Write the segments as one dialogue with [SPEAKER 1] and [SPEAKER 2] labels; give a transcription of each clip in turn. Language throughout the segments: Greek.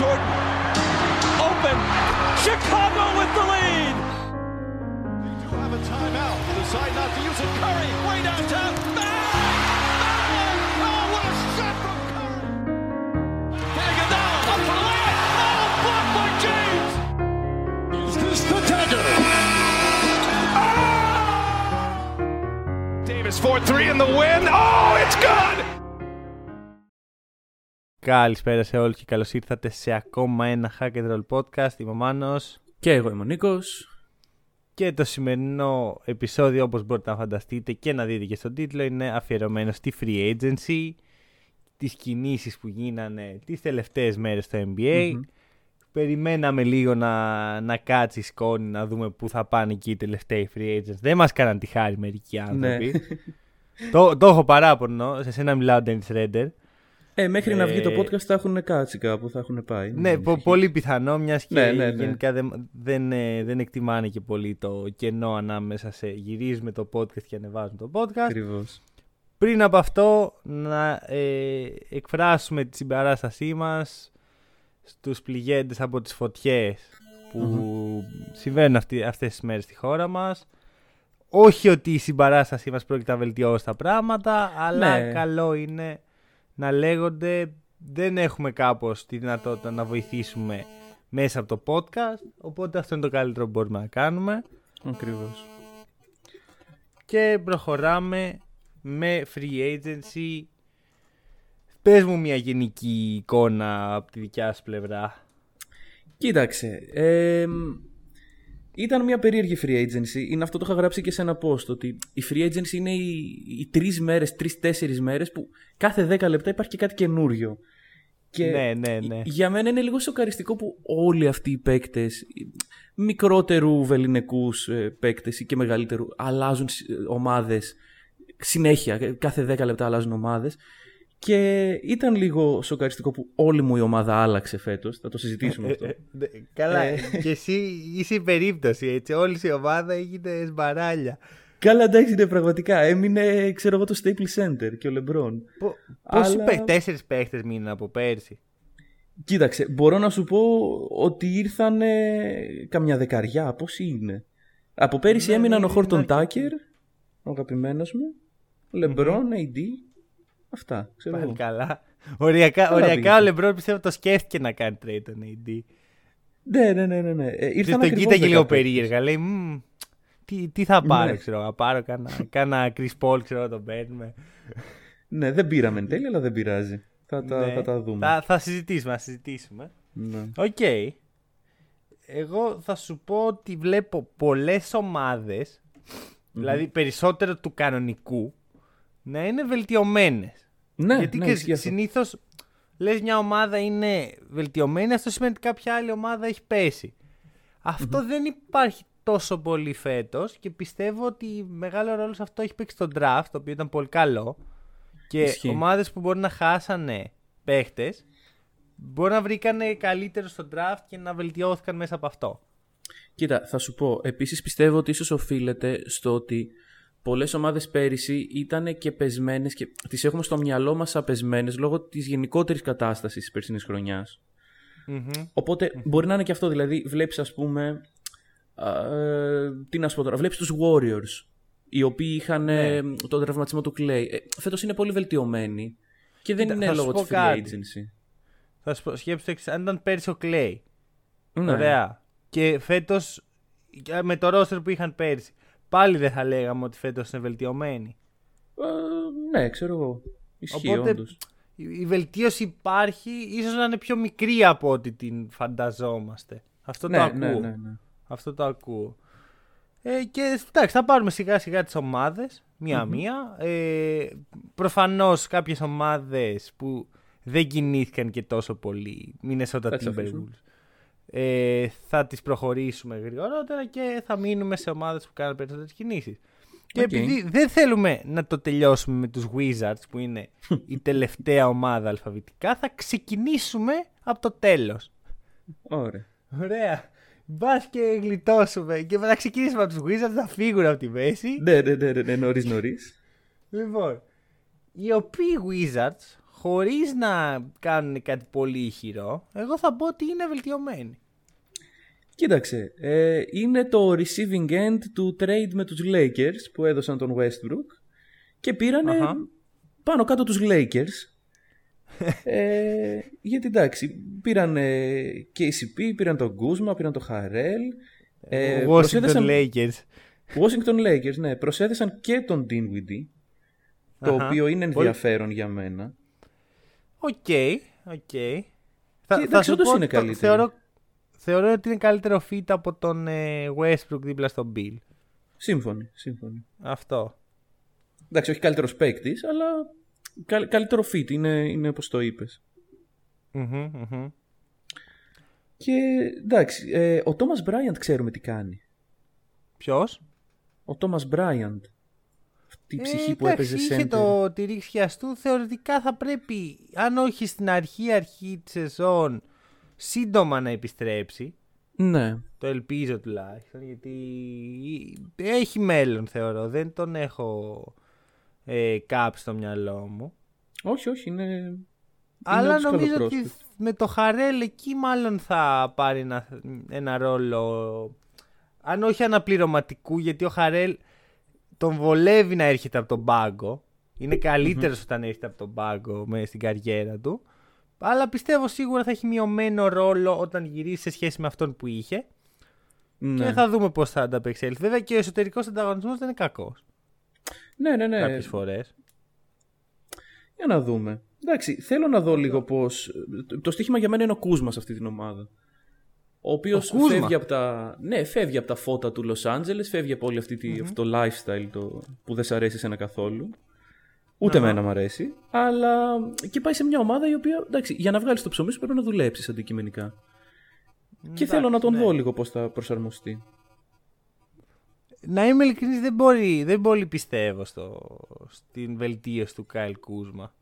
[SPEAKER 1] Jordan. Open. Chicago with the lead.
[SPEAKER 2] They do have a timeout. They decide not to use it. Curry way downtown. Oh, what a shot from Curry!
[SPEAKER 1] Iguodala up the. Oh, blocked by James.
[SPEAKER 2] Is this the dagger? Ah!
[SPEAKER 3] Davis 4-3 in the win. Oh, it's good!
[SPEAKER 4] Καλησπέρα σε όλους και καλώς ήρθατε σε ακόμα ένα Hack and Roll podcast. Είμαι ο Μάνος
[SPEAKER 5] Και εγώ είμαι ο Νίκος.
[SPEAKER 4] και το σημερινό επεισόδιο όπως μπορείτε να φανταστείτε και να δείτε και στον τίτλο είναι αφιερωμένο στη Free Agency, τις κινήσεις που γίνανε τις τελευταίες μέρες στο NBA. Περιμέναμε λίγο να, να κάτσει η σκόνη να δούμε πού θα πάνε εκεί οι τελευταίοι free agents. Δεν μας κάναν τη χάρη μερικοί άνθρωποι. το, το έχω παράπονο, σε σένα μιλάω Dennis Redder.
[SPEAKER 5] Ε, μέχρι να βγει το
[SPEAKER 4] Ε,
[SPEAKER 5] podcast θα έχουν κάτσει κάπου, θα έχουν πάει.
[SPEAKER 4] Ναι, πο- πολύ πιθανό, μιας και
[SPEAKER 5] Ναι, ναι, ναι.
[SPEAKER 4] γενικά δεν, δεν, ε, δεν εκτιμάνε και πολύ το κενό ανάμεσα σε γυρίζουμε το podcast και ανεβάζουμε το podcast.
[SPEAKER 5] Ακριβώς.
[SPEAKER 4] Πριν από αυτό, να ε, εκφράσουμε τη συμπαράστασή μας στους πληγέντες από τις φωτιές που συμβαίνουν αυτή, αυτές τις μέρες στη χώρα μας. Όχι ότι η συμπαράστασή μας πρόκειται να βελτιώσει τα πράγματα, αλλά
[SPEAKER 5] Ναι.
[SPEAKER 4] καλό είναι να λέγονται δεν έχουμε κάπως τη δυνατότητα να βοηθήσουμε μέσα από το podcast, οπότε αυτό είναι το καλύτερο που μπορούμε να κάνουμε.
[SPEAKER 5] Ακριβώς.
[SPEAKER 4] Και προχωράμε με free agency. Πες μου μια γενική εικόνα από τη δικιά σου πλευρά.
[SPEAKER 5] Κοίταξε. ε, ήταν μια περίεργη free agency. Είναι αυτό το είχα γράψει και σε ένα post. Ότι η free agency είναι οι, οι τρεις μέρες, τρει-τέσσερι μέρες που κάθε δέκα λεπτά υπάρχει και κάτι καινούριο. Και
[SPEAKER 4] Ναι, ναι, ναι.
[SPEAKER 5] Για μένα είναι λίγο σοκαριστικό που όλοι αυτοί οι παίκτες, μικρότερου βεληνικούς παίκτες ή και μεγαλύτερου, αλλάζουν ομάδες συνέχεια. ε, Κάθε 10 λεπτά αλλάζουν ομάδες. Και ήταν λίγο σοκαριστικό που όλη μου η ομάδα άλλαξε φέτος. Θα το συζητήσουμε αυτό.
[SPEAKER 4] καλά,
[SPEAKER 5] Ε.
[SPEAKER 4] και εσύ είσαι η περίπτωση έτσι. Όλη η ομάδα έγινε σμπαράλια.
[SPEAKER 5] Καλά, εντάξει, είναι πραγματικά. Έμεινε, ξέρω εγώ, το Staples Center και ο Λεμπρόν.
[SPEAKER 4] Πόσοι
[SPEAKER 5] Αλλά-
[SPEAKER 4] παί- τέσσερις παίχτες μείνουν από πέρσι;
[SPEAKER 5] Κοίταξε, μπορώ να σου πω ότι ήρθαν καμιά δεκαριά. Πόσοι είναι; Από πέρυσι
[SPEAKER 4] Ναι,
[SPEAKER 5] έμειναν
[SPEAKER 4] ναι,
[SPEAKER 5] ο Χόρτον
[SPEAKER 4] είναι
[SPEAKER 5] Τάκερ, ο αγαπημένος μου, ο Λεμπρόν, AD. Αυτά, ξέρω
[SPEAKER 4] Πάλι
[SPEAKER 5] εγώ.
[SPEAKER 4] καλά. Οριακά,
[SPEAKER 5] Καλά
[SPEAKER 4] οριακά
[SPEAKER 5] πήγες.
[SPEAKER 4] ο Λεμπρόν πιστεύω το σκέφτηκε να κάνει trade τον AD.
[SPEAKER 5] Ναι, ναι, ναι, ναι. ναι. Ε,
[SPEAKER 4] Ξέρεις,
[SPEAKER 5] ήρθαν
[SPEAKER 4] τον
[SPEAKER 5] ακριβώς
[SPEAKER 4] κοίταγε λίγο
[SPEAKER 5] 10
[SPEAKER 4] περίεργα. Λέει, «Μμμ, τι, τι θα πάρω,
[SPEAKER 5] Ναι.
[SPEAKER 4] ξέρω, να πάρω κάνα, κάνα Chris Paul, ξέρω, να τον παίρνουμε.
[SPEAKER 5] Ναι, δεν πήραμε εν τέλει, αλλά δεν πειράζει. Θα τα,
[SPEAKER 4] Ναι.
[SPEAKER 5] θα τα δούμε.
[SPEAKER 4] Θα, θα συζητήσουμε, θα συζητήσουμε.
[SPEAKER 5] Ναι.
[SPEAKER 4] Οκ. Εγώ θα σου πω ότι βλέπω πολλές ομάδες, δηλαδή περισσότερο του κανονικού, να είναι βελτιωμένες.
[SPEAKER 5] Ναι,
[SPEAKER 4] Γιατί
[SPEAKER 5] ναι,
[SPEAKER 4] και
[SPEAKER 5] ισχύει αυτό.
[SPEAKER 4] συνήθως λες μια ομάδα είναι βελτιωμένη, αυτό σημαίνει ότι κάποια άλλη ομάδα έχει πέσει. Αυτό δεν υπάρχει τόσο πολύ φέτος και πιστεύω ότι μεγάλο ρόλο σε αυτό έχει παίξει το draft, το οποίο ήταν πολύ καλό. Και
[SPEAKER 5] Ισχύει.
[SPEAKER 4] ομάδες που μπορεί να χάσανε παίχτες, μπορεί να βρήκανε καλύτερο στο draft και να βελτιώθηκαν μέσα από αυτό.
[SPEAKER 5] Κοίτα, θα σου πω. Επίσης πιστεύω ότι ίσως οφείλεται στο ότι πολλές ομάδες πέρυσι ήταν και πεσμένες και τις έχουμε στο μυαλό μας απεσμένες λόγω της γενικότερης κατάστασης της περσινής χρονιάς. Οπότε μπορεί να είναι και αυτό. Δηλαδή, βλέπεις, ας πούμε. α, ε, τι να σου πω τώρα. Βλέπεις τους Warriors. Οι οποίοι είχαν ε, τον τραυματισμό του Clay. Ε, Φέτος είναι πολύ βελτιωμένοι. Και δεν
[SPEAKER 4] Κοίτα,
[SPEAKER 5] είναι
[SPEAKER 4] θα σου
[SPEAKER 5] λόγω
[SPEAKER 4] πω
[SPEAKER 5] της free
[SPEAKER 4] κάτι.
[SPEAKER 5] agency.
[SPEAKER 4] Θα σου πω, σκέψου το εξής, αν ήταν πέρσι ο Clay,
[SPEAKER 5] Ναι.
[SPEAKER 4] Ωραία. Και φέτος με το ρόστερ που είχαν πέρσι, πάλι δεν θα λέγαμε ότι φέτος είναι βελτιωμένοι.
[SPEAKER 5] Ε, ναι, ξέρω εγώ. Ισχύει,
[SPEAKER 4] Οπότε
[SPEAKER 5] όντως.
[SPEAKER 4] η η βελτίωση υπάρχει, ίσως να είναι πιο μικρή από ό,τι την φανταζόμαστε. Αυτό το
[SPEAKER 5] Ναι,
[SPEAKER 4] ακούω.
[SPEAKER 5] ναι, ναι, ναι.
[SPEAKER 4] Αυτό το ακούω. Ε, και εντάξει, θα πάρουμε σιγά σιγά τις ομάδες, μία-μία. Ε, προφανώς κάποιες ομάδες που δεν κινήθηκαν και τόσο πολύ, Minnesota
[SPEAKER 5] Θα τις
[SPEAKER 4] Timberwolves,
[SPEAKER 5] αφήσουμε.
[SPEAKER 4] Ε, θα τις προχωρήσουμε γρηγορότερα και θα μείνουμε σε ομάδες που κάνουν περισσότερες κινήσεις. Και
[SPEAKER 5] Οκ.
[SPEAKER 4] επειδή δεν θέλουμε να το τελειώσουμε με τους Wizards που είναι η τελευταία ομάδα αλφαβητικά, θα ξεκινήσουμε από το τέλος.
[SPEAKER 5] Ωραία.
[SPEAKER 4] Ωραία. Μπας και γλιτώσουμε. Και θα ξεκινήσουμε από τους Wizards, θα φύγουν από τη μέση.
[SPEAKER 5] Ναι, ναι, ναι, ναι, ναι νωρίς νωρίς.
[SPEAKER 4] Λοιπόν, οι οποίοι Wizards χωρίς να κάνουν κάτι πολύ ηχηρό, εγώ θα πω ότι είναι βελτιωμένοι.
[SPEAKER 5] Κοίταξε, ε, είναι το receiving end του trade με τους Lakers που έδωσαν τον Westbrook και πήρανε
[SPEAKER 4] Αχα.
[SPEAKER 5] πάνω κάτω τους Lakers. ε, γιατί εντάξει, πήραν ε, KCP, πήραν τον Kuzma, πήραν τον Harrell. Ε,
[SPEAKER 4] Washington
[SPEAKER 5] προσέθεσαν-
[SPEAKER 4] Lakers.
[SPEAKER 5] Washington Lakers, ναι. Προσέθεσαν και τον Dinwiddie, το
[SPEAKER 4] Αχα.
[SPEAKER 5] οποίο είναι
[SPEAKER 4] Πολύ-
[SPEAKER 5] ενδιαφέρον για μένα.
[SPEAKER 4] OK, OK. Θα,
[SPEAKER 5] εντάξει, όντως είναι
[SPEAKER 4] το-
[SPEAKER 5] καλύτερη.
[SPEAKER 4] Θεωρώ, θεωρώ ότι είναι καλύτερο fit από τον ε, Westbrook δίπλα στον Bill.
[SPEAKER 5] Σύμφωνοι, σύμφωνοι.
[SPEAKER 4] Αυτό.
[SPEAKER 5] Εντάξει, όχι καλύτερος παίκτης, αλλά καλ- καλύτερο fit είναι, είναι όπως το είπες.
[SPEAKER 4] Μμμ, μμμ.
[SPEAKER 5] Και εντάξει, ε, ο Thomas Bryant ξέρουμε τι κάνει.
[SPEAKER 4] Ποιος;
[SPEAKER 5] Ο Thomas Bryant. Αυτή η ψυχή
[SPEAKER 4] Ε,
[SPEAKER 5] που
[SPEAKER 4] εντάξει,
[SPEAKER 5] έπαιζε
[SPEAKER 4] είχε
[SPEAKER 5] center.
[SPEAKER 4] το τη ρήξη χιαστού. Θεωρητικά θα πρέπει, αν όχι στην αρχή αρχή της σεζόν, σύντομα να επιστρέψει.
[SPEAKER 5] Ναι.
[SPEAKER 4] Το ελπίζω τουλάχιστον, γιατί έχει μέλλον θεωρώ. Δεν τον έχω ε, κάψει στο μυαλό μου.
[SPEAKER 5] Όχι, όχι, είναι.
[SPEAKER 4] Αλλά
[SPEAKER 5] όντως
[SPEAKER 4] νομίζω
[SPEAKER 5] καλό
[SPEAKER 4] ότι
[SPEAKER 5] prospect.
[SPEAKER 4] με το Χαρέλ εκεί μάλλον θα πάρει ένα, ένα ρόλο, αν όχι αναπληρωματικού, γιατί ο Χαρέλ τον βολεύει να έρχεται από τον πάγκο. Είναι καλύτερος όταν έρχεται από τον πάγκο με στην καριέρα του. Αλλά πιστεύω σίγουρα θα έχει μειωμένο ρόλο όταν γυρίσει σε σχέση με αυτόν που είχε.
[SPEAKER 5] Ναι.
[SPEAKER 4] Και θα δούμε πώς θα ανταπεξέλθει. Βέβαια και ο εσωτερικός ανταγωνισμός δεν είναι κακός
[SPEAKER 5] ναι, ναι, ναι.
[SPEAKER 4] κάποιες φορές.
[SPEAKER 5] Για να δούμε. Εντάξει, θέλω να δω λίγο πώ. Το στοίχημα για μένα είναι ο Κούσμας σε αυτή την ομάδα. Ο οποίος
[SPEAKER 4] Ο Κούσμα;
[SPEAKER 5] φεύγει από τα. Ναι, φεύγει από τα φώτα του Λος Άντζελες, φεύγει από όλη αυτή τη, αυτό το lifestyle το, που δεν σ' αρέσει εσένα καθόλου. Ούτε εμένα μ' αρέσει. Αλλά και πάει σε μια ομάδα η οποία. Εντάξει, για να βγάλεις το ψωμί σου πρέπει να δουλέψεις αντικειμενικά. Και θέλω να τον
[SPEAKER 4] ναι.
[SPEAKER 5] δω λίγο πώς θα προσαρμοστεί.
[SPEAKER 4] Να είμαι ειλικρινής δεν, μπορεί, δεν πολύ πιστεύω στο, στην βελτίωση του Κάιλ Κούσμα.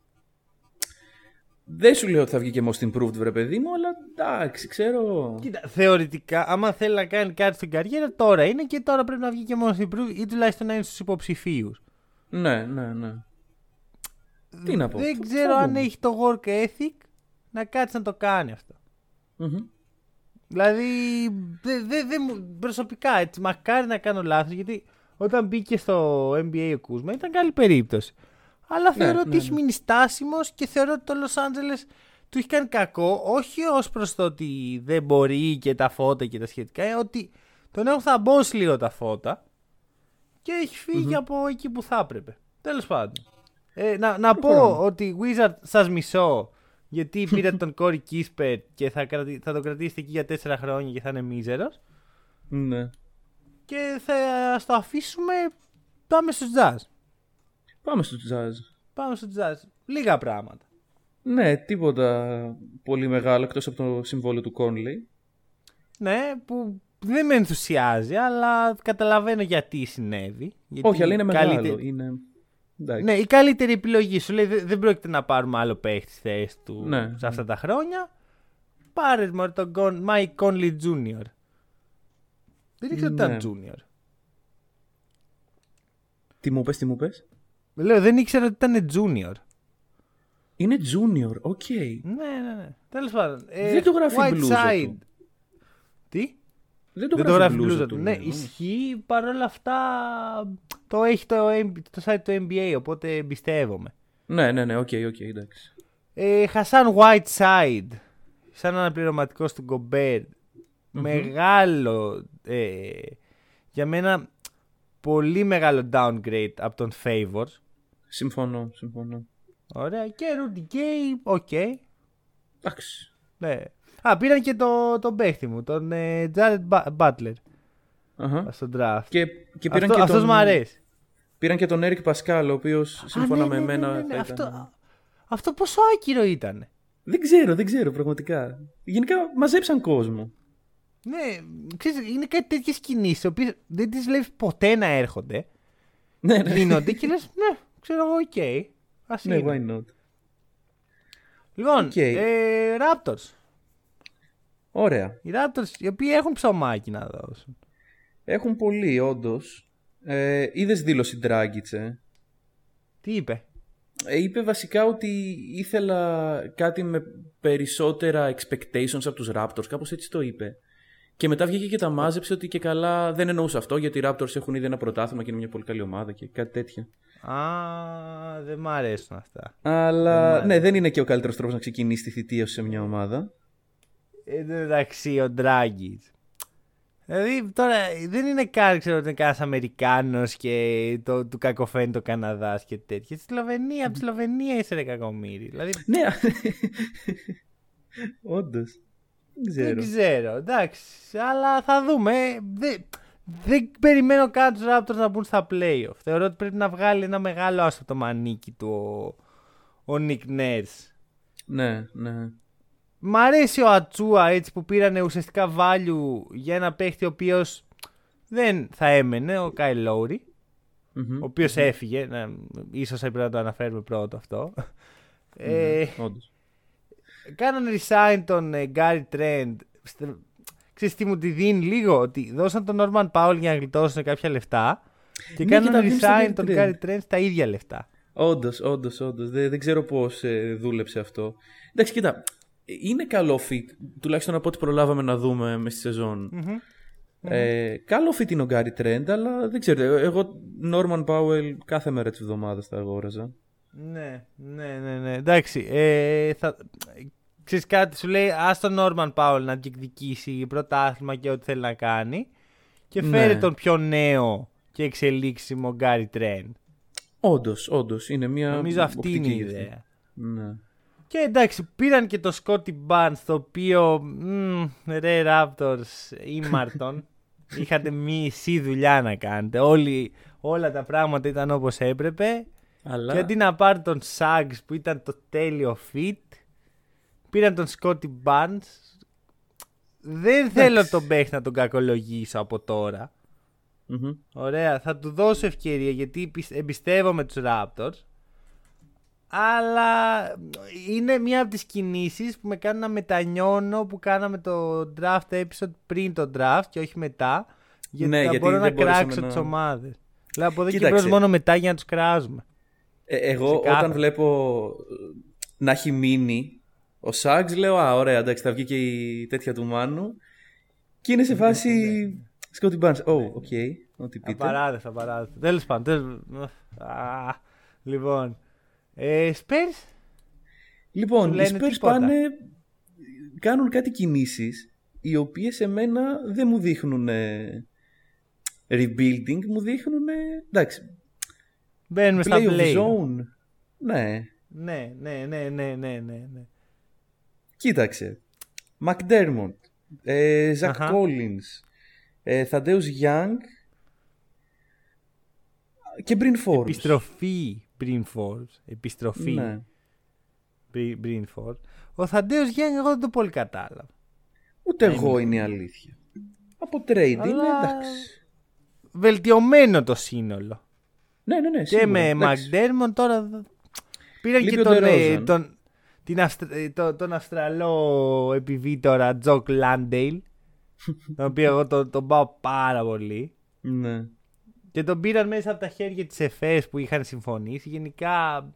[SPEAKER 5] Δεν σου λέω ότι θα βγει και most improved, βρε παιδί μου, αλλά εντάξει, ξέρω.
[SPEAKER 4] Κοίτα, θεωρητικά, άμα θέλει να κάνει κάτι στην καριέρα, τώρα είναι και τώρα πρέπει να βγει και μόνο στην προύβη ή τουλάχιστον να είναι στους υποψηφίους.
[SPEAKER 5] Ναι, ναι, ναι. Τι να πω.
[SPEAKER 4] Δεν
[SPEAKER 5] θα-
[SPEAKER 4] ξέρω
[SPEAKER 5] θα
[SPEAKER 4] αν
[SPEAKER 5] δούμε.
[SPEAKER 4] έχει το work ethic να κάτσει να το κάνει αυτό.
[SPEAKER 5] Μμμ.
[SPEAKER 4] Δηλαδή, δε, δε, δε, μου- προσωπικά έτσι, μακάρι να κάνω λάθος γιατί όταν μπήκε στο NBA ο Κούσμα ήταν καλή περίπτωση. Αλλά
[SPEAKER 5] Ναι,
[SPEAKER 4] θεωρώ ότι
[SPEAKER 5] ναι,
[SPEAKER 4] έχει
[SPEAKER 5] ναι.
[SPEAKER 4] μείνει στάσιμος και θεωρώ ότι το Los Angeles του έχει κάνει κακό, όχι ως προς το ότι δεν μπορεί και τα φώτα και τα σχετικά, ε, ότι τον έχουν θαμπώσει λίγο τα φώτα και έχει φύγει από εκεί που θα έπρεπε. Τέλος πάντων. Ε, να να πω ότι Wizard σας μισώ γιατί πήρατε τον Corey Kisper και θα, κρατη- θα τον κρατήσετε εκεί για 4 χρόνια και θα είναι μίζερος
[SPEAKER 5] Ναι.
[SPEAKER 4] και θα στο αφήσουμε πάμε στους jazz.
[SPEAKER 5] Πάμε στο jazz.
[SPEAKER 4] Πάμε στους jazz. Λίγα πράγματα.
[SPEAKER 5] Ναι, τίποτα πολύ μεγάλο εκτός από το συμβόλαιο του Conley.
[SPEAKER 4] Ναι, που δεν με ενθουσιάζει, αλλά καταλαβαίνω γιατί συνέβη. Γιατί
[SPEAKER 5] Όχι, αλλά είναι μεγάλο.
[SPEAKER 4] καλύτερη-
[SPEAKER 5] Είναι... Εντάξει.
[SPEAKER 4] Ναι, η καλύτερη επιλογή σου λέει δεν, δεν πρόκειται να πάρουμε άλλο παίχτη στη θέση του
[SPEAKER 5] Ναι,
[SPEAKER 4] σε αυτά τα χρόνια. Πάρε μωρέ τον Gon- Mike Conley Jr. Δεν ήξερα ότι
[SPEAKER 5] Ναι.
[SPEAKER 4] ήταν Junior.
[SPEAKER 5] Τι μου πες, τι μου πες;
[SPEAKER 4] Λέω, δεν ήξερα ότι ήταν Junior.
[SPEAKER 5] Είναι junior, OK.
[SPEAKER 4] Ναι, ναι, ναι. Τέλος πάντων. Ε,
[SPEAKER 5] Δεν το γράφει η
[SPEAKER 4] White
[SPEAKER 5] μπλούζα
[SPEAKER 4] Side.
[SPEAKER 5] του.
[SPEAKER 4] Τι;
[SPEAKER 5] Δεν το
[SPEAKER 4] δεν το
[SPEAKER 5] γράφει
[SPEAKER 4] γράφει
[SPEAKER 5] η
[SPEAKER 4] η μπλούζα του. Ναι,
[SPEAKER 5] ναι.
[SPEAKER 4] ισχύει. Παρ' όλα αυτά το έχει το, M- το site του NBA, οπότε εμπιστεύομαι.
[SPEAKER 5] Ναι, ναι, ναι, OK, OK, εντάξει.
[SPEAKER 4] Ε, Hassan Whiteside, σαν αναπληρωματικό του Γκομπέρ. Μεγάλο. Ε, για μένα πολύ μεγάλο downgrade από τον Favors.
[SPEAKER 5] Συμφωνώ, συμφωνώ.
[SPEAKER 4] Ωραία. Και Rudy Gay, OK.
[SPEAKER 5] Εντάξει.
[SPEAKER 4] Ναι. Α, πήραν και το, τον παίχτη μου, τον ε, Jared Ba- Butler
[SPEAKER 5] Αχα.
[SPEAKER 4] στο draft.
[SPEAKER 5] Και, και πήραν
[SPEAKER 4] Αυτό,
[SPEAKER 5] και
[SPEAKER 4] αυτός
[SPEAKER 5] τον...
[SPEAKER 4] μου αρέσει.
[SPEAKER 5] Πήραν και τον Eric Paschall, ο οποίος σύμφωνα
[SPEAKER 4] Α, ναι,
[SPEAKER 5] με
[SPEAKER 4] ναι,
[SPEAKER 5] εμένα
[SPEAKER 4] ναι, ναι, ναι.
[SPEAKER 5] θα
[SPEAKER 4] Αυτό,
[SPEAKER 5] ήταν...
[SPEAKER 4] αυτό πόσο άκυρο ήταν.
[SPEAKER 5] Δεν ξέρω, δεν ξέρω πραγματικά. Γενικά μαζέψαν κόσμο.
[SPEAKER 4] Ναι, ξέρεις, είναι κάτι τέτοιες κινήσεις, οι οποίες δεν τις βλέπεις ποτέ να έρχονται.
[SPEAKER 5] Ναι, ναι.
[SPEAKER 4] Γίνονται και λες, ναι, ξέρω εγώ, οκ. Ας
[SPEAKER 5] ναι,
[SPEAKER 4] είναι.
[SPEAKER 5] why not.
[SPEAKER 4] Λοιπόν,
[SPEAKER 5] Οκ.
[SPEAKER 4] ε, Raptors.
[SPEAKER 5] Ωραία.
[SPEAKER 4] Οι Raptors, οι οποίοι έχουν ψωμάκι να δώσουν.
[SPEAKER 5] Έχουν πολύ, όντως. Ε, Είδες δήλωση Ντράγκιτς, ε.
[SPEAKER 4] Τι είπε;
[SPEAKER 5] ε, είπε βασικά ότι ήθελα κάτι με περισσότερα expectations από τους Raptors, κάπως έτσι το είπε. Και μετά βγήκε και τα μάζεψε ότι και καλά δεν εννοούσε αυτό γιατί οι Raptors έχουν ήδη ένα πρωτάθλημα και είναι μια πολύ καλή ομάδα και κάτι τέτοιο.
[SPEAKER 4] Α, δεν μ' αρέσουν αυτά.
[SPEAKER 5] Αλλά
[SPEAKER 4] Δεν μ'
[SPEAKER 5] ναι, δεν είναι και ο καλύτερος τρόπος να ξεκινήσει τη θητεία σου σε μια ομάδα.
[SPEAKER 4] Εν τω μεταξύ, ο Ντράγκη. Δηλαδή τώρα δεν είναι καν ξέρω ότι είναι κανένας Αμερικάνος και το, του κακοφαίνει το Καναδάς και τέτοια. Στη Σλοβενία, από τη Σλοβενία είσαι ρε κακομίρι. Δηλαδή
[SPEAKER 5] Ναι, όντως. Δεν ξέρω.
[SPEAKER 4] δεν ξέρω, εντάξει, αλλά θα δούμε. Δεν, δεν περιμένω καν τους Raptors να μπουν στα playoff. Θεωρώ ότι πρέπει να βγάλει ένα μεγάλο άσο το μανίκι του ο, ο Nick Nurse.
[SPEAKER 5] Ναι, ναι.
[SPEAKER 4] Μ' αρέσει ο Ατσούα έτσι που πήρανε ουσιαστικά value για ένα παίχτη ο οποίος δεν θα έμενε, ο Κάι Λόουρι,
[SPEAKER 5] Μμμ.
[SPEAKER 4] ο οποίος έφυγε. Να, ίσως έπρεπε να το αναφέρουμε πρώτο αυτό. Ε,
[SPEAKER 5] Όντως.
[SPEAKER 4] κάνανε resign τον ε, Gary Trent. Στε- Ξέρεις τι μου τη δίνει λίγο, ότι δώσαν τον Norman Powell για να γλιτώσουν κάποια λεφτά και
[SPEAKER 5] Ναι, και τα
[SPEAKER 4] κάνανε
[SPEAKER 5] δίνουν στον
[SPEAKER 4] resign
[SPEAKER 5] Gary
[SPEAKER 4] τον
[SPEAKER 5] Trent.
[SPEAKER 4] Gary Trent στα ίδια λεφτά.
[SPEAKER 5] Όντως, όντως, όντως. Δεν, δεν ξέρω πώς δούλεψε αυτό. Εντάξει, κοίτα. Είναι καλό fit. Τουλάχιστον από ό,τι προλάβαμε να δούμε μες στη σεζον Ε, καλό fit είναι ο Γκάρι Τρέντ, αλλά δεν ξέρω. ε, Εγώ Norman Powell κάθε μέρα της εβδομάδας τα αγόραζα.
[SPEAKER 4] Ναι, ναι, ναι, ναι. Εντάξει. Ε, θα... Ξέρεις κάτι, σου λέει ας τον Norman Powell να διεκδικήσει πρωτάθλημα και ό,τι θέλει να κάνει και φέρε
[SPEAKER 5] Ναι.
[SPEAKER 4] τον πιο νέο και εξελίξιμο Gary Trent.
[SPEAKER 5] Όντως, όντως. Είναι μια.
[SPEAKER 4] Νομίζω αυτή
[SPEAKER 5] οπτική
[SPEAKER 4] είναι η
[SPEAKER 5] γεύση.
[SPEAKER 4] ιδέα.
[SPEAKER 5] Ναι.
[SPEAKER 4] Και εντάξει, πήραν και το Scotty Barnes, το οποίο, μ, ρε Raptors, ήμαρτον. Είχατε μισή δουλειά να κάνετε. Όλοι, όλα τα πράγματα ήταν όπως έπρεπε.
[SPEAKER 5] Αλλά.
[SPEAKER 4] Και αντί να πάρουν τον Suggs που ήταν το τέλειο fit, πήραν τον Scotty Barnes. Δεν θέλω τον παίχτη να τον κακολογήσω από τώρα.
[SPEAKER 5] Μμμ.
[SPEAKER 4] Ωραία, θα του δώσω ευκαιρία γιατί πισ- εμπιστεύομαι τους Raptors. Αλλά είναι μία από τις κινήσεις που με κάνουν να μετανιώνω που κάναμε το draft episode πριν το draft και όχι μετά. Γιατί
[SPEAKER 5] Ναι,
[SPEAKER 4] θα
[SPEAKER 5] γιατί
[SPEAKER 4] μπορώ να
[SPEAKER 5] δεν μπορούσαμε
[SPEAKER 4] κράξω
[SPEAKER 5] να-
[SPEAKER 4] τις ομάδες. Δηλαδή από εδώ και
[SPEAKER 5] Κοίταξε.
[SPEAKER 4] μπρος μόνο μετά για να τους κράζουμε.
[SPEAKER 5] Ε, εγώ
[SPEAKER 4] Ξεκάθαρα.
[SPEAKER 5] όταν βλέπω ε, να έχει μείνει ο Suggs, λέω Α, ωραία, εντάξει, θα βγει και η τέτοια του Μάνου. Και είναι σε φάση. Scottie Barnes. Ω, οκ. Ό,τι πείτε.
[SPEAKER 4] Απαράδεκτο, απαράδεκτο. Τέλος πάντων. τέλος- Α, Λοιπόν. Ε, Spurs;
[SPEAKER 5] Λοιπόν,
[SPEAKER 4] Σου
[SPEAKER 5] οι
[SPEAKER 4] λένε
[SPEAKER 5] Spurs
[SPEAKER 4] τίποτα.
[SPEAKER 5] πάνε. Κάνουν κάτι κινήσεις οι οποίες εμένα δεν μου δείχνουν ε, rebuilding, μου δείχνουν. ε, εντάξει.
[SPEAKER 4] Μπαίνουμε στα
[SPEAKER 5] Play of
[SPEAKER 4] play.
[SPEAKER 5] zone. Ναι.
[SPEAKER 4] Ναι, ναι, ναι, ναι, ναι, ναι. ναι.
[SPEAKER 5] Κοίταξε. McDermott, ε, Zach
[SPEAKER 4] Αχα.
[SPEAKER 5] Collins, ε, Thaddeus Young και Bryn Forbes.
[SPEAKER 4] Επιστροφή Bryn Forbes. Επιστροφή
[SPEAKER 5] Ναι.
[SPEAKER 4] Bryn- Bryn Forbes. Ο Θαντέος Γιάννη εγώ δεν το πολύ κατάλαβα.
[SPEAKER 5] Ούτε εγώ είναι η αλήθεια. Από trade είναι
[SPEAKER 4] Αλλά-
[SPEAKER 5] εντάξει.
[SPEAKER 4] Βελτιωμένο το σύνολο.
[SPEAKER 5] Ναι, ναι, ναι.
[SPEAKER 4] Και
[SPEAKER 5] σίγουρα,
[SPEAKER 4] με
[SPEAKER 5] εντάξει.
[SPEAKER 4] McDermott τώρα δ- πήραν
[SPEAKER 5] Λείπει
[SPEAKER 4] και
[SPEAKER 5] ο
[SPEAKER 4] τον, ε,
[SPEAKER 5] DeRozan.
[SPEAKER 4] τον, την Αυστρα- ε, το- τον Αυστραλό επιβίτορα Jock Landale τον οποίο εγώ τον, τον πάω πάρα πολύ
[SPEAKER 5] Ναι.
[SPEAKER 4] Και τον πήραν μέσα από τα χέρια της ΕΦΕΣ που είχαν συμφωνήσει γενικά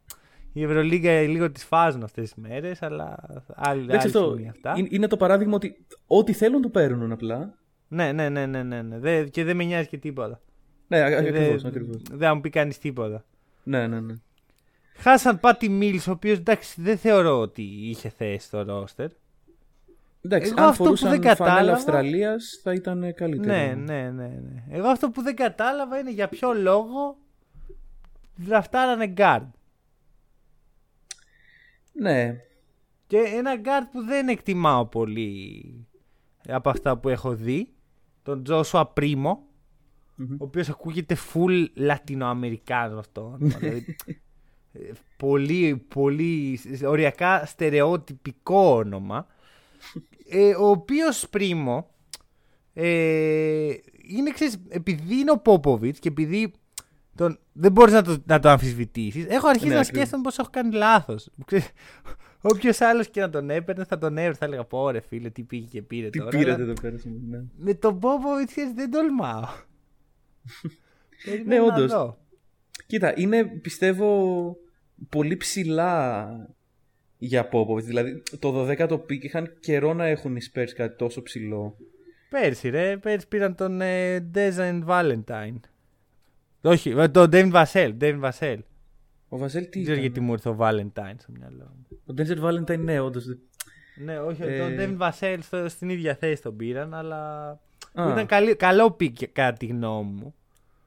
[SPEAKER 4] η Ευρωλίγκα λίγο τις φάζουν αυτές τις μέρες αλλά άλλη,
[SPEAKER 5] Εντάξει,
[SPEAKER 4] άλλη
[SPEAKER 5] αυτό
[SPEAKER 4] στιγμή αυτά
[SPEAKER 5] είναι- είναι το παράδειγμα ότι ό,τι θέλουν το παίρνουν απλά.
[SPEAKER 4] ναι ναι ναι ναι, ναι, ναι. Δε- και δεν με νοιάζει και τίποτα
[SPEAKER 5] Ναι, α-
[SPEAKER 4] Και
[SPEAKER 5] ακριβώς,
[SPEAKER 4] δεν-
[SPEAKER 5] ακριβώς.
[SPEAKER 4] δεν θα μου πει κανείς τίποτα
[SPEAKER 5] Ναι, ναι, ναι.
[SPEAKER 4] Χάσαν Πάτι Μίλς, ο οποίος εντάξει δεν θεωρώ ότι είχε θέση στο ρόστερ.
[SPEAKER 5] Εντάξει,
[SPEAKER 4] Εγώ
[SPEAKER 5] αν
[SPEAKER 4] αυτό που
[SPEAKER 5] φορούσαν
[SPEAKER 4] δεν
[SPEAKER 5] φανέλα
[SPEAKER 4] κατάλαβα-
[SPEAKER 5] Αυστραλίας θα ήταν καλύτερο.
[SPEAKER 4] Ναι, ναι, ναι, ναι. Εγώ αυτό που δεν κατάλαβα είναι για ποιο λόγο δραφτάρανε guard.
[SPEAKER 5] Ναι.
[SPEAKER 4] Και ένα guard που δεν εκτιμάω πολύ από αυτά που έχω δει, τον Joshua Primo, ο οποίος ακούγεται full Λατινοαμερικάνος αυτό. όνομα, δηλαδή, ε, πολύ, πολύ οριακά στερεότυπικό όνομα. Ε, ο οποίος Primo ε, είναι, ξέρεις, επειδή είναι ο Πόποβιτς και επειδή τον, δεν μπορείς να το, να το αμφισβητήσεις, έχω αρχίσει
[SPEAKER 5] Ναι,
[SPEAKER 4] να
[SPEAKER 5] ακριβώς.
[SPEAKER 4] σκέφτομαι πως έχω κάνει λάθος. Όποιος άλλος και να τον έπαιρνε θα τον έβρε, θα έλεγα πω ρε φίλε τι πήγε και πήρε
[SPEAKER 5] Τι
[SPEAKER 4] τώρα.
[SPEAKER 5] πήρατε
[SPEAKER 4] αλλά
[SPEAKER 5] εδώ πέρα. Ναι.
[SPEAKER 4] Με τον Πόποβιτ δεν τολμάω. Περιμένω
[SPEAKER 5] Ναι,
[SPEAKER 4] να
[SPEAKER 5] όντως.
[SPEAKER 4] δω.
[SPEAKER 5] Κοίτα, είναι πιστεύω πολύ ψηλά για Popovich. Δηλαδή το 12ο pick είχαν καιρό να έχουν οι Spurs κάτι τόσο ψηλό.
[SPEAKER 4] Πέρσι, ρε. Πέρσι πήραν τον ε, Denzel Valentine. Όχι, ε, τον David Vassell. David Vassell.
[SPEAKER 5] Ο Βαζέλ τι
[SPEAKER 4] Δεν ξέρω
[SPEAKER 5] ήταν;
[SPEAKER 4] γιατί μου ήρθε ο Valentine στο μυαλό μου.
[SPEAKER 5] Ο Denzel Valentine ναι, όντως.
[SPEAKER 4] Ναι, όχι,
[SPEAKER 5] Ε,
[SPEAKER 4] τον David Vassell στο, στην ίδια θέση τον πήραν, αλλά.
[SPEAKER 5] Α.
[SPEAKER 4] Ήταν καλή, καλό pick κατά τη γνώμη μου.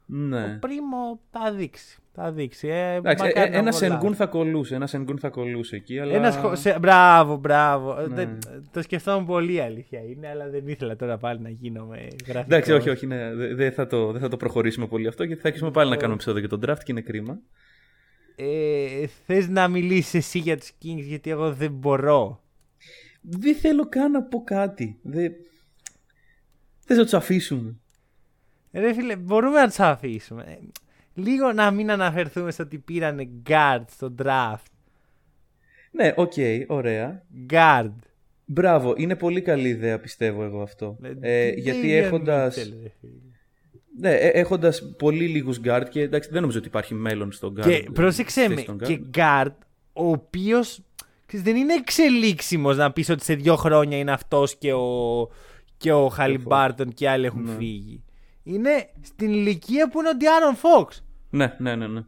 [SPEAKER 5] Ναι.
[SPEAKER 4] Ο Primo θα δείξει. Θα δείξει. Ε,
[SPEAKER 5] Εντάξει, ε,
[SPEAKER 4] μακάρι να
[SPEAKER 5] ένα
[SPEAKER 4] βολάρει.
[SPEAKER 5] Σενγκούν θα κολλούσε. Ένα Σενγκούν θα κολλούσε εκεί. Αλλά...
[SPEAKER 4] Ένας χω- σε- Μπράβο, μπράβο.
[SPEAKER 5] Ναι.
[SPEAKER 4] Δεν- το σκεφτόμουν πολύ αλήθεια είναι, αλλά δεν ήθελα τώρα πάλι να γίνομαι γραφικός.
[SPEAKER 5] Εντάξει, όχι, όχι. Ναι. Δεν δεν θα, το, δεν θα το προχωρήσουμε πολύ αυτό γιατί θα αρχίσουμε πάλι να κάνουμε επεισόδιο για τον draft και είναι κρίμα.
[SPEAKER 4] Ε, θες να μιλήσεις εσύ για τους Kings γιατί εγώ δεν μπορώ.
[SPEAKER 5] Δεν θέλω καν να πω κάτι. Δεν... Θες να τους αφήσουμε.
[SPEAKER 4] Ρε φίλε, μπορούμε να τους αφήσουμε. Ε, Λίγο να μην αναφερθούμε στο ότι πήρανε guard στο draft.
[SPEAKER 5] Ναι, οκ, ωραία.
[SPEAKER 4] Guard.
[SPEAKER 5] Μπράβο, είναι πολύ καλή ιδέα πιστεύω εγώ αυτό. Ε,
[SPEAKER 4] Τι-
[SPEAKER 5] γιατί
[SPEAKER 4] τι
[SPEAKER 5] έχοντας,
[SPEAKER 4] Mitchell, ρε φίλε.
[SPEAKER 5] ναι, ε, έχοντας πολύ λίγους guard και εντάξει, δεν νομίζω ότι υπάρχει μέλλον στον guard.
[SPEAKER 4] Και πρόσεξε
[SPEAKER 5] στη
[SPEAKER 4] με,
[SPEAKER 5] θέση των guard.
[SPEAKER 4] και guard, ο οποίος δεν είναι εξελίξιμος να πεις ότι σε δύο χρόνια είναι αυτός και ο, και ο Χαλιμπάρτον και άλλοι έχουν
[SPEAKER 5] Ναι.
[SPEAKER 4] φύγει. Είναι στην ηλικία που είναι ο Ντιάρον Φόξ.
[SPEAKER 5] Ναι, ναι, ναι. ναι.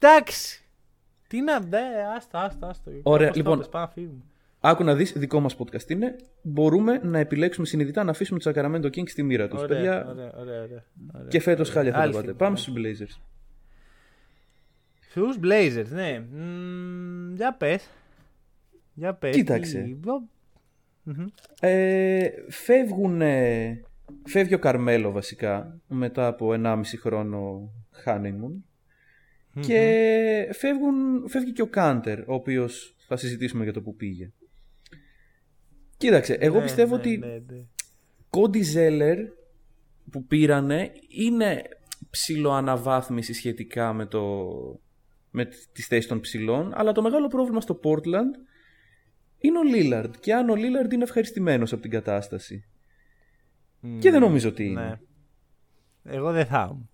[SPEAKER 4] Εντάξει. Τι να. Δε, άστα, άστα, άστα.
[SPEAKER 5] Ωραία,
[SPEAKER 4] Όπως το
[SPEAKER 5] λοιπόν.
[SPEAKER 4] πες, πάμε να φύγουμε.
[SPEAKER 5] Άκου να δεις, δικό μας podcast είναι. Μπορούμε να επιλέξουμε συνειδητά να αφήσουμε τους Sacramento Kings στη μοίρα τους.
[SPEAKER 4] Ωραία,
[SPEAKER 5] Παιδιά,
[SPEAKER 4] ωραία, ωραία, ωραία, ωραία.
[SPEAKER 5] και φέτος χάλια θα
[SPEAKER 4] Άλλη
[SPEAKER 5] το πάτε.
[SPEAKER 4] στιγμή.
[SPEAKER 5] Πάμε στους Blazers.
[SPEAKER 4] Στους Blazers, ναι. Μμμ, για πες. Για πες.
[SPEAKER 5] Κοίταξε.
[SPEAKER 4] Τι- ο- Μμμ.
[SPEAKER 5] Ε, φεύγουν, ε, φεύγει ο Καρμέλο βασικά μετά από 1,5 χρόνο honeymoon και φεύγουν, φεύγει και ο Κάντερ ο οποίος θα συζητήσουμε για το που πήγε. Κοίταξε, εγώ
[SPEAKER 4] Ναι,
[SPEAKER 5] πιστεύω
[SPEAKER 4] ναι,
[SPEAKER 5] ότι
[SPEAKER 4] ναι, ναι.
[SPEAKER 5] Κόντι Ζέλερ που πήρανε είναι ψηλοαναβάθμιση σχετικά με, το, με τις θέσεις των ψηλών αλλά το μεγάλο πρόβλημα στο Portland είναι ο Λίλαρντ και αν ο Λίλαρντ είναι ευχαριστημένος από την κατάσταση και δεν νομίζω ότι είναι.
[SPEAKER 4] Ναι. Εγώ δεν θα ήμουν.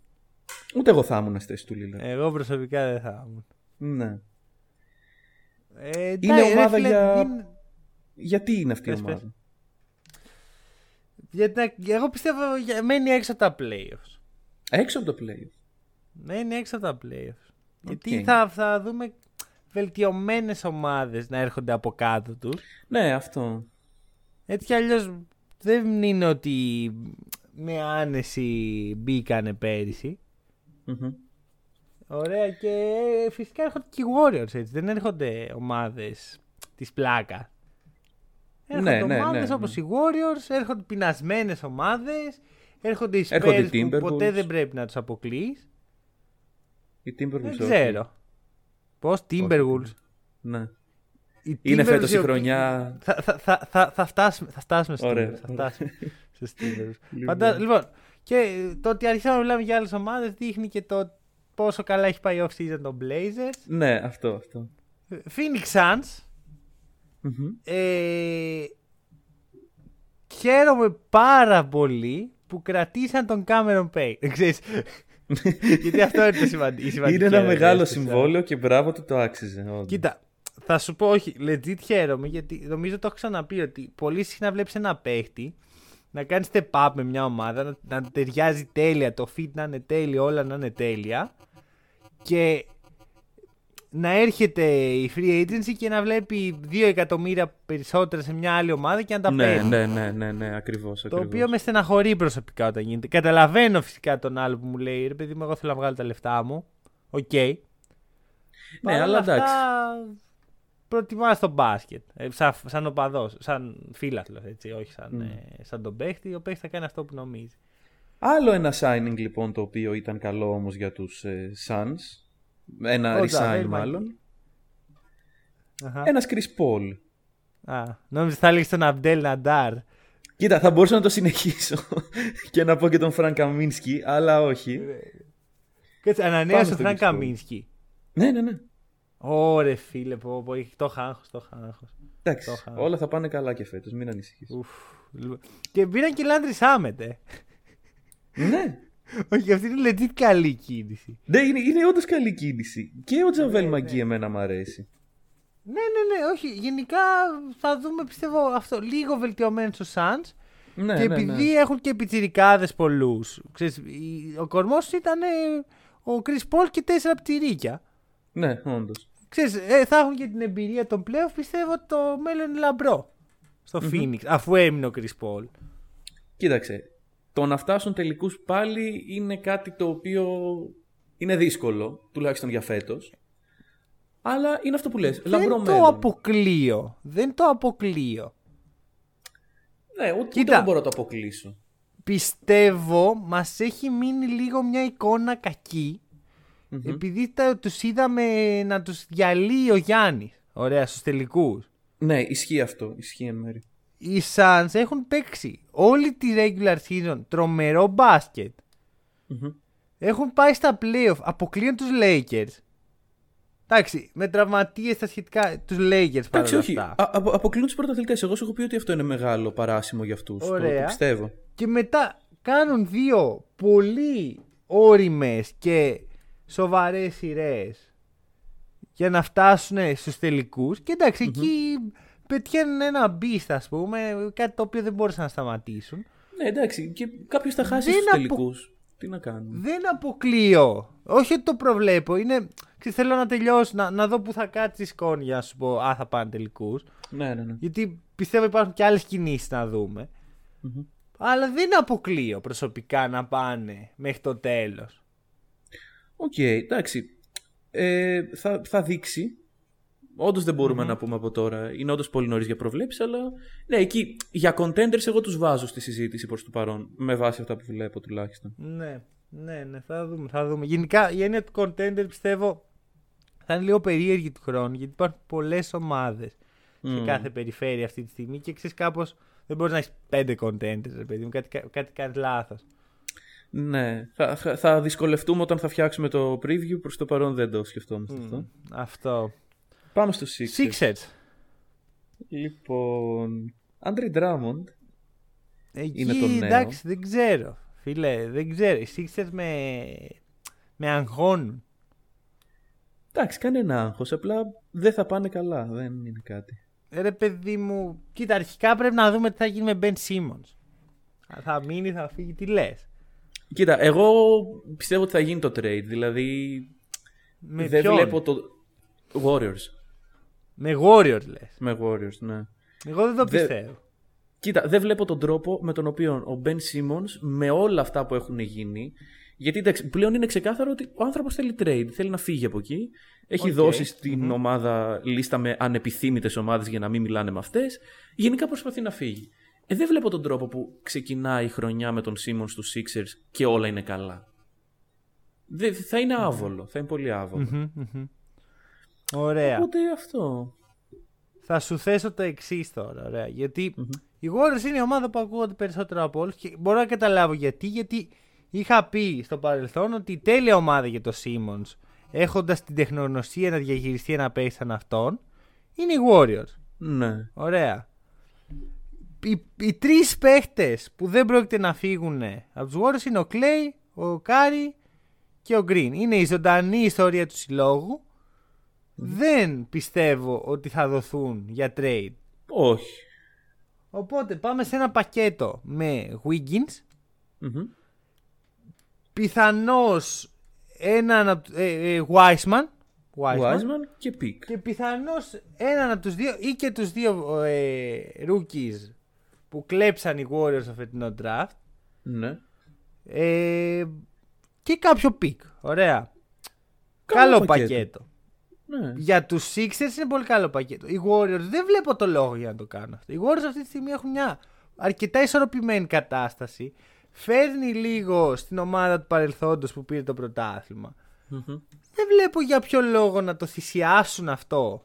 [SPEAKER 5] Ούτε εγώ θα ήμουν στη θέση του Λίλαρντ.
[SPEAKER 4] Εγώ προσωπικά δεν θα ήμουν.
[SPEAKER 5] Ναι.
[SPEAKER 4] Ε,
[SPEAKER 5] Είναι
[SPEAKER 4] εντάξει, ρε
[SPEAKER 5] ομάδα
[SPEAKER 4] φίλε,
[SPEAKER 5] για-
[SPEAKER 4] είναι-
[SPEAKER 5] Γιατί είναι αυτή η
[SPEAKER 4] Πες,
[SPEAKER 5] ομάδα;
[SPEAKER 4] πες. Γιατί, εγώ πιστεύω για- μένει έξω από τα playoffs.
[SPEAKER 5] Έξω από το play.
[SPEAKER 4] Μένει έξω από τα playoffs. Γιατί
[SPEAKER 5] Οκ.
[SPEAKER 4] θα, θα δούμε βελτιωμένες ομάδες να έρχονται από κάτω τους.
[SPEAKER 5] Ναι, αυτό.
[SPEAKER 4] Έτσι κι αλλιώς δεν είναι ότι με άνεση μπήκανε πέρυσι.
[SPEAKER 5] Μμμ.
[SPEAKER 4] Ωραία και φυσικά έρχονται και οι Warriors έτσι. Δεν έρχονται ομάδες της πλάκα. Έρχονται
[SPEAKER 5] Ναι, ναι,
[SPEAKER 4] ομάδες
[SPEAKER 5] ναι,
[SPEAKER 4] όπως οι Warriors, έρχονται πεινασμένες ομάδες, έρχονται οι
[SPEAKER 5] Έρχονται οι
[SPEAKER 4] Spurs που
[SPEAKER 5] Timberwolves.
[SPEAKER 4] ποτέ δεν πρέπει να τους αποκλείς.
[SPEAKER 5] Οι Timberwolves.
[SPEAKER 4] Δεν
[SPEAKER 5] όχι.
[SPEAKER 4] ξέρω. Πώς, Timberwolves.
[SPEAKER 5] Ναι.
[SPEAKER 4] Οι
[SPEAKER 5] Είναι
[SPEAKER 4] Timberwolves
[SPEAKER 5] φέτος η
[SPEAKER 4] οι οποίοι-
[SPEAKER 5] χρονιά.
[SPEAKER 4] Θα, θα, θα, θα, θα φτάσουμε, θα φτάσουμε στους
[SPEAKER 5] Ωραία,
[SPEAKER 4] Timberwolves, Θα
[SPEAKER 5] ωραία.
[SPEAKER 4] φτάσουμε στους Timberwolves. Φαντά- λοιπόν, και το ότι αρχίσαμε να μιλάμε για άλλες ομάδες δείχνει και το πόσο καλά έχει πάει off-season των Blazers.
[SPEAKER 5] Ναι, αυτό, αυτό.
[SPEAKER 4] Phoenix Suns.
[SPEAKER 5] Μμμ.
[SPEAKER 4] Ε, χαίρομαι πάρα πολύ που κρατήσαν τον Cameron Payne. Ξέρεις, γιατί αυτό είναι το σημαντικό.
[SPEAKER 5] Είναι ένα μεγάλο συμβόλαιο και μπράβο του το άξιζε. όντως.
[SPEAKER 4] Κοίτα, θα σου πω όχι, legit χαίρομαι γιατί νομίζω το έχω ξαναπεί ότι πολύ συχνά βλέπεις ένα παίχτη να κάνεις step up με μια ομάδα, να, να ταιριάζει τέλεια, το fit να είναι τέλειο, όλα να είναι τέλεια και να έρχεται η free agency και να βλέπει 2 εκατομμύρια περισσότερα σε μια άλλη ομάδα και να τα
[SPEAKER 5] Ναι,
[SPEAKER 4] παίρνει.
[SPEAKER 5] ναι, ναι, ναι, ναι, ακριβώς,
[SPEAKER 4] Το
[SPEAKER 5] ακριβώς.
[SPEAKER 4] οποίο με στεναχωρεί προσωπικά όταν γίνεται. Καταλαβαίνω φυσικά τον άλλο που μου λέει ρε παιδί μου, εγώ θέλω να βγάλω τα λεφτά μου. Οκ.
[SPEAKER 5] Ναι,
[SPEAKER 4] Παρ' όλα
[SPEAKER 5] αλλά εντάξει.
[SPEAKER 4] Αυτά, προτιμάς το μπάσκετ. Ε, σαν, σαν οπαδός, σαν φίλαθλος, έτσι, όχι σαν, ε, σαν τον παίχτη. Ο παίχτης θα κάνει αυτό που νομίζει.
[SPEAKER 5] Άλλο ένα signing λοιπόν το οποίο ήταν καλό όμως για τους ε, Suns. Ένα
[SPEAKER 4] Ο
[SPEAKER 5] re-sign
[SPEAKER 4] JaVale
[SPEAKER 5] μάλλον.
[SPEAKER 4] Αχα.
[SPEAKER 5] Ένας Chris Paul.
[SPEAKER 4] Α, νόμιζα θα έλεγες τον Abdel Nader.
[SPEAKER 5] Κοίτα, θα μπορούσα να το συνεχίσω και να πω και τον Frank Kaminsky, αλλά όχι.
[SPEAKER 4] Κάτσε,
[SPEAKER 5] Πάμε
[SPEAKER 4] ανανέωσε ο
[SPEAKER 5] στον
[SPEAKER 4] Frank
[SPEAKER 5] Chris Paul.
[SPEAKER 4] Kaminsky.
[SPEAKER 5] Ναι, ναι, ναι.
[SPEAKER 4] Ωρε φίλε, πω, πω, έχει το άγχος, το άγχος.
[SPEAKER 5] Εντάξει,
[SPEAKER 4] Το είχα.
[SPEAKER 5] όλα θα πάνε καλά και φέτος, μην ανησυχείς.
[SPEAKER 4] Ουφ, λοιπόν. Και πήραν και Λάντρι Σάμετ, ε.
[SPEAKER 5] Ναι,
[SPEAKER 4] Όχι, αυτή είναι legit καλή κίνηση.
[SPEAKER 5] Ναι, είναι, είναι όντως καλή κίνηση. Και ο
[SPEAKER 4] Ναι,
[SPEAKER 5] Τζαβέλ Μαγκή εμένα μου αρέσει.
[SPEAKER 4] Ναι, ναι, ναι, όχι. Γενικά θα δούμε, πιστεύω, αυτό λίγο βελτιωμένος στο Suns.
[SPEAKER 5] Ναι,
[SPEAKER 4] και
[SPEAKER 5] ναι,
[SPEAKER 4] επειδή
[SPEAKER 5] ναι.
[SPEAKER 4] έχουν και πιτσιρικάδες πολλούς. Ξέρεις, η- ο κορμός ήταν ε, ο Chris Paul και τέσσερα πτυρίκια.
[SPEAKER 5] Ναι, όντως.
[SPEAKER 4] Ξέρεις, ε, θα έχουν και την εμπειρία των playoff. Πιστεύω ότι το μέλλον είναι λαμπρό στο Phoenix, αφού έμεινε ο Chris Paul.
[SPEAKER 5] Κοίταξε. Το να φτάσουν τελικούς πάλι είναι κάτι το οποίο είναι δύσκολο, τουλάχιστον για φέτος. Αλλά είναι αυτό που λες, λαμπρό
[SPEAKER 4] Δεν το
[SPEAKER 5] μέλλον.
[SPEAKER 4] αποκλείω. Δεν το αποκλείω.
[SPEAKER 5] Ναι, ούτε,
[SPEAKER 4] Κοίτα.
[SPEAKER 5] ούτε δεν μπορώ να το αποκλείσω.
[SPEAKER 4] Πιστεύω μας έχει μείνει λίγο μια εικόνα κακή, επειδή τα, τους είδαμε να τους διαλύει ο Γιάννης. Ωραία, στους τελικούς.
[SPEAKER 5] Ναι, ισχύει αυτό. Ισχύει εν μέρει.
[SPEAKER 4] Οι Suns έχουν παίξει όλη τη regular season τρομερό μπάσκετ. Έχουν πάει στα playoff, αποκλείουν τους Lakers. Εντάξει, με τραυματίες τα σχετικά, τους Lakers
[SPEAKER 5] Εντάξει,
[SPEAKER 4] παρόλα
[SPEAKER 5] όχι.
[SPEAKER 4] αυτά.
[SPEAKER 5] Α, απο- αποκλείουν τους πρωταθλητές. Εγώ σου έχω πει ότι αυτό είναι μεγάλο παράσημο για αυτούς. Το, το
[SPEAKER 4] Ωραία.
[SPEAKER 5] πιστεύω.
[SPEAKER 4] Και μετά κάνουν δύο πολύ όριμες και σοβαρές σειρές για να φτάσουν στους τελικούς και εντάξει εκεί πετυχαίνουν ένα beast ας πούμε κάτι το οποίο δεν μπορούσαν να σταματήσουν
[SPEAKER 5] Ναι, εντάξει. Και κάποιος θα χάσει
[SPEAKER 4] Δεν
[SPEAKER 5] στους
[SPEAKER 4] απο-
[SPEAKER 5] τελικούς. Τι να κάνουμε;
[SPEAKER 4] δεν αποκλείω όχι ότι το προβλέπω είναι ξέρεις, θέλω να τελειώσω να, να δω που θα κάτσει η σκόνη για να σου πω α θα πάνε τελικούς
[SPEAKER 5] Ναι, ναι, ναι.
[SPEAKER 4] γιατί πιστεύω υπάρχουν και άλλες κινήσεις να δουμε αλλά δεν αποκλείω προσωπικά να πάνε μέχρι το τέλος
[SPEAKER 5] Οκ, εντάξει. Ε, θα, θα δείξει. Όντως δεν μπορούμε να πούμε από τώρα. Είναι όντως πολύ νωρίς για προβλέψεις, αλλά. Ναι, εκεί για contenders εγώ τους βάζω στη συζήτηση προς το παρόν. Με βάση αυτά που βλέπω τουλάχιστον.
[SPEAKER 4] Ναι, ναι, ναι, θα δούμε, θα δούμε. Γενικά η έννοια του contender πιστεύω θα είναι λίγο περίεργη του χρόνου γιατί υπάρχουν πολλές ομάδες σε
[SPEAKER 5] Μμμ.
[SPEAKER 4] κάθε περιφέρεια αυτή τη στιγμή και ξέρεις κάπως δεν μπορείς να έχεις πέντε contenders, ρε παιδί μου, κάτι, κα- κάτι κάνεις λάθος.
[SPEAKER 5] Ναι. Θα, θα, θα δυσκολευτούμε όταν θα φτιάξουμε το preview. Προς το παρόν δεν το σκεφτόμαστε αυτό.
[SPEAKER 4] Αυτό.
[SPEAKER 5] Πάμε στο Sixers.
[SPEAKER 4] Sixers.
[SPEAKER 5] Λοιπόν. Άντρι Drummond.
[SPEAKER 4] Εκεί
[SPEAKER 5] Είναι το νέο.
[SPEAKER 4] εντάξει, δεν ξέρω. Φίλε, δεν ξέρω. Οι Sixers με, με αγχώνουν.
[SPEAKER 5] Εντάξει, κάνει ένα άγχος, Απλά δεν θα πάνε καλά. Δεν είναι κάτι.
[SPEAKER 4] Ρε παιδί μου, κοίτα, αρχικά πρέπει να δούμε τι θα γίνει με Ben Simmons. Θα μείνει, θα φύγει, τι λες.
[SPEAKER 5] Κοίτα, εγώ πιστεύω ότι θα γίνει το trade. Δηλαδή.
[SPEAKER 4] Με
[SPEAKER 5] δεν
[SPEAKER 4] ποιον;
[SPEAKER 5] βλέπω το. Warriors.
[SPEAKER 4] Με Warriors λες.
[SPEAKER 5] Με Warriors, ναι.
[SPEAKER 4] Εγώ δεν το
[SPEAKER 5] Δε-
[SPEAKER 4] πιστεύω.
[SPEAKER 5] Κοίτα, δεν βλέπω τον τρόπο με τον οποίο ο Ben Simmons με όλα αυτά που έχουν γίνει. Γιατί εντάξει, πλέον είναι ξεκάθαρο ότι ο άνθρωπος θέλει trade, θέλει να φύγει από εκεί. Έχει
[SPEAKER 4] Οκ.
[SPEAKER 5] δώσει στην ομάδα λίστα με ανεπιθύμητες ομάδες για να μην μιλάνε με αυτές. Γενικά προσπαθεί να φύγει. Ε, δεν βλέπω τον τρόπο που ξεκινάει η χρονιά με τον Simmons τους Sixers και όλα είναι καλά. Δεν, θα είναι άβολο, θα είναι πολύ άβολο.
[SPEAKER 4] Μμμ, μμμ. Ωραία.
[SPEAKER 5] Οπότε αυτό.
[SPEAKER 4] Θα σου θέσω το εξής τώρα. Ωραία. Γιατί οι Warriors είναι η ομάδα που ακούγονται περισσότερο από όλους και μπορώ να καταλάβω γιατί. Γιατί είχα πει στο παρελθόν ότι η τέλεια ομάδα για το Simmons έχοντας την τεχνογνωσία να διαχειριστεί ένα παίκτη σαν αυτόν είναι οι Warriors.
[SPEAKER 5] Ναι.
[SPEAKER 4] Ωραία. Οι, οι τρεις παίχτες που δεν πρόκειται να φύγουν από τους Warriors είναι ο Klay, ο Κάρι και ο Green. Είναι η ζωντανή ιστορία του συλλόγου. Δεν πιστεύω ότι θα δοθούν για trade.
[SPEAKER 5] Όχι.
[SPEAKER 4] Οπότε πάμε σε ένα πακέτο με Wiggins.
[SPEAKER 5] Μμμ.
[SPEAKER 4] Πιθανώς έναν απ' ε, ε, Wiseman. Wiseman.
[SPEAKER 5] Wiseman και Pick.
[SPEAKER 4] Και πιθανώς έναν από τους δύο ή και τους δύο ε, rookies που κλέψαν οι Warriors στο φετινό draft.
[SPEAKER 5] Ναι.
[SPEAKER 4] Ε, και κάποιο pick. Ωραία.
[SPEAKER 5] Καλό
[SPEAKER 4] Καλό,
[SPEAKER 5] πακέτο.
[SPEAKER 4] πακέτο.
[SPEAKER 5] ναι.
[SPEAKER 4] Για τους Sixers είναι πολύ καλό πακέτο. Οι Warriors δεν βλέπω το λόγο για να το κάνουν αυτό. Οι Warriors αυτή τη στιγμή έχουν μια αρκετά ισορροπημένη κατάσταση. Φέρνει λίγο στην ομάδα του παρελθόντος που πήρε το πρωτάθλημα.
[SPEAKER 5] Μμμ.
[SPEAKER 4] Δεν βλέπω για ποιο λόγο να το θυσιάσουν αυτό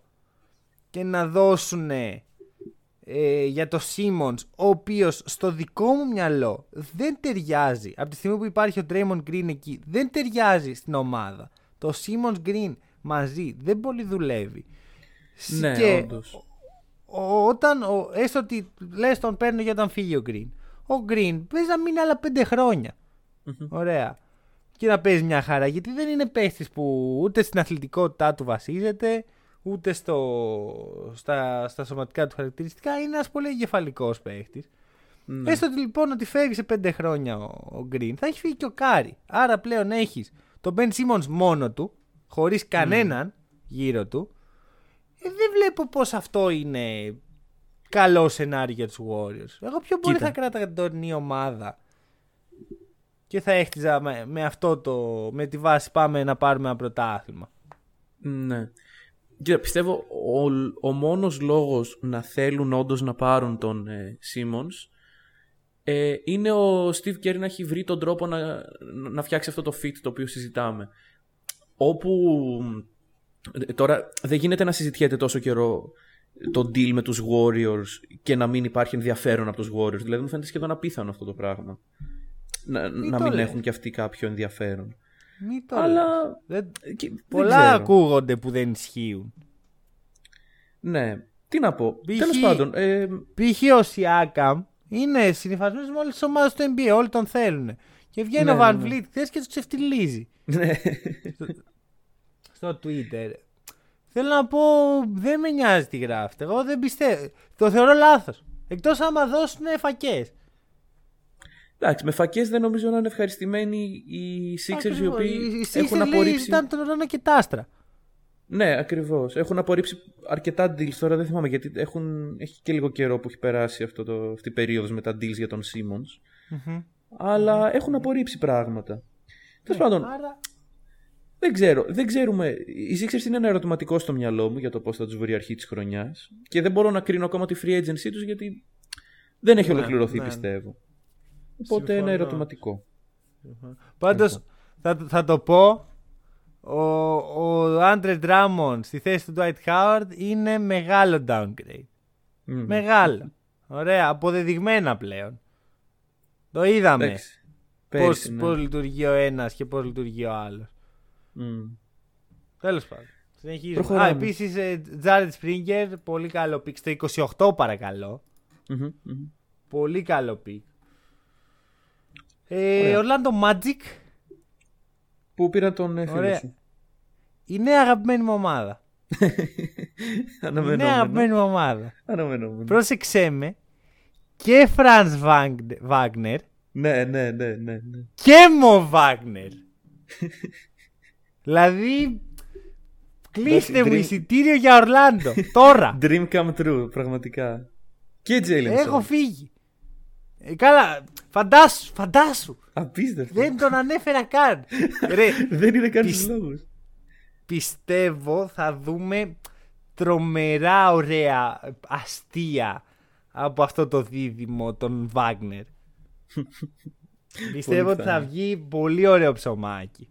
[SPEAKER 4] και να δώσουν ε, για το Simmons ο οποίος στο δικό μου μυαλό δεν ταιριάζει από τη στιγμή που υπάρχει ο Draymond Green εκεί δεν ταιριάζει στην ομάδα το Simmons Green μαζί δεν πολύ δουλεύει
[SPEAKER 5] Ναι,
[SPEAKER 4] και
[SPEAKER 5] όντως.
[SPEAKER 4] ο- όταν ο, έστω ότι λες τον παίρνω για όταν φύγει ο Green ο Green παίζει να μείνει άλλα πέντε χρόνια Ωραία. Και να παίζει μια χαρά. Γιατί δεν είναι παίχτης που ούτε στην αθλητικότητά του βασίζεται, ούτε στο, στα, στα σωματικά του χαρακτηριστικά. Είναι ένας πολύ εγκεφαλικός παίχτης. Ναι. Έστω ότι λοιπόν ότι φεύγει σε πέντε χρόνια ο, ο Green, θα έχει φύγει και ο Κάρι. Άρα πλέον έχεις τον Ben Simmons μόνο του, χωρίς κανέναν γύρω του. Ε, δεν βλέπω πώς αυτό είναι καλό σενάριο για τους Warriors. Εγώ πιο πολύ θα κράταγα την τωρινή ομάδα και θα έχτιζα με, με, αυτό το, με τη βάση πάμε να πάρουμε ένα πρωτάθλημα.
[SPEAKER 5] Ναι. Και πιστεύω ο, ο μόνος λόγος να θέλουν όντως να πάρουν τον ε, Simmons ε, είναι ο Steve Kerr να έχει βρει τον τρόπο να, να φτιάξει αυτό το fit το οποίο συζητάμε. Όπου ε, τώρα δεν γίνεται να συζητιέται τόσο καιρό το deal με τους Warriors και να μην υπάρχει ενδιαφέρον από τους Warriors. Δηλαδή μου φαίνεται σχεδόν απίθανο αυτό το πράγμα. Να μην, να μην έχουν κι αυτοί κάποιο ενδιαφέρον.
[SPEAKER 4] Μην το
[SPEAKER 5] Αλλά
[SPEAKER 4] δεν...
[SPEAKER 5] και-
[SPEAKER 4] Πολλά
[SPEAKER 5] ξέρω.
[SPEAKER 4] ακούγονται που δεν ισχύουν.
[SPEAKER 5] Ναι. Τι να πω.
[SPEAKER 4] Π.χ.
[SPEAKER 5] Τέλος πάντων. Ε,
[SPEAKER 4] Π.χ. ο Σιάκαμ είναι συνυφασμένος με όλε τι ομάδε του NBA. Όλοι τον θέλουν. Και βγαίνει
[SPEAKER 5] Ναι,
[SPEAKER 4] ο Van
[SPEAKER 5] ναι, ναι.
[SPEAKER 4] Vliet χθες και τους ξεφτιλίζει
[SPEAKER 5] ναι.
[SPEAKER 4] στο Twitter. Θέλω να πω, δεν με νοιάζει τι γράφετε. Εγώ δεν πιστεύω. Το θεωρώ λάθος. Εκτός άμα δώσουν φακές.
[SPEAKER 5] Εντάξει, με φακές δεν νομίζω να είναι ευχαριστημένοι οι Sixers οι οποίοι έχουν απορρίψει.
[SPEAKER 4] Ήταν τον Ρώνα και τα άστρα.
[SPEAKER 5] Ναι, ακριβώς. Έχουν απορρίψει αρκετά deals τώρα, δεν θυμάμαι γιατί έχουν... έχει και λίγο καιρό που έχει περάσει αυτό το... αυτή η περίοδος με τα deals για τον Simmons. Αλλά έχουν απορρίψει πράγματα. Τέλος πάντων,
[SPEAKER 4] Άρα,
[SPEAKER 5] δεν ξέρω. Δεν ξέρουμε. Οι Sixers είναι ένα ερωτηματικό στο μυαλό μου για το πώς θα τους βρει η αρχή της χρονιάς. Και δεν μπορώ να κρίνω ακόμα τη free agency τους γιατί δεν έχει
[SPEAKER 4] Ναι,
[SPEAKER 5] ολοκληρωθεί,
[SPEAKER 4] ναι.
[SPEAKER 5] πιστεύω. Οπότε
[SPEAKER 4] Συμφωνώ.
[SPEAKER 5] ένα ερωτηματικό.
[SPEAKER 4] Πάντως θα, θα το πω. Ο, ο Andre Drummond στη θέση του Dwight Howard είναι μεγάλο downgrade.
[SPEAKER 5] Μμμ.
[SPEAKER 4] Μεγάλο. Ωραία, αποδεδειγμένα πλέον. Το είδαμε.
[SPEAKER 5] Εντάξει.
[SPEAKER 4] Πώς,
[SPEAKER 5] Πέρυσι, ναι.
[SPEAKER 4] πώς λειτουργεί ο ένας και πώς λειτουργεί ο άλλος.
[SPEAKER 5] Μμ.
[SPEAKER 4] Τέλος πάντων. Συνεχίζουμε.
[SPEAKER 5] Προχωράμε.
[SPEAKER 4] Α, επίσης ε, Jaden Springer, πολύ καλό pick. Στο 28 παρακαλώ.
[SPEAKER 5] Μμμ, μμμ.
[SPEAKER 4] Πολύ καλό pick. Ε,
[SPEAKER 5] Ωραία.
[SPEAKER 4] Orlando Magic,
[SPEAKER 5] Πού πήρα τον ε, φίλο
[SPEAKER 4] Ωραία.
[SPEAKER 5] σου;
[SPEAKER 4] η νέα αγαπημένη μου ομάδα. Η νέα
[SPEAKER 5] Αναμενόμενο.
[SPEAKER 4] αγαπημένη μου ομάδα.
[SPEAKER 5] Αναμενόμενο.
[SPEAKER 4] Πρόσεξέ με. Και Franz Wagner
[SPEAKER 5] Ναι, ναι, ναι, ναι. ναι.
[SPEAKER 4] και Mo Wagner. δηλαδή, κλείστε
[SPEAKER 5] Εντάξει,
[SPEAKER 4] μου
[SPEAKER 5] dream-
[SPEAKER 4] εισιτήριο για Orlando. Τώρα.
[SPEAKER 5] Dream come true, πραγματικά. Και Jalen
[SPEAKER 4] Έχω
[SPEAKER 5] Suggs.
[SPEAKER 4] φύγει. Ε, καλά, φαντάσου, φαντάσου.
[SPEAKER 5] Απίστευτο.
[SPEAKER 4] Δεν τον ανέφερα καν. Ρε,
[SPEAKER 5] Δεν είναι καν
[SPEAKER 4] Πισ-
[SPEAKER 5] στους λόγους.
[SPEAKER 4] πιστεύω θα δούμε τρομερά ωραία αστεία από αυτό το δίδυμο των Wagner. πιστεύω ότι θα
[SPEAKER 5] πιθανό.
[SPEAKER 4] βγει πολύ ωραίο ψωμάκι.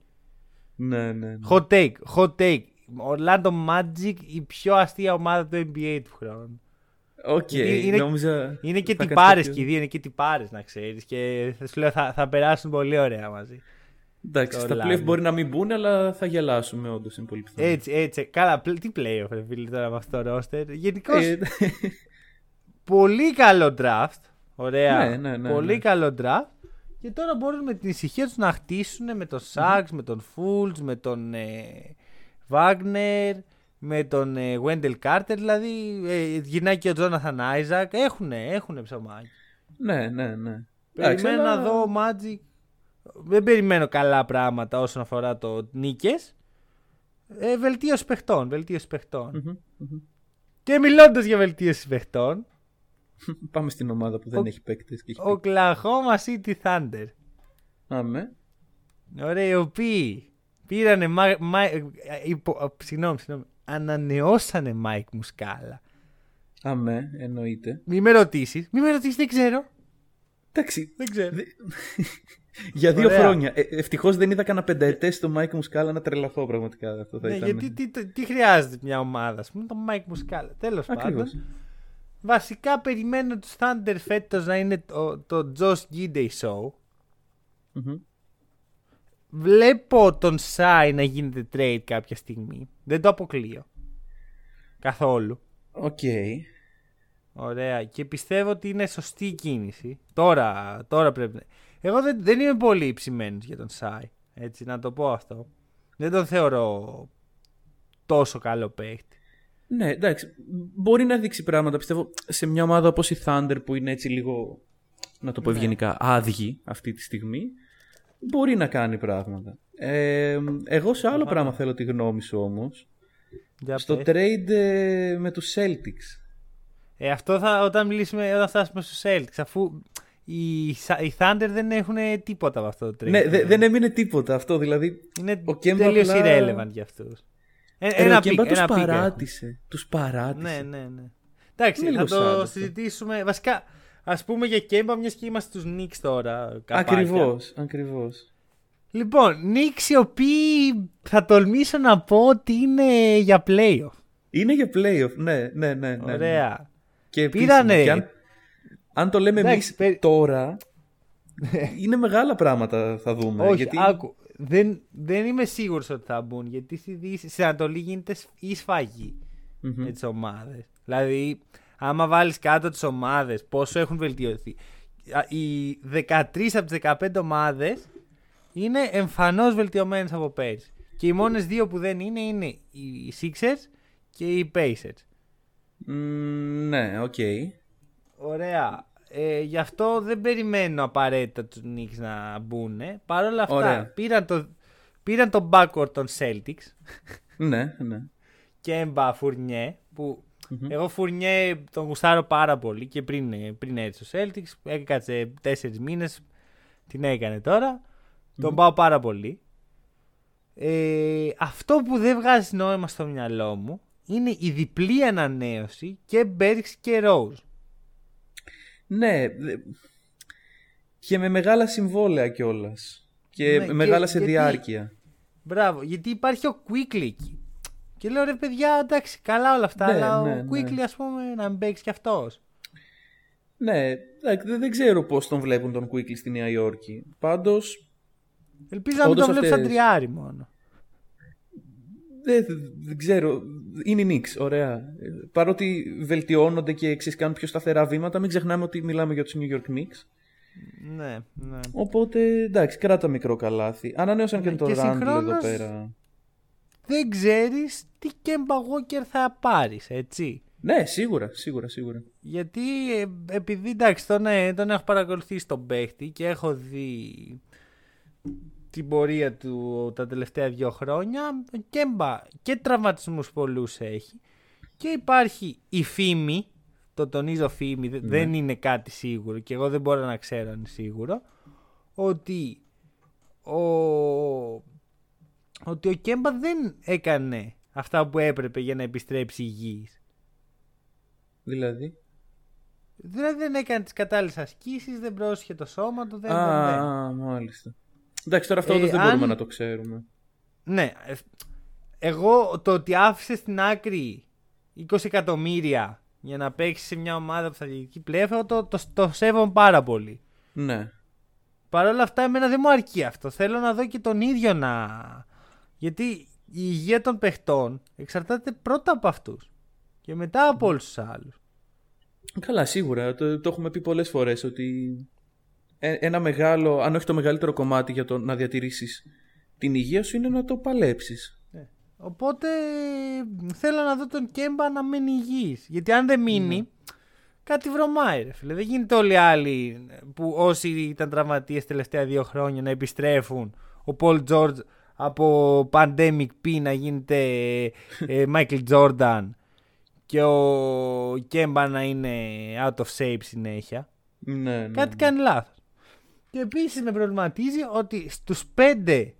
[SPEAKER 5] Ναι, ναι. ναι.
[SPEAKER 4] Hot take, hot take. Orlando Magic η πιο αστεία ομάδα του NBA του χρόνου.
[SPEAKER 5] Οκ,
[SPEAKER 4] Είναι- είναι-
[SPEAKER 5] νόμιζα...
[SPEAKER 4] Είναι και
[SPEAKER 5] θα κάνεις
[SPEAKER 4] τυπάρε
[SPEAKER 5] κάποιο-
[SPEAKER 4] και οι δύο, είναι και τυπάρε να ξέρεις. Και θα σου λέω θα, θα περάσουν πολύ ωραία μαζί.
[SPEAKER 5] Εντάξει,
[SPEAKER 4] το
[SPEAKER 5] στα
[SPEAKER 4] Orlando.
[SPEAKER 5] playoff μπορεί να μην μπουν, αλλά θα γελάσουμε όντως. Είναι πολύ πιθανό.
[SPEAKER 4] Έτσι, έτσι. Καλά, πλ- τι playoff, ρε φίλε, τώρα με αυτό το roster. Γενικώς
[SPEAKER 5] Ε,
[SPEAKER 4] πολύ καλό draft. Ωραία.
[SPEAKER 5] Ναι, ναι, ναι,
[SPEAKER 4] πολύ
[SPEAKER 5] ναι.
[SPEAKER 4] καλό draft. Και τώρα μπορούν με την ησυχία τους να χτίσουν με τον Σάξ, με τον Φούλτ, με τον ε, Wagner, με τον ε, Wendell Carter. Δηλαδή ε, γυρνάει και ο Τζόναθαν Άιζακ. Έχουνε, έχουνε ψωμάκι.
[SPEAKER 5] ναι, ναι, ναι. Εντάξει,
[SPEAKER 4] Περιμένω
[SPEAKER 5] αλλά-
[SPEAKER 4] να δω Magic. Δεν περιμένω καλά πράγματα όσον αφορά το νίκες. Ε, βελτίωση παιχτών. Βελτίωση παιχτών.
[SPEAKER 5] Μμμ, μμμ.
[SPEAKER 4] Και μιλώντας για βελτίωση παιχτών,
[SPEAKER 5] Πάμε στην ομάδα που δεν
[SPEAKER 4] Ο-
[SPEAKER 5] έχει παίκτες. Και έχει
[SPEAKER 4] Oklahoma City Thunder.
[SPEAKER 5] Άμε.
[SPEAKER 4] Ωραία, οι οποίοι πήρανε. Μα, μα, ε, υπο, α, συγγνώμη, συγγνώμη. Ανανεώσανε Mike Muscala.
[SPEAKER 5] Αμέ, εννοείται.
[SPEAKER 4] Μη με ρωτήσεις. Μη με ρωτήσεις, δεν ξέρω.
[SPEAKER 5] Εντάξει.
[SPEAKER 4] Δεν ξέρω.
[SPEAKER 5] δε- Για δύο
[SPEAKER 4] Ωραία.
[SPEAKER 5] χρόνια. Ε, Ευτυχώς δεν είδα κανένα πενταετές στο Mike Muscala να τρελαθώ πραγματικά. Αυτό θα
[SPEAKER 4] Ναι,
[SPEAKER 5] ήταν...
[SPEAKER 4] γιατί τι, τι, τι χρειάζεται μια ομάδα, ας πούμε, το Mike Muscala. Τέλος πάντων.
[SPEAKER 5] Ακριβώς.
[SPEAKER 4] Βασικά περιμένω τους Thunder φέτος να είναι το, το Josh Giddey show.
[SPEAKER 5] Μμμ.
[SPEAKER 4] Βλέπω τον Σάι να γίνεται trade κάποια στιγμή. Δεν το αποκλείω. Καθόλου.
[SPEAKER 5] Οκ.
[SPEAKER 4] Ωραία. Και πιστεύω ότι είναι σωστή η κίνηση. Τώρα, τώρα πρέπει να... Εγώ δεν, δεν είμαι πολύ ψημένος για τον Σάι. Έτσι, να το πω αυτό. Δεν τον θεωρώ τόσο καλό παίχτη.
[SPEAKER 5] Ναι, εντάξει. Μπορεί να δείξει πράγματα. Πιστεύω σε μια ομάδα όπως η Thunder που είναι έτσι λίγο, να το πω
[SPEAKER 4] Ναι.
[SPEAKER 5] ευγενικά, άδειοι αυτή τη στιγμή. Μπορεί να κάνει πράγματα. Ε, εγώ σε άλλο πράγμα θέλω τη γνώμη σου όμως.
[SPEAKER 4] Για
[SPEAKER 5] Στο
[SPEAKER 4] πες.
[SPEAKER 5] trade ε, με τους Celtics.
[SPEAKER 4] Ε, αυτό θα όταν μιλήσουμε, όταν φτάσουμε στους Celtics, αφού οι, Sa- οι Thunder δεν έχουν τίποτα από αυτό το trade.
[SPEAKER 5] Ναι, δε- δεν έμεινε τίποτα αυτό. Δηλαδή,
[SPEAKER 4] Είναι
[SPEAKER 5] ο Kemba
[SPEAKER 4] τελείως
[SPEAKER 5] απλά-
[SPEAKER 4] irrelevant για αυτούς. Ε,
[SPEAKER 5] ένα
[SPEAKER 4] ένα
[SPEAKER 5] ο Kemba
[SPEAKER 4] pick,
[SPEAKER 5] τους
[SPEAKER 4] ένα pick έχουν.
[SPEAKER 5] παράτησε. Τους παράτησε.
[SPEAKER 4] Ναι, ναι, ναι. Εντάξει,
[SPEAKER 5] Είναι
[SPEAKER 4] θα
[SPEAKER 5] λίγο
[SPEAKER 4] το
[SPEAKER 5] sad αυτό.
[SPEAKER 4] συζητήσουμε. Βασικά, ας πούμε για Kemba, μιας και είμαστε στους Knicks τώρα. καπάκια.
[SPEAKER 5] Ακριβώς, ακριβώς.
[SPEAKER 4] Λοιπόν, Knicks οι οποίοι θα τολμήσω να πω ότι είναι για playoff.
[SPEAKER 5] Είναι για playoff, ναι, ναι, ναι. ναι.
[SPEAKER 4] Ωραία.
[SPEAKER 5] Και επίσης,
[SPEAKER 4] Πήρανε-
[SPEAKER 5] και αν, αν το λέμε
[SPEAKER 4] Εντάξει,
[SPEAKER 5] εμείς
[SPEAKER 4] πε-
[SPEAKER 5] τώρα, είναι μεγάλα πράγματα θα δούμε.
[SPEAKER 4] Όχι,
[SPEAKER 5] γιατί...
[SPEAKER 4] άκου. Δεν, δεν είμαι σίγουρος ότι θα μπουν γιατί στη, Δύση- στην Ανατολή γίνεται σ- η σφαγή
[SPEAKER 5] Μμμ.
[SPEAKER 4] με τις ομάδες. Δηλαδή, άμα βάλεις κάτω τις ομάδες, πόσο έχουν βελτιωθεί. Α, Οι 13 από τις 15 ομάδες είναι εμφανώς βελτιωμένες από πέρυσι. Και οι μόνες δύο που δεν είναι είναι οι Sixers και οι Pacers.
[SPEAKER 5] Μ, ναι, οκ.
[SPEAKER 4] Ωραία. Ε, γι' αυτό δεν περιμένω απαραίτητα τους Knicks να μπουν. Παρ' όλα αυτά
[SPEAKER 5] Ωραία.
[SPEAKER 4] πήραν το, πήραν το backcourt των Celtics
[SPEAKER 5] Ναι, ναι.
[SPEAKER 4] και Εμπα Φουρνιέ που εγώ Φουρνιέ τον γουστάρω πάρα πολύ και πριν, πριν έρθει στο Celtics έκατσε τέσσερις μήνες την έκανε τώρα τον πάω πάρα πολύ ε, αυτό που δεν βγάζει νόημα στο μυαλό μου είναι η διπλή ανανέωση και Berks και Rose
[SPEAKER 5] Ναι, δε- και με μεγάλα συμβόλαια κιόλας. Και
[SPEAKER 4] Ναι, και-
[SPEAKER 5] μεγάλα σε
[SPEAKER 4] γιατί-
[SPEAKER 5] διάρκεια.
[SPEAKER 4] Μπράβο, γιατί υπάρχει ο Quickly εκεί. Και λέω ρε παιδιά, εντάξει, καλά όλα αυτά,
[SPEAKER 5] Ναι,
[SPEAKER 4] αλλά
[SPEAKER 5] ναι,
[SPEAKER 4] ο
[SPEAKER 5] ναι.
[SPEAKER 4] Quickly ας πούμε να μην παίξει κι αυτός.
[SPEAKER 5] Ναι, εντάξει, δεν, δεν ξέρω πώς τον βλέπουν τον Quickly στη Νέα Υόρκη. Πάντως,
[SPEAKER 4] Ελπίζω να μην
[SPEAKER 5] Όντως
[SPEAKER 4] το βλέπω σαν
[SPEAKER 5] αυτές-
[SPEAKER 4] τριάρι μόνο.
[SPEAKER 5] δεν, δεν ξέρω. Είναι η Knicks, ωραία. Ε, Παρότι βελτιώνονται και εξής κάνουν πιο σταθερά βήματα, μην ξεχνάμε ότι μιλάμε για τους New York Knicks.
[SPEAKER 4] Ναι, ναι.
[SPEAKER 5] Οπότε, εντάξει, κράτα μικρό καλάθι. Ανανέωσαν και
[SPEAKER 4] Ναι,
[SPEAKER 5] τον
[SPEAKER 4] και
[SPEAKER 5] Randall εδώ
[SPEAKER 4] συγχρόνως-
[SPEAKER 5] πέρα.
[SPEAKER 4] Δεν ξέρεις τι Kemba Walker θα πάρεις, έτσι.
[SPEAKER 5] Ναι, σίγουρα, σίγουρα, σίγουρα.
[SPEAKER 4] Γιατί ε, επειδή εντάξει τον, ε, τον έχω παρακολουθήσει τον παίχτη και έχω δει την πορεία του τα τελευταία δύο χρόνια ο Κέμπα και τραυματισμούς πολλούς έχει και υπάρχει η φήμη το τονίζω φήμη δε- δεν είναι κάτι σίγουρο και εγώ δεν μπορώ να ξέρω αν είναι σίγουρο ότι ο, ότι ο Κέμπα δεν έκανε αυτά που έπρεπε για να επιστρέψει υγιής
[SPEAKER 5] Δηλαδή;
[SPEAKER 4] Δηλαδή δεν έκανε τις κατάλληλες ασκήσεις, δεν πρόσχε το σώμα του. Δεν, δεν, δεν.
[SPEAKER 5] Α, μάλιστα. Εντάξει, τώρα αυτό
[SPEAKER 4] Ε,
[SPEAKER 5] όντως δεν
[SPEAKER 4] αν-
[SPEAKER 5] μπορούμε να το ξέρουμε.
[SPEAKER 4] Ναι. ε, Εγώ το ότι άφησε στην άκρη 20 εκατομμύρια για να παίξει σε μια ομάδα που θα διεκδικεί πλέον, εγώ το, το, το σέβομαι πάρα πολύ.
[SPEAKER 5] Ναι.
[SPEAKER 4] Παρ' όλα αυτά, εμένα δεν μου αρκεί αυτό. Θέλω να δω και τον ίδιο να. Γιατί η υγεία των παιχτών εξαρτάται πρώτα από αυτούς. Και μετά από όλους τους άλλους.
[SPEAKER 5] Καλά, σίγουρα. Το, το έχουμε πει πολλές φορές ότι ε- ένα μεγάλο, αν όχι το μεγαλύτερο κομμάτι για το να διατηρήσεις την υγεία σου είναι να το παλέψεις.
[SPEAKER 4] Οπότε θέλω να δω τον Κέμπα να μείνει υγιής. Γιατί αν δεν μείνει, κάτι βρωμάει ρε φίλε. Δεν γίνεται όλοι οι άλλοι που όσοι ήταν τραυματίες τελευταία δύο χρόνια να επιστρέφουν. Ο Πολ Τζόρτζ από Pandemic P να γίνεται ε, Michael Jordan και ο Κέμπα να είναι out of shape συνέχεια.
[SPEAKER 5] Ναι, ναι.
[SPEAKER 4] Κάτι κάνει λάθος. Και επίσης με προβληματίζει ότι στους πέντε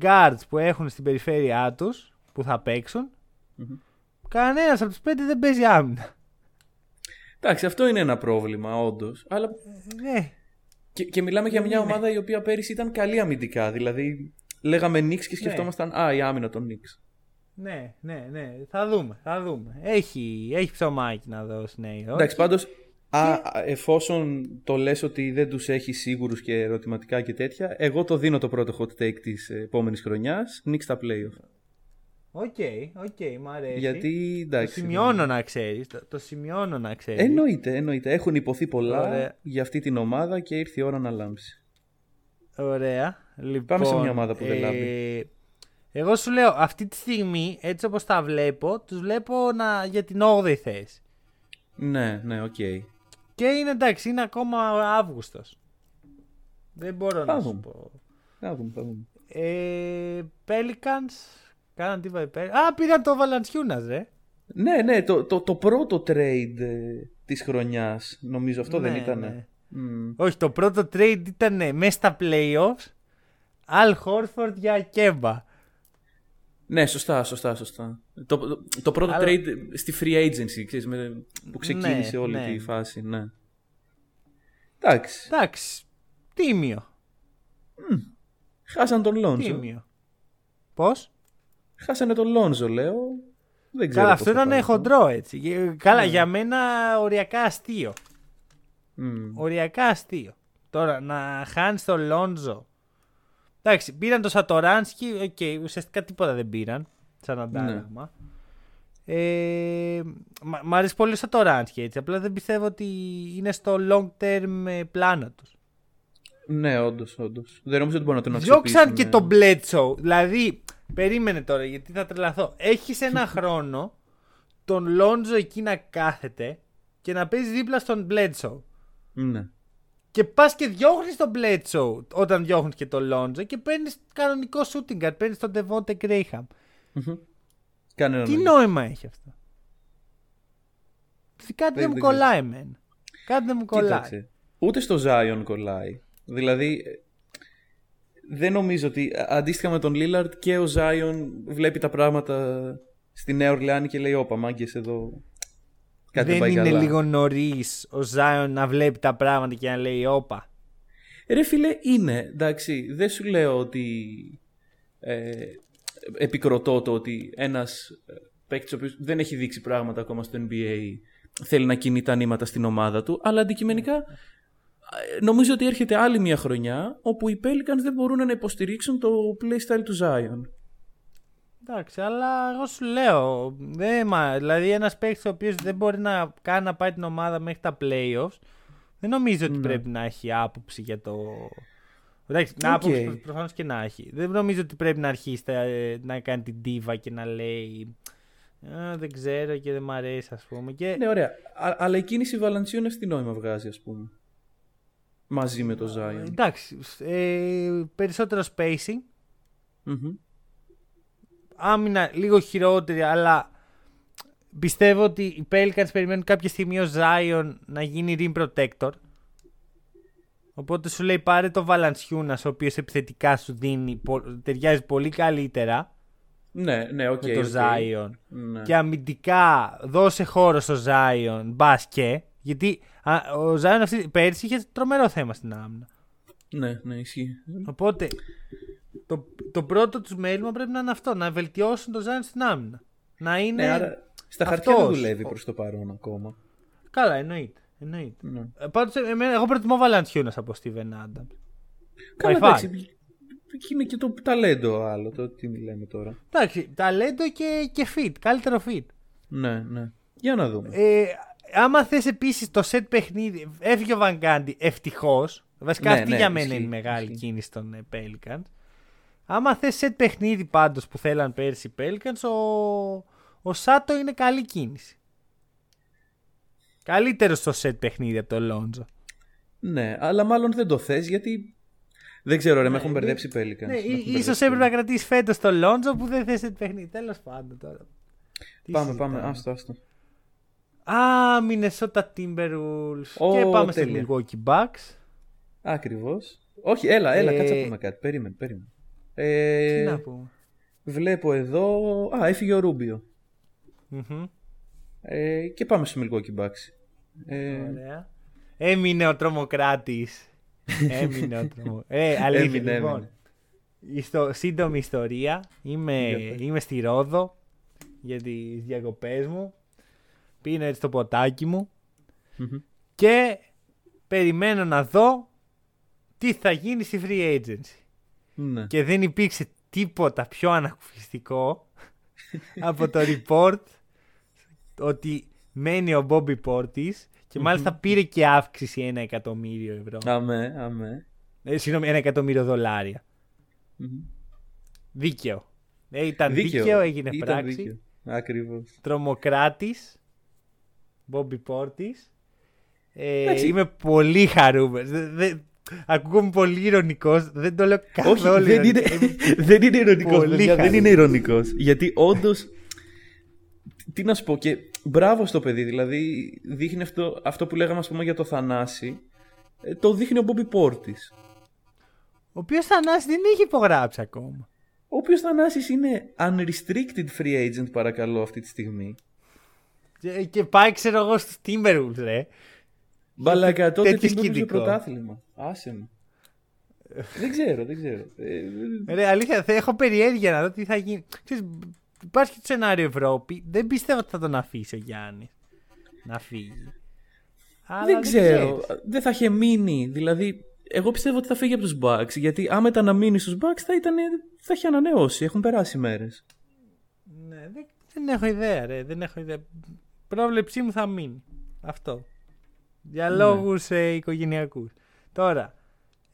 [SPEAKER 4] guards που έχουν στην περιφέρειά τους που θα παιξουν κανένας από τους πέντε δεν παίζει άμυνα.
[SPEAKER 5] Εντάξει, αυτό είναι ένα πρόβλημα, όντως. Αλλά
[SPEAKER 4] Ναι,
[SPEAKER 5] και, και μιλάμε για μια ομάδα η οποία πέρυσι ήταν καλή αμυντικά. Δηλαδή, λέγαμε Knicks και σκεφτόμασταν, Α, η άμυνα των Knicks.
[SPEAKER 4] ναι, ναι, ναι. Θα δούμε, θα δούμε. Έχει, έχει ψωμάκι να δώσει Νέα Υόρκη.
[SPEAKER 5] Εντάξει, πάντως, εφόσον το λες ότι δεν τους έχει σίγουρους και ερωτηματικά και τέτοια, εγώ το δίνω το πρώτο hot take της επόμενης χρονιάς, Knicks στα playoff.
[SPEAKER 4] Οκ, οκ, μ' αρέσει.
[SPEAKER 5] Γιατί,
[SPEAKER 4] το
[SPEAKER 5] εντάξει.
[SPEAKER 4] σημειώνω να ξέρεις. Το, το σημειώνω να ξέρεις.
[SPEAKER 5] Εννοείται, εννοείται. Έχουν ειπωθεί πολλά
[SPEAKER 4] Ωραία.
[SPEAKER 5] για αυτή την ομάδα και ήρθε η ώρα να λάμψει.
[SPEAKER 4] Ωραία. Λοιπόν,
[SPEAKER 5] Πάμε σε μια ομάδα που δεν λάμπει.
[SPEAKER 4] ε, Εγώ σου λέω, αυτή τη στιγμή, έτσι όπως τα βλέπω, τους βλέπω να, για την 8η θέση.
[SPEAKER 5] Ναι, ναι, οκ.
[SPEAKER 4] Και είναι εντάξει, είναι ακόμα Αύγουστος. Δεν μπορώ να
[SPEAKER 5] Θα
[SPEAKER 4] σου
[SPEAKER 5] δούμε.
[SPEAKER 4] πω.
[SPEAKER 5] Θα δούμε, θα δούμε.
[SPEAKER 4] Ε, Pelicans, κάναν τι είπα, Pel- Α, πήραν το Valanciunas, ρε.
[SPEAKER 5] Ναι, ναι, το, το, το πρώτο trade ε, της χρονιάς, νομίζω αυτό δεν
[SPEAKER 4] Ναι,
[SPEAKER 5] ήταν.
[SPEAKER 4] ναι.
[SPEAKER 5] Μμ.
[SPEAKER 4] Όχι, το πρώτο trade ήταν μέσα στα playoffs. Al Horford για Kemba.
[SPEAKER 5] Ναι, σωστά, σωστά, σωστά. Το, το, το πρώτο
[SPEAKER 4] Αλλά-
[SPEAKER 5] trade στη free agency, ξέρεις, με, που ξεκίνησε
[SPEAKER 4] Ναι,
[SPEAKER 5] όλη
[SPEAKER 4] ναι.
[SPEAKER 5] τη φάση, ναι. Εντάξει,
[SPEAKER 4] Εντάξει, τίμιο.
[SPEAKER 5] χάσαν τον Λόνζο.
[SPEAKER 4] Τίμιο. Πώς;
[SPEAKER 5] Χάσανε τον Λόνζο, λέω. Δεν ξέρω
[SPEAKER 4] Καλά,
[SPEAKER 5] πώς
[SPEAKER 4] αυτό
[SPEAKER 5] θα
[SPEAKER 4] ήταν
[SPEAKER 5] πάει αυτό.
[SPEAKER 4] χοντρό έτσι. Ε, Καλά,
[SPEAKER 5] Ναι.
[SPEAKER 4] για μένα οριακά αστείο.
[SPEAKER 5] Μμ.
[SPEAKER 4] Οριακά αστείο. Τώρα να χάνεις τον Λόντζο. Εντάξει, πήραν το Σατοράνσκι. Οκ, ουσιαστικά τίποτα δεν πήραν. Σαν αντάλλαγμα. Ε, μ' μ' αρέσει πολύ ο Σατοράνσκι έτσι. Απλά δεν πιστεύω ότι είναι στο long term ε, πλάνο τους.
[SPEAKER 5] Ναι, όντως, όντως. Δεν νομίζω ότι μπορούν να τον
[SPEAKER 4] Διώξαν
[SPEAKER 5] αξιοποιήσουν.
[SPEAKER 4] και τον Bledsoe. Δηλαδή, περίμενε τώρα γιατί θα τρελαθώ. Έχεις ένα χρόνο τον Lonzo εκεί να κάθεται και να παίζει δίπλα στον Bledsoe.
[SPEAKER 5] Ναι.
[SPEAKER 4] Και πας και διώχνεις τον Bledsoe όταν διώχνεις και τον Λόντζο και παίρνεις κανονικό shooting guard. Παίρνεις τον Devonte Graham.
[SPEAKER 5] Μμμ. Κανένα
[SPEAKER 4] Τι
[SPEAKER 5] νόημα.
[SPEAKER 4] νόημα έχει αυτό; Κάτι δεν,
[SPEAKER 5] Δεν-
[SPEAKER 4] μου
[SPEAKER 5] δεν
[SPEAKER 4] κολλάει εμένα. Κάτι δεν μου κολλάει.
[SPEAKER 5] Κοίταξε. Ούτε στο Zion κολλάει. Δηλαδή, ε, δεν νομίζω ότι α- αντίστοιχα με τον Lillard και ο Zion βλέπει τα πράγματα στη Νέα Ορλεάνη και λέει: Όπα, μάγκες εδώ. Κάτι
[SPEAKER 4] δεν
[SPEAKER 5] πάει
[SPEAKER 4] είναι
[SPEAKER 5] καλά».
[SPEAKER 4] λίγο νωρίς ο Ζάιον να βλέπει τα πράγματα και να λέει όπα.
[SPEAKER 5] Ρε φίλε, είναι. Εντάξει, δεν σου λέω ότι ε, επικροτώ το ότι ένας ε, παίκτης ο οποίος δεν έχει δείξει πράγματα ακόμα στο NBA θέλει να κινεί τα νήματα στην ομάδα του, αλλά αντικειμενικά ε, νομίζω ότι έρχεται άλλη μια χρονιά όπου οι Pelicans δεν μπορούν να υποστηρίξουν το playstyle του Zion.
[SPEAKER 4] Εντάξει, αλλά εγώ σου λέω. Δεν, μα, δηλαδή, ένας παίκτης ο οποίος δεν μπορεί να κάνει να πάει την ομάδα μέχρι τα playoffs, δεν νομίζω ότι
[SPEAKER 5] Ναι.
[SPEAKER 4] πρέπει να έχει άποψη για το. Εντάξει, να
[SPEAKER 5] Οκ.
[SPEAKER 4] άποψη προφανώς και να έχει. Δεν νομίζω ότι πρέπει να αρχίσει τα- ε, να κάνει την diva και να λέει. «Α, δεν ξέρω και δεν μ' αρέσει, ας πούμε. Και...
[SPEAKER 5] Ναι, ωραία. Α- αλλά η κίνηση Βαλαντσιούνα τι νόημα βγάζει, ας πούμε. Μαζί με το Zion.
[SPEAKER 4] Εντάξει, ε, περισσότερο spacing.
[SPEAKER 5] Μμμ.
[SPEAKER 4] Άμυνα λίγο χειρότερη, αλλά πιστεύω ότι οι Pelicans περιμένουν κάποια στιγμή ο Zion να γίνει rim protector. Οπότε σου λέει πάρε το Valanciunas ο οποίος επιθετικά σου δίνει, πο- ταιριάζει πολύ καλύτερα
[SPEAKER 5] Ναι, ναι, οκ.
[SPEAKER 4] με το
[SPEAKER 5] οκ.
[SPEAKER 4] Zion.
[SPEAKER 5] Ναι.
[SPEAKER 4] Και αμυντικά δώσε χώρο στο Zion, μπες και. Γιατί α, ο Zion αυτή, πέρσι είχε τρομερό θέμα στην άμυνα.
[SPEAKER 5] ναι, ναι, ισχύει.
[SPEAKER 4] Οπότε το, το πρώτο τους μέλημα πρέπει να είναι αυτό, να βελτιώσουν το Zion στην άμυνα. Να είναι...
[SPEAKER 5] Ναι, άρα στα χαρτιά δεν
[SPEAKER 4] αυτός.
[SPEAKER 5] δουλεύει προς το παρόν ακόμα.
[SPEAKER 4] Καλά, εννοείται. εννοείται.
[SPEAKER 5] Ναι.
[SPEAKER 4] Ε, Πάντως, εμένα, εγώ προτιμώ Valanciunas από Steven Adams.
[SPEAKER 5] Καλά,
[SPEAKER 4] By far.
[SPEAKER 5] εντάξει. Εκεί είναι και το ταλέντο άλλο, το τι μιλάμε τώρα.
[SPEAKER 4] Εντάξει, ταλέντο και, και fit, καλύτερο fit.
[SPEAKER 5] Ναι, ναι. Για να δούμε.
[SPEAKER 4] Ε, άμα θες επίσης το set παιχνίδι, έφυγε ο Van Gundy, ευτυχώς. Βασικά
[SPEAKER 5] Ναι,
[SPEAKER 4] αυτή
[SPEAKER 5] ναι,
[SPEAKER 4] για μένα
[SPEAKER 5] ισχύει,
[SPEAKER 4] είναι η μεγάλη
[SPEAKER 5] ισχύει.
[SPEAKER 4] κίνηση των ε, Pelicans. Άμα θες set παιχνίδι πάντως που θέλαν πέρσι οι Pelicans, ο, ο Σάτο είναι καλή κίνηση. Καλύτερο στο set παιχνίδι από το Lonzo.
[SPEAKER 5] Ναι, αλλά μάλλον δεν το θες γιατί δεν ξέρω ρε, με έχουν μπερδέψει οι Pelicans.
[SPEAKER 4] Ναι,
[SPEAKER 5] Με έχουν
[SPEAKER 4] ίσως
[SPEAKER 5] μπερδέψει
[SPEAKER 4] έπρεπε να
[SPEAKER 5] πολύ.
[SPEAKER 4] κρατήσεις φέτος το Lonzo που δεν θες set παιχνίδι. Τέλος πάντων τώρα. Τι
[SPEAKER 5] Πάμε,
[SPEAKER 4] συζητάμε.
[SPEAKER 5] πάμε, άστο, άστο.
[SPEAKER 4] Α, Minnesota Timberwolves.
[SPEAKER 5] Ω,
[SPEAKER 4] και πάμε στο
[SPEAKER 5] τέλεια.
[SPEAKER 4] Milwaukee Bucks.
[SPEAKER 5] Ακριβώς. Όχι, έλα, έλα,
[SPEAKER 4] Ε,
[SPEAKER 5] κάτσε να πούμε κάτι. Περίμενε, περίμενε. Ε,
[SPEAKER 4] Τι να πούμε.
[SPEAKER 5] Βλέπω εδώ... Α, έφυγε ο Ρούμπιο.
[SPEAKER 4] Μμμ.
[SPEAKER 5] Ε, και πάμε στο Milwaukee Bucks. Ε,
[SPEAKER 4] Ωραία. Έμεινε ο τρομοκράτης. Έμεινε ο τρομοκράτης. Ε, αλήθεια,
[SPEAKER 5] Έμεινε,
[SPEAKER 4] λοιπόν.
[SPEAKER 5] έμεινε.
[SPEAKER 4] Ιστο- σύντομη ιστορία. Είμαι,
[SPEAKER 5] Για πες.
[SPEAKER 4] είμαι στη Ρόδο για τις διακοπές μου. Πίνω έτσι το ποτάκι μου
[SPEAKER 5] μμμ.
[SPEAKER 4] και περιμένω να δω τι θα γίνει στη free agency.
[SPEAKER 5] Ναι.
[SPEAKER 4] Και δεν υπήρξε τίποτα πιο ανακουφιστικό από το report ότι μένει ο Bobby Portis και μάλιστα πήρε και αύξηση ένα εκατομμύριο ευρώ.
[SPEAKER 5] Αμέ, αμέ.
[SPEAKER 4] Ε, συγγνώμη, ένα εκατομμύριο δολάρια. Δίκαιο. Ε, ήταν δίκαιο, έγινε
[SPEAKER 5] Ήταν
[SPEAKER 4] πράξη.
[SPEAKER 5] δίκαιο. Ακριβώς.
[SPEAKER 4] Τρομοκράτης. Μπόμπι Πόρτης. Ε,
[SPEAKER 5] Εντάξει.
[SPEAKER 4] είμαι πολύ χαρούμενος. Δε- δε- ακούγομαι πολύ ηρωνικός. Δεν το λέω καθόλου
[SPEAKER 5] Όχι, δεν είναι,
[SPEAKER 4] ηρωνικά.
[SPEAKER 5] δεν είναι ηρωνικός,
[SPEAKER 4] Πολύ
[SPEAKER 5] παιδιά, δεν
[SPEAKER 4] χαρούμενος.
[SPEAKER 5] είναι ηρωνικός. Γιατί όντως. Τι να σου πω και μπράβο στο παιδί, δηλαδή δείχνει αυτό, αυτό που λέγαμε ας πούμε για το Θανάση, ε, το δείχνει ο Μπόμπι Πόρτης.
[SPEAKER 4] Ο οποίος Θανάσης δεν έχει υπογράψει ακόμα.
[SPEAKER 5] Ο οποίος Θανάσης είναι unrestricted free agent παρακαλώ αυτή τη στιγμή.
[SPEAKER 4] Και, και πάει, ξέρω εγώ, στους Timberwolves, ρε.
[SPEAKER 5] Μπαλάκα, τότε
[SPEAKER 4] τέτοιο
[SPEAKER 5] τι μπορούσε
[SPEAKER 4] σκηνικό.
[SPEAKER 5] πρωτάθλημα. Άσε με. δεν ξέρω, δεν ξέρω. Ε,
[SPEAKER 4] Ρε, αλήθεια, θα έχω περιέργεια να δω τι θα γίνει. Ξέρεις, υπάρχει το σενάριο Ευρώπη. Δεν πιστεύω ότι θα τον αφήσει ο Γιάννης να φύγει. Αλλά
[SPEAKER 5] δεν ξέρω.
[SPEAKER 4] ξέρεις.
[SPEAKER 5] Δεν θα είχε μείνει. Δηλαδή, εγώ πιστεύω ότι θα φύγει από τους Bucks. Γιατί άμα ήταν να μείνει στους Bucks θα, ήταν, θα είχε ανανεώσει. Έχουν περάσει μέρες.
[SPEAKER 4] Ναι, δεν, δεν έχω ιδέα, ρε. Δεν έχω ιδέα. Πρόβλεψή μου θα μείνει. Αυτό. Για λόγους ε, οικογενειακούς. Τώρα,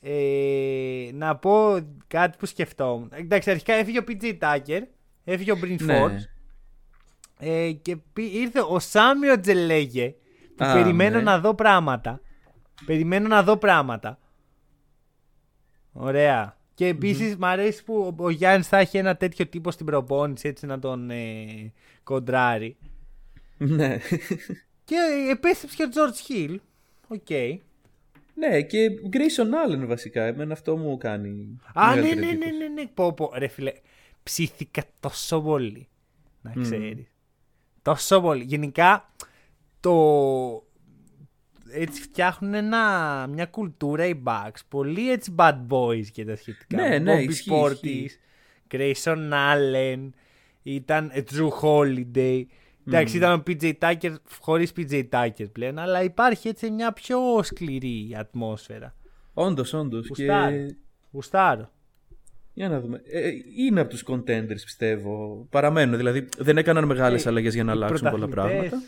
[SPEAKER 4] ε, να πω κάτι που σκεφτόμουν. Εντάξει, αρχικά έφυγε ο PJ Tucker, έφυγε ο Bryn
[SPEAKER 5] Ναι.
[SPEAKER 4] Forbes, ε, και πή- ήρθε ο Σάμιο Τζελέγε που
[SPEAKER 5] Α,
[SPEAKER 4] περιμένω
[SPEAKER 5] ναι.
[SPEAKER 4] να δω πράγματα. Περιμένω να δω πράγματα. Ωραία. Και επίσης μ' αρέσει που ο, ο Γιάννης θα έχει ένα τέτοιο τύπο στην προπόνηση έτσι να τον ε, κοντράρει.
[SPEAKER 5] ναι.
[SPEAKER 4] Και ε, επέστρεψε και ο George Hill. Οκ.
[SPEAKER 5] Ναι, και Grayson Allen βασικά. Εμένα αυτό μου κάνει.
[SPEAKER 4] Α, ναι,
[SPEAKER 5] μεγαλύτερη
[SPEAKER 4] ναι, ναι,
[SPEAKER 5] εντύπωση.
[SPEAKER 4] ναι, ναι. Πω, πω. Ρε φίλε, ψήθηκα τόσο πολύ. Να ξέρεις. Τόσο πολύ. Γενικά, το... Έτσι φτιάχνουν ένα, μια κουλτούρα οι Bucks. Πολύ έτσι bad boys και τα σχετικά.
[SPEAKER 5] Ναι, ναι,
[SPEAKER 4] Bobby
[SPEAKER 5] ισχύει,
[SPEAKER 4] Portis,
[SPEAKER 5] ισχύει.
[SPEAKER 4] Grayson Allen, ήταν ε, Drew Holiday. Εντάξει, ήταν ο PJ Tucker χωρίς PJ Tucker πλέον, αλλά υπάρχει έτσι μια πιο σκληρή ατμόσφαιρα.
[SPEAKER 5] Όντως, όντως.
[SPEAKER 4] Γουστάρω.
[SPEAKER 5] Και...
[SPEAKER 4] Γουστάρω.
[SPEAKER 5] Για να δούμε. Ε, είναι από τους contenders πιστεύω. Παραμένουν. Δηλαδή δεν έκαναν μεγάλες
[SPEAKER 4] Ε,
[SPEAKER 5] αλλαγές για να
[SPEAKER 4] οι
[SPEAKER 5] αλλάξουν πολλά
[SPEAKER 4] πρωταθλητές,
[SPEAKER 5] πράγματα.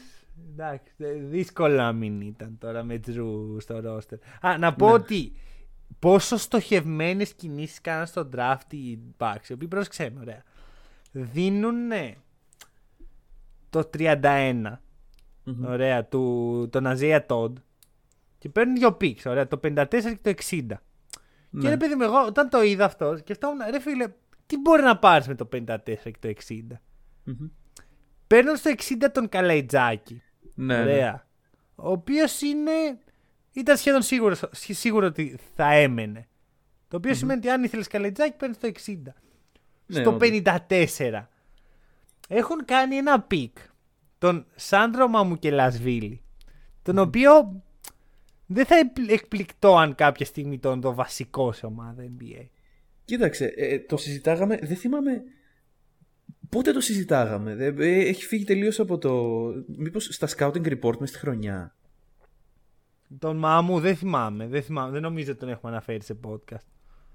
[SPEAKER 4] Εντάξει, ε, δύσκολο να μην ήταν τώρα με Τζρου στο ρόστερ. Α, να πω
[SPEAKER 5] Ναι.
[SPEAKER 4] ότι πόσο στοχευμένες κινήσεις κάναν στο draft οι Bucks. Οι οποίοι πρόσεξε με, ωραία. Δίνουν το 31. Ωραία, του, τον Αζία Τόντ. Και παίρνουν δύο picks, ωραία, το 54 και το 60.
[SPEAKER 5] Ναι.
[SPEAKER 4] Και ρε παιδί μου, εγώ όταν το είδα αυτό, σκεφτόμουν, ρε φίλε, τι μπορεί να πάρεις με το 54 και το 60.
[SPEAKER 5] Μμμ.
[SPEAKER 4] Παίρνω στο 60 τον Καλαϊτζάκη.
[SPEAKER 5] Ναι, ναι.
[SPEAKER 4] Ωραία. Ο οποίος είναι. ήταν σχεδόν σίγουρο, σίγουρο ότι θα έμενε. Το οποίο σημαίνει ότι αν ήθελες Καλαϊτζάκη παίρνεις το 60.
[SPEAKER 5] Ναι,
[SPEAKER 4] στο
[SPEAKER 5] όντως.
[SPEAKER 4] 54 έχουν κάνει ένα pick τον Σάντρο Μαμουκελασβίλη τον οποίο δεν θα εκπλ- εκπληκτώ αν κάποια στιγμή τον δω βασικό σε ομάδα NBA.
[SPEAKER 5] Κοίταξε, ε, το συζητάγαμε, δεν θυμάμαι πότε το συζητάγαμε. Δεν- ε, έχει φύγει τελείως από το. Μήπως στα scouting report μες στη χρονιά.
[SPEAKER 4] Τον Μάμου δεν θυμάμαι, δεν θυμάμαι, δεν νομίζω ότι τον έχουμε αναφέρει σε podcast.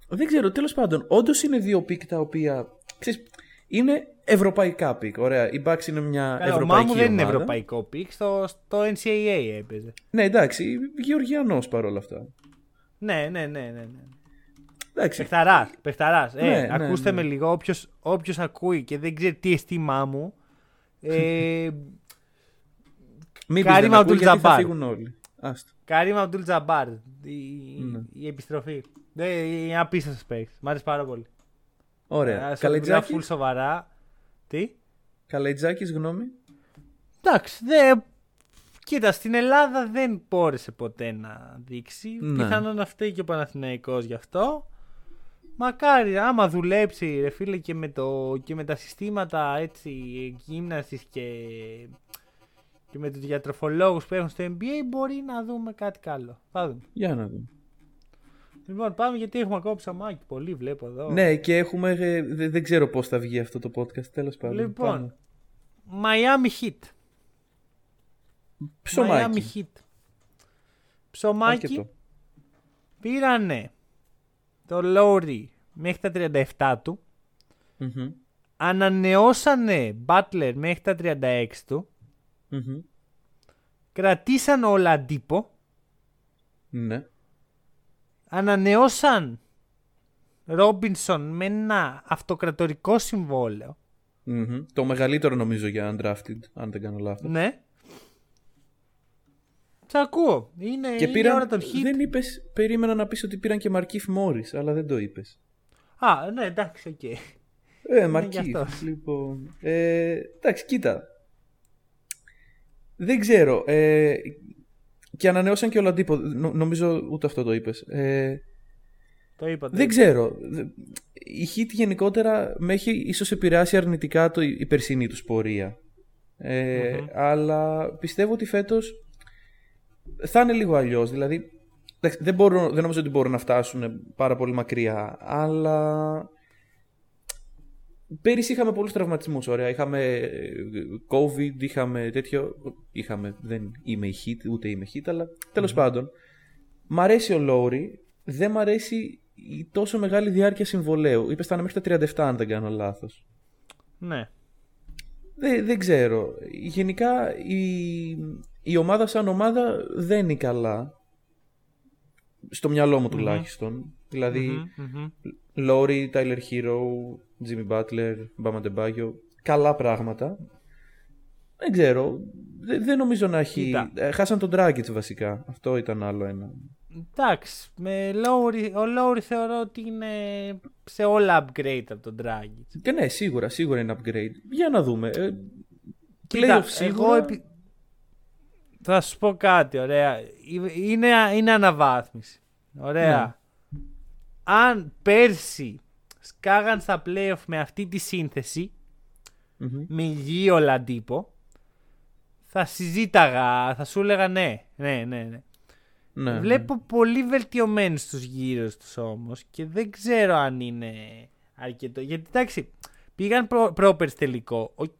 [SPEAKER 5] Δεν ξέρω, τέλος πάντων, όντως είναι δύο picks τα οποία. Ξέρεις, είναι ευρωπαϊκά picks. Ωραία, η Bucks είναι μια
[SPEAKER 4] Καλά, ο
[SPEAKER 5] ευρωπαϊκή
[SPEAKER 4] Μάμου δεν είναι
[SPEAKER 5] ομάδα.
[SPEAKER 4] ευρωπαϊκό pick, στο, στο NCAA έπαιζε.
[SPEAKER 5] Ναι, εντάξει, Γεωργιανός παρόλα αυτά.
[SPEAKER 4] Ναι, ναι, ναι, ναι. ναι.
[SPEAKER 5] Εντάξει,
[SPEAKER 4] Παιχταράς, παιχταράς. Ε,
[SPEAKER 5] Ναι, ναι,
[SPEAKER 4] ακούστε
[SPEAKER 5] ναι.
[SPEAKER 4] με λίγο, όποιος, όποιος ακούει και δεν ξέρει τι εστί Μάμου, ε,
[SPEAKER 5] μην
[SPEAKER 4] Κάριμ
[SPEAKER 5] δεν ακούει, γιατί θα
[SPEAKER 4] Αμπτουλ-Τζαμπάρ.
[SPEAKER 5] φύγουν όλοι. Άστο.
[SPEAKER 4] Καρίμ Αμπντούλ Τζαμπάρ. Η,
[SPEAKER 5] Ναι.
[SPEAKER 4] η επιστροφή. Δεν, είναι απίστευτος παίκτης. Μ' άρεσε πάρα πολύ.
[SPEAKER 5] Ωραία.
[SPEAKER 4] Ε,
[SPEAKER 5] Καλαϊτζάκη,
[SPEAKER 4] Full σοβαρά. Τι;
[SPEAKER 5] Καλαϊτζάκης, γνώμη;
[SPEAKER 4] Εντάξει, δε... Κοίτα, στην Ελλάδα δεν μπόρεσε ποτέ να δείξει.
[SPEAKER 5] Ναι.
[SPEAKER 4] Πιθανόν να φταίει και ο Παναθηναϊκός γι' αυτό. Μακάρι, άμα δουλέψει ρε φίλε και με, το, και με τα συστήματα έτσι γύμνασης και, και με τους διατροφολόγους που έχουν στο NBA μπορεί να δούμε κάτι καλό. Θα δούμε.
[SPEAKER 5] Για να δούμε.
[SPEAKER 4] Λοιπόν, πάμε γιατί έχουμε ακόμα ψαμάκι. Πολύ βλέπω εδώ.
[SPEAKER 5] Ναι, και έχουμε. ε, δε- δεν ξέρω πώς θα βγει αυτό το podcast. Τέλος πάντων.
[SPEAKER 4] Λοιπόν, Miami Heat.
[SPEAKER 5] Ψωμάκι.
[SPEAKER 4] Miami Heat. Ψωμάκι
[SPEAKER 5] Αρκετό.
[SPEAKER 4] πήρανε το Lowry μέχρι τα 37 του.
[SPEAKER 5] Μμμ,
[SPEAKER 4] Ανανεώσανε Butler μέχρι τα 36 του.
[SPEAKER 5] μμμ.
[SPEAKER 4] Κρατήσαν όλα αντίπο.
[SPEAKER 5] Ναι.
[SPEAKER 4] Ανανεώσαν Ρόμπινσον με ένα αυτοκρατορικό συμβόλαιο.
[SPEAKER 5] Μμμ. Το μεγαλύτερο νομίζω για undrafted, αν δεν κάνω λάθος.
[SPEAKER 4] Ναι. Σ' ακούω. Είναι,
[SPEAKER 5] Και
[SPEAKER 4] είναι
[SPEAKER 5] πήραν,
[SPEAKER 4] ώρα των Heat.
[SPEAKER 5] δεν είπες, περίμενα να πεις ότι πήραν και Markieff Morris, αλλά δεν το είπες.
[SPEAKER 4] Α, ναι, εντάξει, οκ.
[SPEAKER 5] Ε,
[SPEAKER 4] γι'
[SPEAKER 5] Markieff,
[SPEAKER 4] αυτό.
[SPEAKER 5] λοιπόν. Ε, εντάξει, κοίτα. Δεν ξέρω. Ε, και ανανεώσαν και Oladipo. Νο- νομίζω ούτε αυτό το είπες. Ε,
[SPEAKER 4] Το είπα. το
[SPEAKER 5] δεν
[SPEAKER 4] είπα.
[SPEAKER 5] ξέρω. Δε- Η Hit γενικότερα με έχει ίσως επηρεάσει αρνητικά το, η περσινή τους πορεία. Ε, Αλλά πιστεύω ότι φέτος θα είναι λίγο αλλιώς. Δηλαδή, εντάξει, δεν, μπορώ, δεν νομίζω ότι μπορούν να φτάσουν πάρα πολύ μακριά. Αλλά πέρυσι είχαμε πολλούς τραυματισμούς. Ωραία. Είχαμε ε, COVID, είχαμε τέτοιο... Είχαμε, δεν είμαι η Hit, ούτε είμαι Hit, αλλά τέλος πάντων. Μ' αρέσει ο Λόρι. Δεν μ' αρέσει η τόσο μεγάλη διάρκεια συμβολέου. Είπες θα είναι μέχρι τα 37, αν δεν κάνω λάθος.
[SPEAKER 4] Ναι.
[SPEAKER 5] Δεν, δεν ξέρω. Γενικά η, η ομάδα σαν ομάδα δεν είναι καλά. Στο μυαλό μου τουλάχιστον. Δηλαδή,
[SPEAKER 4] Μμμ.
[SPEAKER 5] Λόρι, Tyler Hero, Jimmy Butler, Bama Debaggio. Καλά πράγματα. Δεν ξέρω. Δεν, δεν νομίζω να έχει.
[SPEAKER 4] Κοίτα.
[SPEAKER 5] Ε, χάσαν τον Dragic βασικά. Αυτό ήταν άλλο ένα.
[SPEAKER 4] Εντάξει, με Lowry, ο Lowry θεωρώ ότι είναι σε όλα upgrade από τον Dragic.
[SPEAKER 5] Και ναι, σίγουρα, σίγουρα είναι upgrade. Για να δούμε. Ε,
[SPEAKER 4] Κοίτα,
[SPEAKER 5] playoff σίγουρα.
[SPEAKER 4] εγώ επι... θα σου πω κάτι, ωραία. Είναι, είναι αναβάθμιση. Ωραία.
[SPEAKER 5] Ναι.
[SPEAKER 4] Αν πέρσι σκάγαν στα playoff με αυτή τη σύνθεση,
[SPEAKER 5] Μμμ.
[SPEAKER 4] με υγιή Oladipo, θα συζήταγα, θα σου έλεγα ναι, ναι, ναι, ναι.
[SPEAKER 5] Ναι.
[SPEAKER 4] Βλέπω πολύ βελτιωμένους τους γύρω τους όμως και δεν ξέρω αν είναι αρκετό. Γιατί εντάξει, πήγαν προ, πρόπερσι τελικό, οκ.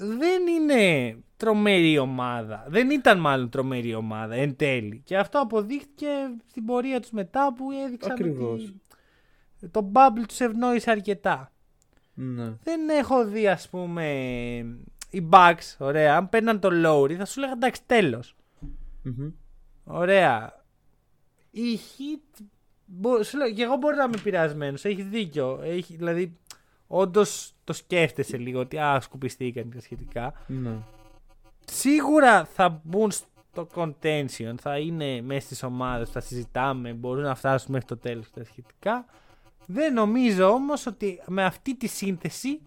[SPEAKER 4] Δεν είναι τρομερή ομάδα. Δεν ήταν μάλλον τρομερή ομάδα εν τέλει. Και αυτό αποδείχθηκε στην πορεία τους μετά που έδειξαν
[SPEAKER 5] Ακριβώς.
[SPEAKER 4] ότι το bubble τους ευνόησε αρκετά.
[SPEAKER 5] Ναι.
[SPEAKER 4] Δεν έχω δει ας πούμε οι Bucks, ωραία, αν παίρναν το Lowry θα σου λέγα εντάξει τέλος.
[SPEAKER 5] Μμμ.
[SPEAKER 4] Ωραία. Η Heat. μπο- σου λέω, και εγώ μπορεί να είμαι πειρασμένος. Έχεις δίκιο. Έχει, δηλαδή, όντως το σκέφτεσαι λίγο ότι α, σκουπιστήκαν και σχετικά.
[SPEAKER 5] Ναι.
[SPEAKER 4] Σίγουρα θα μπουν στο contention, θα είναι μέσα στις ομάδες, θα συζητάμε, μπορούν να φτάσουν μέχρι το τέλος και τα σχετικά. Δεν νομίζω όμως ότι με αυτή τη σύνθεση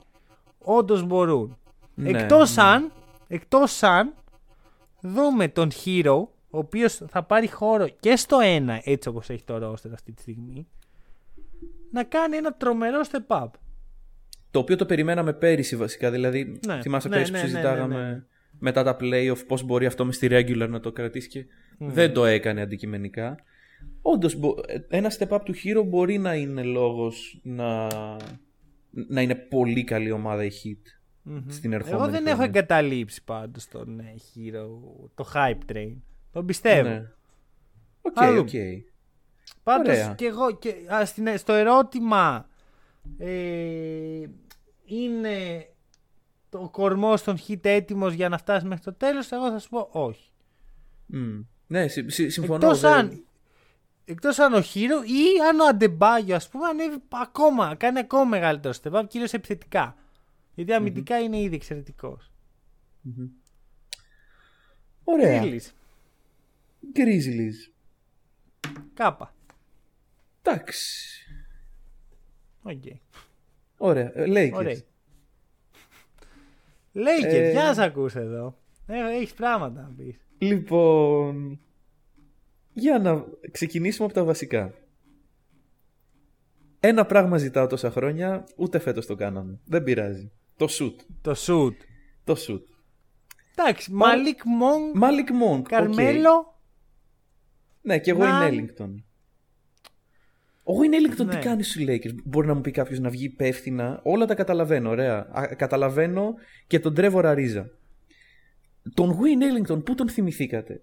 [SPEAKER 4] όντως μπορούν.
[SPEAKER 5] Ναι,
[SPEAKER 4] εκτός
[SPEAKER 5] ναι.
[SPEAKER 4] αν, εκτός αν δούμε τον Hero, ο οποίος θα πάρει χώρο και στο 1, έτσι όπως έχει το roster αυτή τη στιγμή, να κάνει ένα τρομερό step up.
[SPEAKER 5] Το οποίο το περιμέναμε πέρυσι βασικά. Δηλαδή,
[SPEAKER 4] Ναι,
[SPEAKER 5] θυμάσαι
[SPEAKER 4] ναι,
[SPEAKER 5] πέρυσι
[SPEAKER 4] ναι,
[SPEAKER 5] που
[SPEAKER 4] ναι,
[SPEAKER 5] συζητάγαμε
[SPEAKER 4] ναι, ναι.
[SPEAKER 5] μετά τα playoff πώς μπορεί αυτό με στη regular να το κρατήσει και δεν το έκανε αντικειμενικά. Όντως, ένα step up του Herro μπορεί να είναι λόγος να, να είναι πολύ καλή ομάδα η Heat στην ερχόμενη.
[SPEAKER 4] Εγώ δεν έχω
[SPEAKER 5] χρονιά.
[SPEAKER 4] εγκαταλείψει πάντως τον ε, Herro, το hype train. Τον πιστεύω.
[SPEAKER 5] Ναι. Οκ,
[SPEAKER 4] Άλλο.
[SPEAKER 5] οκ.
[SPEAKER 4] Πάντως
[SPEAKER 5] Ωραία.
[SPEAKER 4] και εγώ και, ας, στην- στο ερώτημα ε, είναι το κορμός των Heat έτοιμος για να φτάσεις μέχρι το τέλος, εγώ θα σου πω όχι.
[SPEAKER 5] Μμ. Ναι, συ- συ- συμφωνώ.
[SPEAKER 4] Εκτός
[SPEAKER 5] δεν-
[SPEAKER 4] αν, εκτός αν ο Herro ή αν ο Αντεμπάγιο ας πούμε ανέβει ακόμα, κάνει ακόμα μεγαλύτερο step up, κυρίως επιθετικά. Γιατί αμυντικά είναι ήδη εξαιρετικός.
[SPEAKER 5] Ωραία.
[SPEAKER 4] Grizzlies,
[SPEAKER 5] Grizzlies.
[SPEAKER 4] Κάπα.
[SPEAKER 5] Εντάξει.
[SPEAKER 4] Οκ.
[SPEAKER 5] Ωραία. Ε, Lakers.
[SPEAKER 4] Ωραία. Lakers,
[SPEAKER 5] Ε,
[SPEAKER 4] για να σε ακούς εδώ. Ε, έχεις πράγματα να πεις.
[SPEAKER 5] Λοιπόν, για να ξεκινήσουμε από τα βασικά. Ένα πράγμα ζητάω τόσα χρόνια, ούτε φέτος το κάναμε. Δεν πειράζει. Το σουτ.
[SPEAKER 4] Το σουτ.
[SPEAKER 5] Το σουτ.
[SPEAKER 4] Εντάξει, Malik Monk,
[SPEAKER 5] Malik Monk. ok.
[SPEAKER 4] Carmelo.
[SPEAKER 5] Ναι, και εγώ
[SPEAKER 4] Να-
[SPEAKER 5] είναι Ellington. Ο Wayne Ellington
[SPEAKER 4] Ναι.
[SPEAKER 5] τι κάνεις στους Lakers. Μπορεί να μου πει κάποιος να βγει υπεύθυνα. Όλα τα καταλαβαίνω, ωραία. Α, καταλαβαίνω και τον Trevor Ariza. Τον Wayne Ellington, πού τον θυμηθήκατε;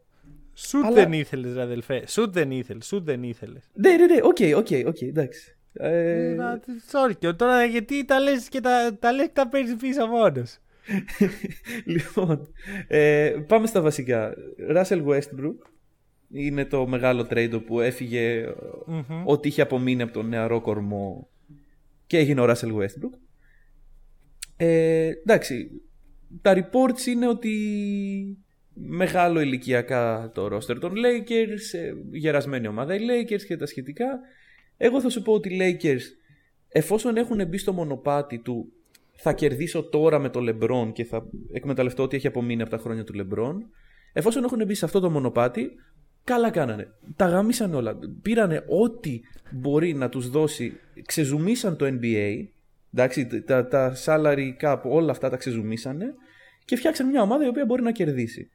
[SPEAKER 4] Σουτ
[SPEAKER 5] Αλλά-
[SPEAKER 4] δεν ήθελες ρε αδελφέ. Σουτ δεν ήθελες. Σουτ δεν ήθελες.
[SPEAKER 5] Ναι, ναι, ναι, ok, ok, ok, εντάξει. Ε,
[SPEAKER 4] Ε, να- Sorry και τώρα γιατί τα λες και τα, τα, λες και τα παίρνεις πίσω μόνος.
[SPEAKER 5] λοιπόν, ε, πάμε στα βασικά. Russell Westbrook. Είναι το μεγάλο trade που έφυγε ό,τι είχε απομείνει από τον νεαρό κορμό και έγινε ο Russell Westbrook. Ε, εντάξει, τα reports είναι ότι μεγάλο ηλικιακά το roster των Lakers, ε, γερασμένη ομάδα οι Lakers και τα σχετικά. Εγώ θα σου πω ότι οι Lakers, εφόσον έχουν μπει στο μονοπάτι του θα κερδίσω τώρα με το LeBron και θα εκμεταλλευτώ ό,τι έχει απομείνει από τα χρόνια του LeBron, εφόσον έχουν μπει σε αυτό το μονοπάτι, καλά κάνανε. Τα γαμίσαν όλα. Πήρανε ό,τι μπορεί να τους δώσει, ξεζουμίσαν το NBA, εντάξει, τα, τα salary cap, όλα αυτά τα ξεζουμίσανε και φτιάξαν μια ομάδα η οποία μπορεί να κερδίσει.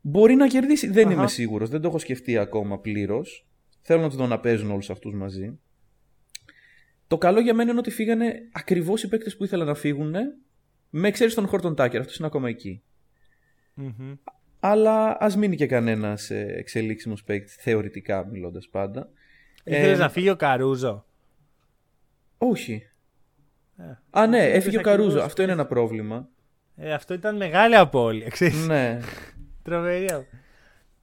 [SPEAKER 5] Μπορεί να κερδίσει, δεν είμαι σίγουρος, δεν το έχω σκεφτεί ακόμα πλήρως. Θέλω να τους δω να παίζουν όλους αυτούς μαζί. Το καλό για μένα είναι ότι φύγανε ακριβώς οι παίκτες που ήθελαν να φύγουν με εξαίρεση τον Χόρτον Τάκερ, αυτός είναι ακόμα Αλλά ας μείνει και κανένας ε, εξελίξιμος παίκτη, θεωρητικά μιλώντας πάντα.
[SPEAKER 4] Ήθελες ε, να φύγει ο Καρούζο;
[SPEAKER 5] Όχι. Ε, Α, ναι, έφυγε ο Καρούζο. Αυτό είναι ένα πρόβλημα.
[SPEAKER 4] Ε, αυτό ήταν μεγάλη απώλεια, ξέρεις.
[SPEAKER 5] Ναι.
[SPEAKER 4] Τρομερή.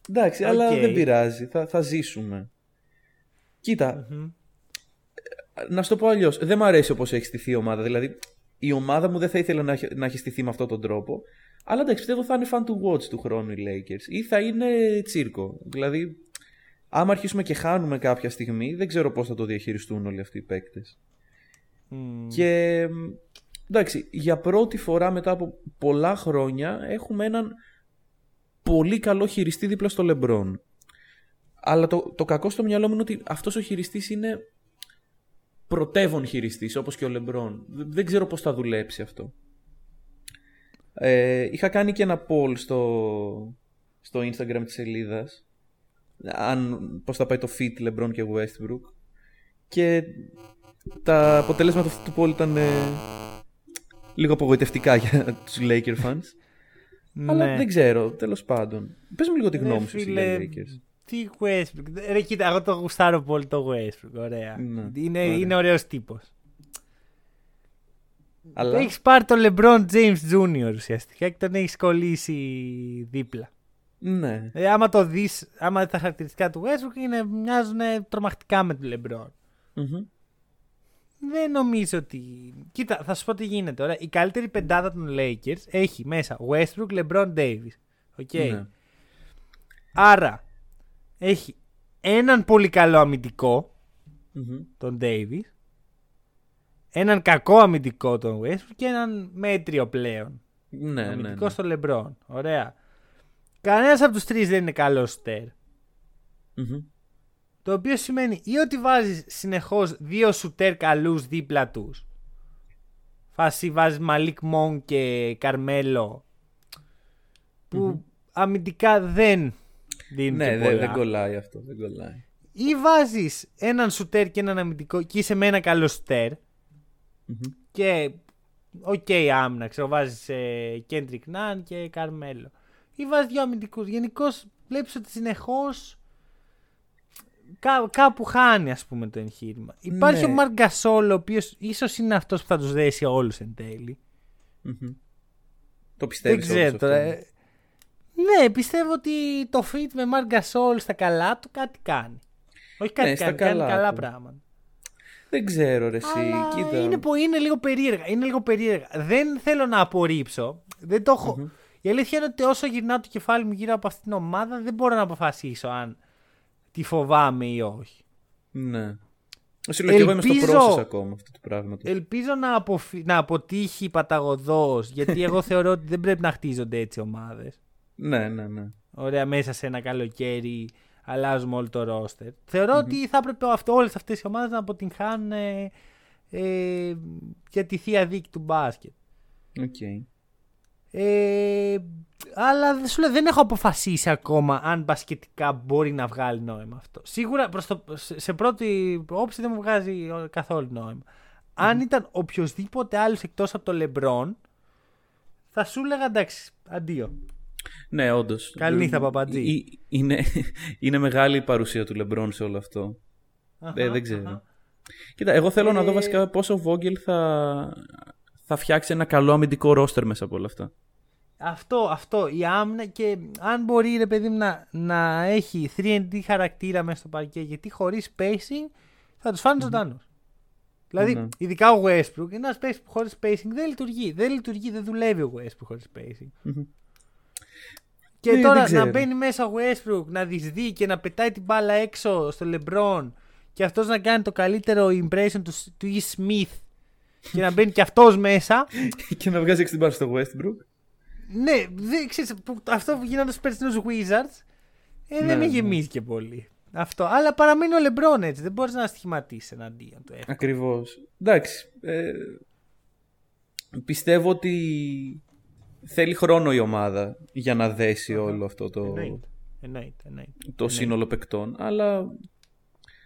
[SPEAKER 5] Εντάξει, αλλά δεν πειράζει. Θα, θα ζήσουμε. κοιτα να σου το πω αλλιώς. Δεν μου αρέσει όπως έχει στηθεί η ομάδα. Δηλαδή, η ομάδα μου δεν θα ήθελε να έχει, να έχει στηθεί με αυτόν τον τρόπο. Αλλά εντάξει, πιστεύω θα είναι fan to watch του χρόνου οι Lakers. Ή θα είναι τσίρκο. Δηλαδή, άμα αρχίσουμε και χάνουμε κάποια στιγμή, δεν ξέρω πώς θα το διαχειριστούν όλοι αυτοί οι παίκτες. Και εντάξει, για πρώτη φορά μετά από πολλά χρόνια έχουμε έναν πολύ καλό χειριστή δίπλα στο Λεμπρόν. Αλλά το, το κακό στο μυαλό μου είναι ότι αυτός ο χειριστής είναι πρωτεύων χειριστής όπως και ο Λεμπρόν. Δεν ξέρω πώς θα δουλέψει αυτό. Ε, είχα κάνει και ένα poll στο, στο Instagram της σελίδας αν, πώς θα πάει το fit LeBron και Westbrook και τα αποτελέσματα αυτού του poll ήταν ε, λίγο απογοητευτικά για τους Laker fans αλλά ναι. δεν ξέρω, τέλος πάντων πες μου λίγο τη γνώμη σου για Lakers
[SPEAKER 4] τι Westbrook. Ρε, κοίτα, εγώ το γουστάρω πολύ το Westbrook. Ωραία. Ναι, είναι, ωραία. είναι ωραίος τύπος. Αλλά... Έχεις πάρει τον LeBron James Jr. ουσιαστικά και τον έχεις κολλήσει δίπλα.
[SPEAKER 5] Ναι.
[SPEAKER 4] Ε, άμα το δεις, άμα τα χαρακτηριστικά του Westbrook είναι, μοιάζουν τρομακτικά με τον LeBron.
[SPEAKER 5] mm
[SPEAKER 4] Δεν νομίζω ότι. Κοίτα, θα σου πω τι γίνεται τώρα. Η καλύτερη πεντάδα των Lakers έχει μέσα Westbrook, LeBron Davis. Okay. Ναι. Άρα έχει έναν πολύ καλό τον Davis, έναν κακό αμυντικό τον Westbrook και έναν μέτριο πλέον.
[SPEAKER 5] Ναι,
[SPEAKER 4] αμυντικό
[SPEAKER 5] ναι,
[SPEAKER 4] στο LeBron. Ωραία. Κανένας από τους τρεις δεν είναι καλός στέρ. Το οποίο σημαίνει ή ότι βάζεις συνεχώς δύο σουτέρ καλούς δίπλα τους. Φάση βάζεις Μαλίκ Μον και Καρμέλο. Που αμυντικά δεν
[SPEAKER 5] ναι, δεν, δεν κολλάει αυτό. Δεν κολλάει.
[SPEAKER 4] Ή βάζεις έναν σουτέρ και έναν αμυντικό και είσαι με ένα καλό σουτέρ. Και ok, okay, άμυνα. Ξέρω, βάζεις ε, Kendrick Nunn και Carmelo. Ή βάζεις δύο αμυντικούς. Γενικώς βλέπεις ότι συνεχώς κά, κάπου χάνει ας πούμε το εγχείρημα. Ναι. Υπάρχει ο Marc Gasol ο οποίος ίσως είναι αυτός που θα τους δέσει όλους εν τέλει.
[SPEAKER 5] Το πιστεύεις.
[SPEAKER 4] Δεν ξέρω τώρα. Ναι, πιστεύω ότι το fit με Marc Gasol στα καλά του κάτι κάνει. Όχι κάτι ναι, κάνει, καλά κάνει καλά πράγματα.
[SPEAKER 5] Δεν ξέρω ρε εσύ, κοίτα.
[SPEAKER 4] Είναι, είναι λίγο περίεργα, είναι λίγο περίεργα. Δεν θέλω να απορρίψω, δεν το εχω Η αλήθεια είναι ότι όσο γυρνάω το κεφάλι μου γύρω από αυτήν την ομάδα δεν μπορώ να αποφασίσω αν τη φοβάμαι ή όχι.
[SPEAKER 5] Ναι. Εσύ λέω και εγώ είμαι στο process ακόμα αυτό το πράγμα.
[SPEAKER 4] Ελπίζω να, αποφυ... να αποτύχει παταγωδός γιατί εγώ θεωρώ ότι δεν πρέπει να χτίζονται έτσι ομάδες.
[SPEAKER 5] Ναι, ναι, ναι.
[SPEAKER 4] Ωραία, μέσα σε ένα καλοκαίρι αλλάζουμε όλο το ρόστερ. Θεωρώ ότι θα έπρεπε αυτό, όλες αυτές οι ομάδες να αποτυγχάνουν ε, ε, για τη θεία δίκη του μπάσκετ.
[SPEAKER 5] Okay.
[SPEAKER 4] Ε, αλλά σου λέω, δεν έχω αποφασίσει ακόμα αν μπασκετικά μπορεί να βγάλει νόημα αυτό. Σίγουρα προς το, σε πρώτη όψη δεν μου βγάζει καθόλου νόημα. Αν ήταν οποιοδήποτε άλλος εκτός από το Λεμπρόν, θα σου έλεγα εντάξει, αντίο.
[SPEAKER 5] Ναι, όντως.
[SPEAKER 4] Καληνύχτα, Παπαντζή.
[SPEAKER 5] Είναι, είναι μεγάλη η παρουσία του Λεμπρόν σε όλο αυτό. ε, δεν ξέρω. Κοίτα, εγώ θέλω να δω ε, βασικά πόσο ο Βόγγελ θα, θα φτιάξει ένα καλό αμυντικό ρόστερ μέσα από όλα αυτά.
[SPEAKER 4] αυτό, αυτό, η άμυνα και αν μπορεί ρε παιδί μου να, να έχει 3D χαρακτήρα μέσα στο παρκέ γιατί χωρίς spacing θα τους φανει mm ζωντανούς. Δηλαδή, ναι. ειδικά ο Westbrook, ένας παίκτης που χωρίς spacing δεν λειτουργεί. Δεν λειτουργεί, δεν δουλεύει ο Westbrook χωρίς spacing. Mm-hmm. Και ναι, τώρα να μπαίνει μέσα ο Westbrook, να δυσδύει και να πετάει την μπάλα έξω στο LeBron και αυτός να κάνει το καλύτερο impression του, του E. Smith και να μπαίνει και αυτός μέσα.
[SPEAKER 5] και να βγάζει την μπάλα στο Westbrook.
[SPEAKER 4] Ναι, δεν, ξέρεις, αυτό που γίνανε στους περσινούς Wizards ε, ναι, δεν με ναι. γεμίζει και πολύ. Αυτό. Αλλά παραμένει ο Λεμπρόν έτσι. Δεν μπορείς να σχηματίσει εναντίον του.
[SPEAKER 5] Ακριβώς. Εντάξει. Ε, πιστεύω ότι θέλει χρόνο η ομάδα για να δέσει όλο αυτό το, το σύνολο παικτών. Αλλά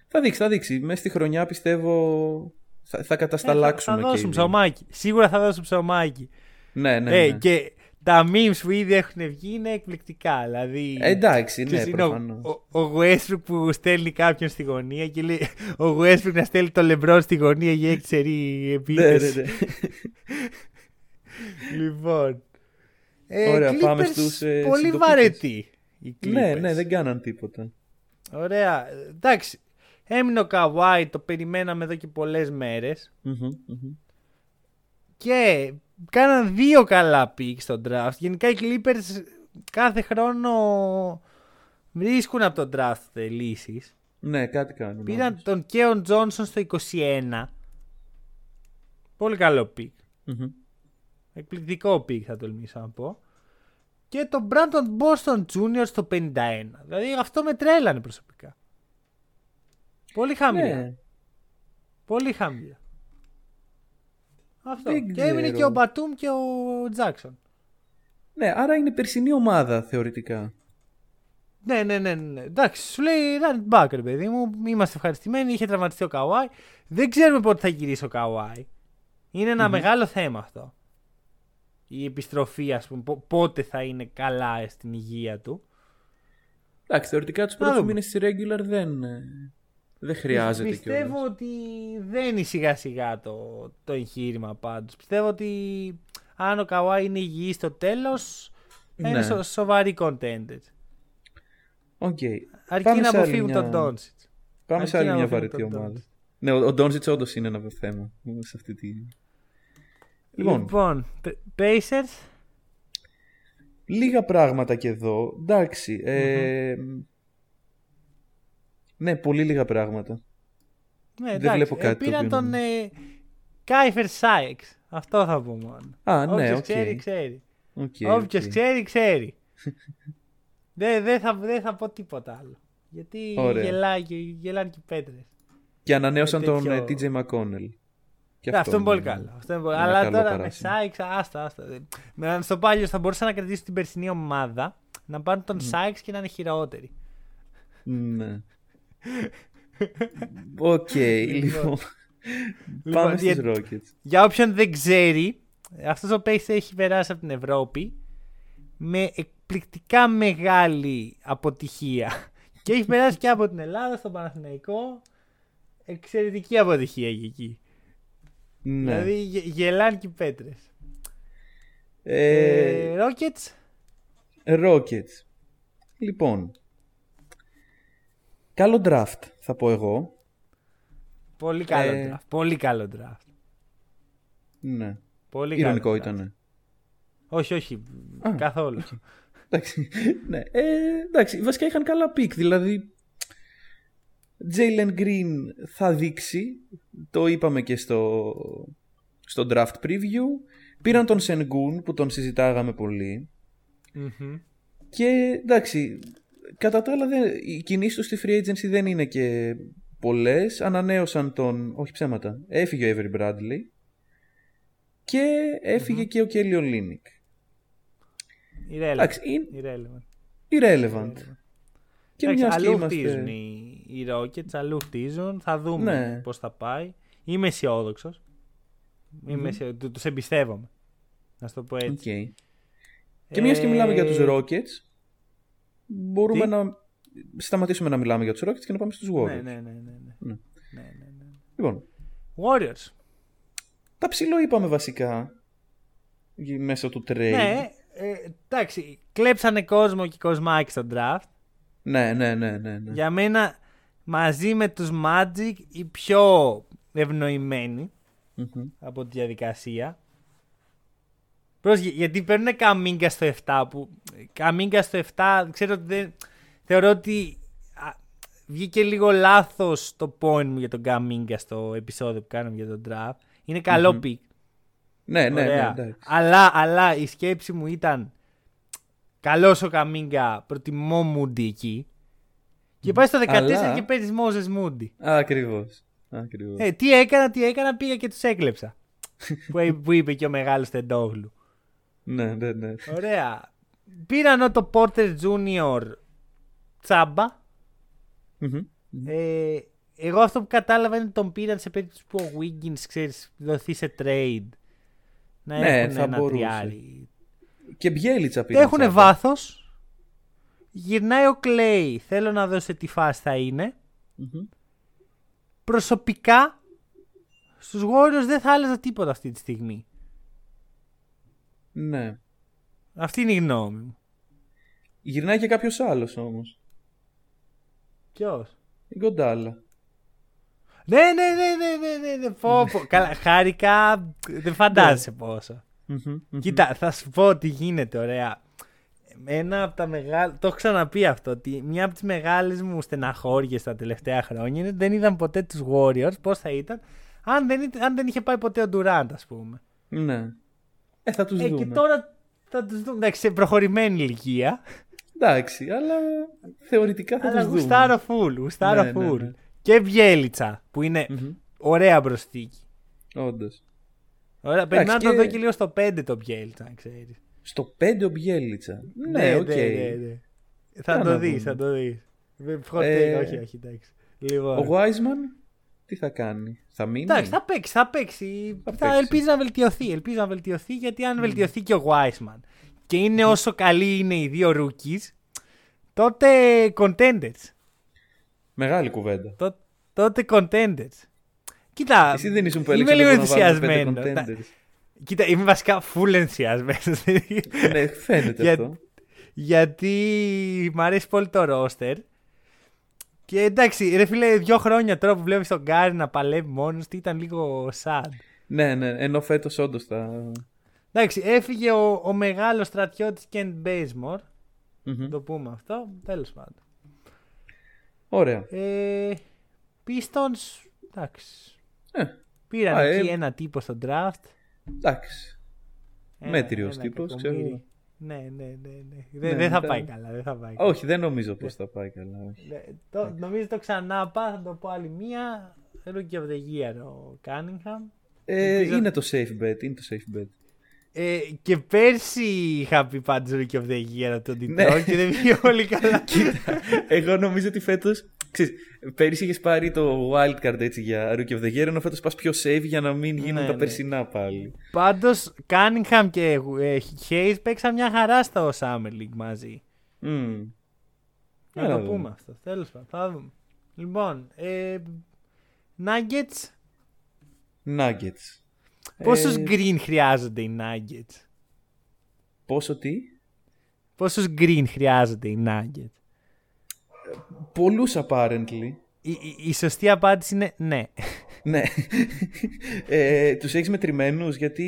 [SPEAKER 5] θα δείξει, θα δείξει. Μέσα στη χρονιά πιστεύω θα, θα κατασταλάξουμε.
[SPEAKER 4] Ε, θα, θα δώσουν ψωμάκι. Σίγουρα θα δώσουν ψωμάκι.
[SPEAKER 5] Ναι, ναι, ε,
[SPEAKER 4] ναι. και τα memes που ήδη έχουν βγει είναι εκπληκτικά. Δηλαδή,
[SPEAKER 5] ε, εντάξει, ναι, προφανώς.
[SPEAKER 4] Ο, ο, Westbrook που στέλνει κάποιον στη γωνία και λέει ο Westbrook να στέλνει το LeBron στη γωνία για έξερη επίθεση.
[SPEAKER 5] Ναι, ναι,
[SPEAKER 4] ναι. λοιπόν.
[SPEAKER 5] Ε, Ωραία, Clippers, πάμε στους ε,
[SPEAKER 4] Πολύ βαρετοί.
[SPEAKER 5] Ναι, ναι, δεν κάναν τίποτα.
[SPEAKER 4] Ωραία. Εντάξει. Έμεινε ο Καβάη, το περιμέναμε εδώ και πολλές Και κάναν δύο καλά pick στο draft. Γενικά οι Clippers κάθε χρόνο βρίσκουν από τον draft λύσεις.
[SPEAKER 5] Ναι, κάτι κάνουν.
[SPEAKER 4] Πήραν τον Keon Johnson στο 21. Πολύ καλό pick. Mm-hmm. Εκπληκτικό pick θα τολμήσω να πω. Και τον Brandon Boston Jr. στο 51. Δηλαδή αυτό με τρέλανε προσωπικά. Πολύ χαμηλά. Ναι. Πολύ χαμηλά. Αυτό. και έμεινε και ο Μπατούμ και ο Τζάξον.
[SPEAKER 5] Ναι, άρα είναι περσινή ομάδα θεωρητικά.
[SPEAKER 4] Ναι, ναι, ναι, ναι. Εντάξει, σου λέει run back, ρε παιδί μου. Είμαστε ευχαριστημένοι. Είχε τραυματιστεί ο Καουάι. Δεν ξέρουμε πότε θα γυρίσει ο Καουάι. Είναι μεγάλο θέμα αυτό. Η επιστροφή, ας πούμε, πότε θα είναι καλά στην υγεία του.
[SPEAKER 5] Εντάξει, θεωρητικά τους πρώτους μήνες τη regular δεν, ε, δεν χρειάζεται
[SPEAKER 4] Πιστεύω κιόλας. ότι δεν είναι σιγά σιγά το, το εγχείρημα πάντως. Πιστεύω ότι αν ο Καουάι είναι υγιής στο τέλος ναι. είναι σο, σοβαρή contended.
[SPEAKER 5] Okay.
[SPEAKER 4] Αρκεί Πάμε να αποφύγουν μια... τον Ντόνσιτς.
[SPEAKER 5] Πάμε Αρκεί σε άλλη μια βαρετή ομάδα. Ναι, ο, ο Ντόνσιτς όντως είναι ένα θέμα σε αυτή τη...
[SPEAKER 4] Λοιπόν, λοιπόν Pacers.
[SPEAKER 5] Λίγα πράγματα και εδώ. Εντάξει. Ε, ναι, πολύ λίγα πράγματα.
[SPEAKER 4] Ναι, Δεν βλέπω κάτι. Ε, πήραν τον ε, Κάιφερ Σάιξ. Αυτό θα πω μόνο.
[SPEAKER 5] Α, ναι,
[SPEAKER 4] Όποιος okay. ξέρει, ξέρει. Okay, Όποιος okay. ξέρει, ξέρει. δεν, δεν, θα, δεν θα πω τίποτα άλλο. Γιατί γελάει, γελάνε και οι πέτρες.
[SPEAKER 5] Και ανανέωσαν τον τέτοιο... TJ McConnell.
[SPEAKER 4] Και αυτό, αυτό είναι πολύ καλό. Αυτό είναι πολύ... Αλλά τώρα με Σάιξ, άστα, άστα. Στο πάλιο θα μπορούσαν να κρατήσουν την περσινή ομάδα, να πάρουν τον mm. Σάιξ και να είναι χειρότεροι.
[SPEAKER 5] Ναι. Οκ, λοιπόν. λοιπόν. Πάμε στους Rockets.
[SPEAKER 4] Για όποιον δεν ξέρει, αυτός ο παίκτης έχει περάσει από την Ευρώπη με εκπληκτικά μεγάλη αποτυχία. Και έχει περάσει και από την Ελλάδα στον Παναθηναϊκό. Εξαιρετική αποτυχία εκεί. Ναι. Δηλαδή γελάνε και πέτρες. Ε, ε, Rockets;
[SPEAKER 5] Rockets. Λοιπόν, Καλό draft, θα πω εγώ.
[SPEAKER 4] Πολύ καλό ε... draft. Πολύ καλό draft.
[SPEAKER 5] Ναι. Πολύ Ειρωνικό ήταν.
[SPEAKER 4] Όχι, όχι. Α, καθόλου. Okay.
[SPEAKER 5] εντάξει. ναι. Ε, εντάξει. Βασικά είχαν καλά pick. Δηλαδή, Jalen Green θα δείξει. Το είπαμε και στο, στο draft preview. Πήραν τον Sengun που τον συζητάγαμε Και εντάξει, κατά τα άλλα, οι κινήσεις τους στη free agency δεν είναι και πολλές. Ανανέωσαν τον. Όχι ψέματα. Έφυγε ο Avery Bradley. Και εφυγε και ο Kelly Olynyk.
[SPEAKER 4] Irrelevant.
[SPEAKER 5] Irrelevant. Irrelevant.
[SPEAKER 4] Και μια αλλού είμαστε... χτίζουν οι, οι Rockets, αλλού χτίζουν. Θα δούμε ναι. πώς θα πάει. Είμαι αισιόδοξος. Mm-hmm. Τους εμπιστεύομαι. Να σου το πω έτσι.
[SPEAKER 5] Okay. Και μια και μιλάμε για τους ε, Rockets, μπορούμε Τι; να σταματήσουμε να μιλάμε για τους Rockets και να πάμε στους Warriors.
[SPEAKER 4] Ναι, ναι, ναι. ναι, ναι. ναι. ναι, ναι, ναι.
[SPEAKER 5] Λοιπόν.
[SPEAKER 4] Warriors.
[SPEAKER 5] Τα ψηλό είπαμε βασικά μέσω του trade.
[SPEAKER 4] Ναι, Ε, εντάξει, κλέψανε κόσμο και κοσμάκι στο draft.
[SPEAKER 5] Ναι, ναι, ναι, ναι. ναι.
[SPEAKER 4] Για μένα, μαζί με τους Magic, οι πιο ευνοημένοι
[SPEAKER 5] Μμμ.
[SPEAKER 4] από τη διαδικασία. Προς, γιατί παίρνουν καμίγκα στο 7 που καμίγκα στο 7 ξέρω ότι δεν, θεωρώ ότι α, βγήκε λίγο λάθος το point μου για τον καμίγκα στο επεισόδιο που κάναμε για τον draft. Είναι καλό
[SPEAKER 5] Μμμ.
[SPEAKER 4] pick.
[SPEAKER 5] Ναι, ναι, ναι,
[SPEAKER 4] Ωραία.
[SPEAKER 5] εντάξει.
[SPEAKER 4] αλλά, αλλά η σκέψη μου ήταν καλός ο Καμίγκα, προτιμώ Μούντι εκεί. Και πάει στο 14
[SPEAKER 5] Αλλά-
[SPEAKER 4] και παίζεις Μόζε Μούντι.
[SPEAKER 5] Ακριβώς. Ακριβώς.
[SPEAKER 4] Ε, τι έκανα, τι έκανα, πήγα και τους έκλεψα. που, εί- που είπε και ο μεγάλος Τεντόγλου.
[SPEAKER 5] Ναι, ναι, ναι.
[SPEAKER 4] Ωραία. Πήραν το Porter Junior τσάμπα.
[SPEAKER 5] Μμμ.
[SPEAKER 4] Ε, εγώ αυτό που κατάλαβα είναι ότι τον πήραν σε περίπτωση που ο Wiggins, ξέρεις, δοθεί σε trade. Να
[SPEAKER 5] Ναι,
[SPEAKER 4] έχουν
[SPEAKER 5] θα
[SPEAKER 4] ένα
[SPEAKER 5] μπορούσε.
[SPEAKER 4] τριάρι.
[SPEAKER 5] Και Μπιέλιτσα πήρε.
[SPEAKER 4] Έχουν βάθος. Γυρνάει ο Clay. Θέλω να δω σε τι φάση θα είναι. Προσωπικά στους Warriors δεν θα άλλαζα τίποτα αυτή τη στιγμή.
[SPEAKER 5] Ναι.
[SPEAKER 4] Αυτή είναι η γνώμη μου.
[SPEAKER 5] Γυρνάει και κάποιος άλλος όμως.
[SPEAKER 4] Ποιος;
[SPEAKER 5] Η Γκοντάλα.
[SPEAKER 4] Ναι, ναι, ναι, ναι, ναι, ναι, ναι. Πω, πω. Καλά, χάρηκα. Δεν φαντάζεσαι πόσο. Κοίτα, θα σου πω τι γίνεται, ωραία. Ένα από τα μεγάλα. Το έχω ξαναπεί αυτό. Ότι μια από τις μεγάλες μου στεναχώριες τα τελευταία χρόνια είναι ότι δεν είδαν ποτέ τους Warriors. Πώς θα ήταν αν δεν, ήταν- αν δεν είχε πάει ποτέ ο Durant, ας πούμε.
[SPEAKER 5] Ναι. Ε, θα τους
[SPEAKER 4] Ε,
[SPEAKER 5] δούμε.
[SPEAKER 4] και τώρα θα τους δούμε. Εντάξει, σε προχωρημένη ηλικία.
[SPEAKER 5] Εντάξει, αλλά θεωρητικά θα
[SPEAKER 4] αλλά
[SPEAKER 5] τους δούμε.
[SPEAKER 4] γουστάρω full. Γουστάρω
[SPEAKER 5] Ναι, ναι,
[SPEAKER 4] full.
[SPEAKER 5] ναι.
[SPEAKER 4] Και Βιέλιτσα που είναι ωραία προσθήκη.
[SPEAKER 5] Όντως.
[SPEAKER 4] Ωραία, περνά να
[SPEAKER 5] και-
[SPEAKER 4] το δω και λίγο στο 5 το Βιέλιτσα, αν ξέρεις.
[SPEAKER 5] Στο 5 ο Μπιέλιτσα. Ναι, οκ.
[SPEAKER 4] Θα
[SPEAKER 5] Για
[SPEAKER 4] το
[SPEAKER 5] να
[SPEAKER 4] δεις,
[SPEAKER 5] δούμε.
[SPEAKER 4] θα το δεις.
[SPEAKER 5] Ε,
[SPEAKER 4] όχι, όχι, εντάξει. Λοιπόν.
[SPEAKER 5] Ο Wiseman τι θα κάνει, θα μείνει;
[SPEAKER 4] Εντάξει, θα παίξει, θα παίξει. Θα,
[SPEAKER 5] Θα παίξει.
[SPEAKER 4] ελπίζει να βελτιωθεί. Ελπίζει να βελτιωθεί γιατί αν βελτιωθεί και ο Wiseman και είναι όσο καλοί είναι οι δύο rookies, τότε contenders.
[SPEAKER 5] Μεγάλη κουβέντα.
[SPEAKER 4] Τό- τότε contenders. Κοίτα,
[SPEAKER 5] Εσύ δεν ήσουν που
[SPEAKER 4] είμαι
[SPEAKER 5] έλεγες
[SPEAKER 4] λίγο
[SPEAKER 5] ότι μπορούμε να βάλουμε
[SPEAKER 4] ενθουσιασμένος.
[SPEAKER 5] Πέντε
[SPEAKER 4] Τα-
[SPEAKER 5] contenders.
[SPEAKER 4] Κοίτα, είμαι βασικά full ενθουσιασμένος.
[SPEAKER 5] ναι, φαίνεται
[SPEAKER 4] Για-
[SPEAKER 5] αυτό.
[SPEAKER 4] γιατί μ' αρέσει πολύ το roster. Και εντάξει, ρε φίλε, δύο χρόνια τώρα που βλέπεις τον Γκάρι να παλεύει μόνος του ήταν λίγο sad.
[SPEAKER 5] Ναι, ναι, ενώ φέτος όντως θα.
[SPEAKER 4] Εντάξει, έφυγε ο, ο μεγάλος στρατιώτης Κεντ Μπέισμορ.
[SPEAKER 5] Μμμ.
[SPEAKER 4] Να το πούμε αυτό. Τέλος πάντων.
[SPEAKER 5] Ωραία.
[SPEAKER 4] Ε, Pistons, εντάξει.
[SPEAKER 5] Ε,
[SPEAKER 4] Πήραν
[SPEAKER 5] Α,
[SPEAKER 4] εκεί
[SPEAKER 5] ε,
[SPEAKER 4] ένα τύπο στο draft.
[SPEAKER 5] Εντάξει.
[SPEAKER 4] Ένα-
[SPEAKER 5] Μέτριος
[SPEAKER 4] ένα
[SPEAKER 5] τύπος,
[SPEAKER 4] κακομοίρη.
[SPEAKER 5] ξέρω.
[SPEAKER 4] Ναι, ναι, ναι. ναι.
[SPEAKER 5] Ναι,
[SPEAKER 4] Δεν, δεν θα
[SPEAKER 5] ήταν-
[SPEAKER 4] πάει καλά. Δεν θα πάει καλά.
[SPEAKER 5] Όχι, δεν νομίζω πως θα πάει καλά. όχι.
[SPEAKER 4] Ναι, το, νομίζω το ξανά πάω, θα το πω άλλη μία. Rookie of the Year ο Cunningham.
[SPEAKER 5] Ε,
[SPEAKER 4] Ελπίζω-
[SPEAKER 5] είναι το safe bet. Είναι το safe bet.
[SPEAKER 4] Ε, και πέρσι είχα πει πάντως Rookie of the Year από τον
[SPEAKER 5] Ναι.
[SPEAKER 4] Detroit και δεν πήγε πολύ καλά.
[SPEAKER 5] Κοίτα, εγώ νομίζω ότι φέτο. Πέρυσι είχες πάρει το wildcard έτσι για Rookie of the Year, ενώ φέτος πας πιο safe για να μην γίνουν
[SPEAKER 4] Ναι,
[SPEAKER 5] τα
[SPEAKER 4] ναι.
[SPEAKER 5] περσινά πάλι.
[SPEAKER 4] πάντως Cunningham και ε, Hayes παίξαν μια χαρά στο Summer League μαζί.
[SPEAKER 5] Μμμ.
[SPEAKER 4] Να
[SPEAKER 5] Έλα
[SPEAKER 4] το
[SPEAKER 5] δούμε.
[SPEAKER 4] πούμε αυτό. Τέλος πάντων. Θα δούμε. Λοιπόν, ε, Nuggets.
[SPEAKER 5] Nuggets.
[SPEAKER 4] Πόσους
[SPEAKER 5] Ε,
[SPEAKER 4] green χρειάζονται οι Nuggets;
[SPEAKER 5] Πόσο τι;
[SPEAKER 4] Πόσους green χρειάζονται οι Nuggets;
[SPEAKER 5] Πολλούς apparently.
[SPEAKER 4] Η, η, η σωστή απάντηση είναι ναι.
[SPEAKER 5] ναι. ε, τους έχεις μετρημένους γιατί...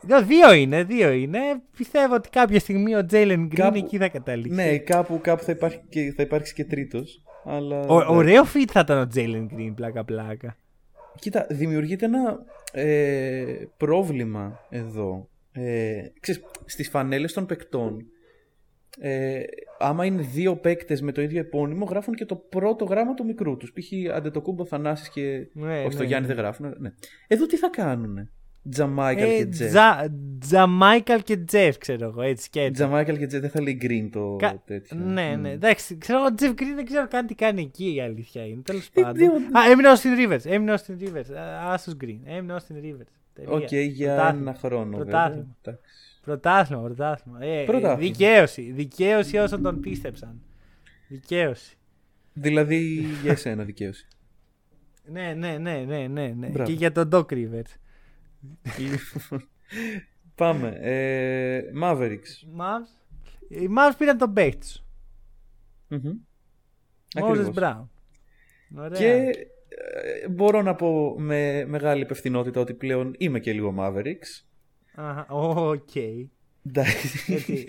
[SPEAKER 4] Δυο- Δύο είναι, δύο είναι. Πιστεύω ότι κάποια στιγμή ο Jalen Green
[SPEAKER 5] Κάπου-
[SPEAKER 4] εκεί θα καταλήξει.
[SPEAKER 5] Ναι, κάπου, κάπου θα, υπάρχει και, θα υπάρξει και τρίτος. Αλλά...
[SPEAKER 4] Ο, ωραίο fit θα ήταν ο Jalen Green, πλάκα πλάκα.
[SPEAKER 5] Κοίτα, δημιουργείται ένα ε, πρόβλημα εδώ. Ε, ξέρεις, στις φανέλες των παικτών, ε, άμα είναι δύο παίκτες με το ίδιο επώνυμο, γράφουν και το πρώτο γράμμα του μικρού τους. Π.χ. Αντετοκούμπο Θανάσης και...
[SPEAKER 4] Ναι,
[SPEAKER 5] όχι, το
[SPEAKER 4] ναι,
[SPEAKER 5] Γιάννη
[SPEAKER 4] ναι.
[SPEAKER 5] δεν γράφουν. Ναι. Εδώ τι θα κάνουνε; Τζαμάικαλ
[SPEAKER 4] Ε,
[SPEAKER 5] και Τζεφ.
[SPEAKER 4] Τζα, Τζαμάικαλ και Τζεφ, ξέρω εγώ, έτσι και έτσι.
[SPEAKER 5] Τζαμάικαλ και Τζεφ δεν θα λέει green το
[SPEAKER 4] Κα-
[SPEAKER 5] τέτοιο.
[SPEAKER 4] Ναι,
[SPEAKER 5] Μμ.
[SPEAKER 4] ναι. Εντάξει, ξέρω ο Τζεφ Γκριν δεν ξέρω καν τι κάνει εκεί η αλήθεια είναι. Τέλος
[SPEAKER 5] Ε,
[SPEAKER 4] πάντων.
[SPEAKER 5] δύο-
[SPEAKER 4] Α, έμεινε ο Austin Rivers. Έμεινε ο Austin Rivers. Άσο Γκριν. Έμεινε ο Austin Rivers. Τελεία.
[SPEAKER 5] Οκ, για
[SPEAKER 4] Πρωτάθλημα.
[SPEAKER 5] ένα χρόνο
[SPEAKER 4] Πρωτάθλημα.
[SPEAKER 5] Βέβαια. Εντάξει.
[SPEAKER 4] Πρωτάθλημα, πρωτάθλημα. Ε,
[SPEAKER 5] Πρωτάθλημα.
[SPEAKER 4] Δικαίωση. Δικαίωση όσων τον πίστεψαν. Δικαίωση.
[SPEAKER 5] Δηλαδή για εσένα δικαίωση.
[SPEAKER 4] Ναι, ναι, ναι, ναι, ναι. ναι.
[SPEAKER 5] Μπράβο.
[SPEAKER 4] Και για τον Doc Rivers.
[SPEAKER 5] Λοιπόν, Πάμε. Ε, Mavericks.
[SPEAKER 4] Mavs. Οι Mavs πήραν τον παίκτη του.
[SPEAKER 5] Μμμ.
[SPEAKER 4] Moses
[SPEAKER 5] Ακριβώς.
[SPEAKER 4] Brown. Ωραία.
[SPEAKER 5] Και ε, μπορώ να πω με μεγάλη υπευθυνότητα ότι πλέον είμαι και λίγο Mavericks.
[SPEAKER 4] Αχα, Οκ.
[SPEAKER 5] Εντάξει.
[SPEAKER 4] Έτσι,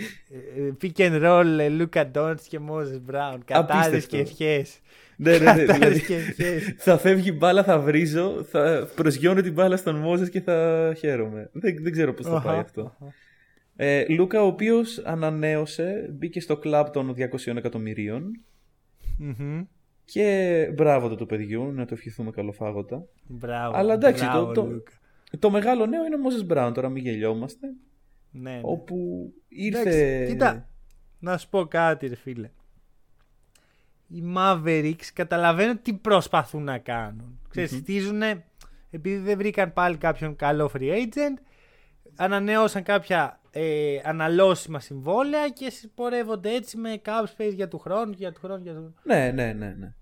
[SPEAKER 4] ε, ε, Pick and roll, ε, Luka Doncic και Moses Brown. Κατάδες
[SPEAKER 5] Απίστευτο.
[SPEAKER 4] και ευχές.
[SPEAKER 5] ναι, ναι, ναι.
[SPEAKER 4] Κατάδες
[SPEAKER 5] δηλαδή,
[SPEAKER 4] και ευχές.
[SPEAKER 5] θα φεύγει μπάλα, θα βρίζω, θα προσγειώνω την μπάλα στον Μόζες και θα χαίρομαι. Δεν, δεν ξέρω πώς θα
[SPEAKER 4] Αχα,
[SPEAKER 5] πάει αυτό.
[SPEAKER 4] αχα.
[SPEAKER 5] Ε, Λούκα, ο οποίος ανανέωσε, μπήκε στο κλαμπ των 200 εκατομμυρίων
[SPEAKER 4] Μμμ.
[SPEAKER 5] και μπράβο του του παιδιού, να το ευχηθούμε καλοφάγωτα.
[SPEAKER 4] Μπράβο.
[SPEAKER 5] Αλλά εντάξει,
[SPEAKER 4] μπράβο,
[SPEAKER 5] το- το-
[SPEAKER 4] Λούκα.
[SPEAKER 5] Το μεγάλο νέο είναι ο Μόζες Μπράουν, τώρα μην γελιόμαστε,
[SPEAKER 4] Ναι, ναι.
[SPEAKER 5] όπου ήρθε...
[SPEAKER 4] Εντάξει, κοίτα, να σου πω κάτι ρε φίλε. Οι Mavericks καταλαβαίνω τι προσπαθούν να κάνουν. Ξέρεις, στίζουνε, επειδή δεν βρήκαν πάλι κάποιον καλό free agent, ανανεώσαν κάποια ε, αναλώσιμα συμβόλαια και πορεύονται έτσι με cap space για του χρόνου, για του χρόνου, για του
[SPEAKER 5] Ναι, ναι, ναι, ναι.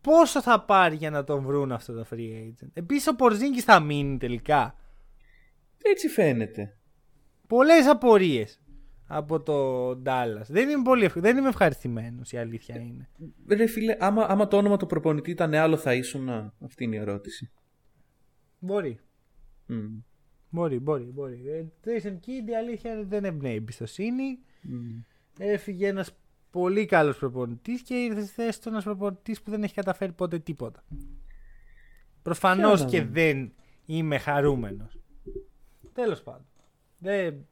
[SPEAKER 4] Πόσο θα πάρει για να τον βρουν αυτό το free agent; Επίσης ο Πορζίνκης θα μείνει τελικά.
[SPEAKER 5] Έτσι φαίνεται.
[SPEAKER 4] Πολλές απορίες από το Dallas. Δεν είμαι, πολύ, ευχ- δεν είμαι ευχαριστημένος, η αλήθεια είναι.
[SPEAKER 5] Ρε φίλε, άμα, άμα το όνομα του προπονητή ήταν άλλο θα ήσουν, αυτή είναι η ερώτηση.
[SPEAKER 4] Μπορεί.
[SPEAKER 5] Μμ.
[SPEAKER 4] Μπορεί, μπορεί, μπορεί. Ε, Jason Kidd η αλήθεια είναι ότι δεν εμπνέει εμπιστοσύνη.
[SPEAKER 5] Μμ.
[SPEAKER 4] Έφυγε ένας πολύ καλός προπονητής και ήρθε στη θέση του ένας προπονητής που δεν έχει καταφέρει ποτέ τίποτα. Προφανώς
[SPEAKER 5] Ποια να
[SPEAKER 4] και
[SPEAKER 5] δούμε.
[SPEAKER 4] δεν είμαι χαρούμενος. Τέλος πάντων. Δεν...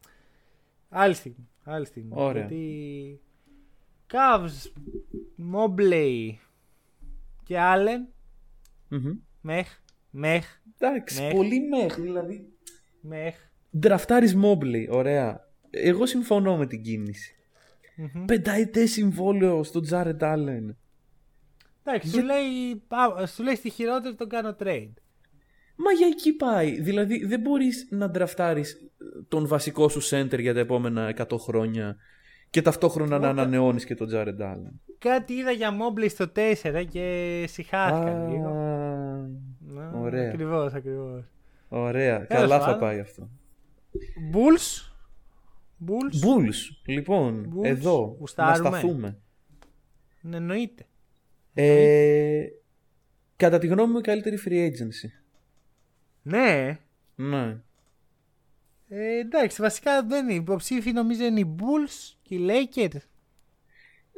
[SPEAKER 4] Άλλη στιγμή. Άλλη στιγμή.
[SPEAKER 5] Ωραία.
[SPEAKER 4] Γιατί. Cavs, Mobley και Allen.
[SPEAKER 5] Μμμ.
[SPEAKER 4] Μεχ. Μεχ.
[SPEAKER 5] Εντάξει,
[SPEAKER 4] Ναι.
[SPEAKER 5] πολύ μέχ, δηλαδή.
[SPEAKER 4] Μεχ.
[SPEAKER 5] Ντραφτάρεις Μόμπλη, ωραία. Εγώ συμφωνώ με την κίνηση.
[SPEAKER 4] Μμμ.
[SPEAKER 5] Πενταετέ συμβόλαιο στον Τζάρετ Άλεν.
[SPEAKER 4] Εντάξει, σου λέει, «Α, σου λέει στη χειρότερη τον κάνω trade.
[SPEAKER 5] Μα για εκεί πάει. Δηλαδή δεν μπορείς να ντραφτάρεις τον βασικό σου center για τα επόμενα 100 χρόνια και ταυτόχρονα να ανανεώνεις και τον Τζάρετ Άλεν.
[SPEAKER 4] Κάτι είδα για Mobley στο 4 και συχάθηκα λίγο. Ναι,
[SPEAKER 5] ωραία.
[SPEAKER 4] Ακριβώς, ακριβώς.
[SPEAKER 5] Ωραία.
[SPEAKER 4] Τέλος
[SPEAKER 5] Καλά θα
[SPEAKER 4] πάντων.
[SPEAKER 5] πάει αυτό.
[SPEAKER 4] Bulls. Bulls.
[SPEAKER 5] Bulls, λοιπόν,
[SPEAKER 4] Bulls,
[SPEAKER 5] εδώ, να
[SPEAKER 4] γουστάρουμε.
[SPEAKER 5] σταθούμε.
[SPEAKER 4] Ναι, εννοείται.
[SPEAKER 5] Ε, κατά τη γνώμη μου η καλύτερη free agency.
[SPEAKER 4] Ναι.
[SPEAKER 5] Ναι.
[SPEAKER 4] Ε, εντάξει, βασικά δεν είναι. Οι υποψήφοι νομίζω είναι οι Bulls και οι Lakers.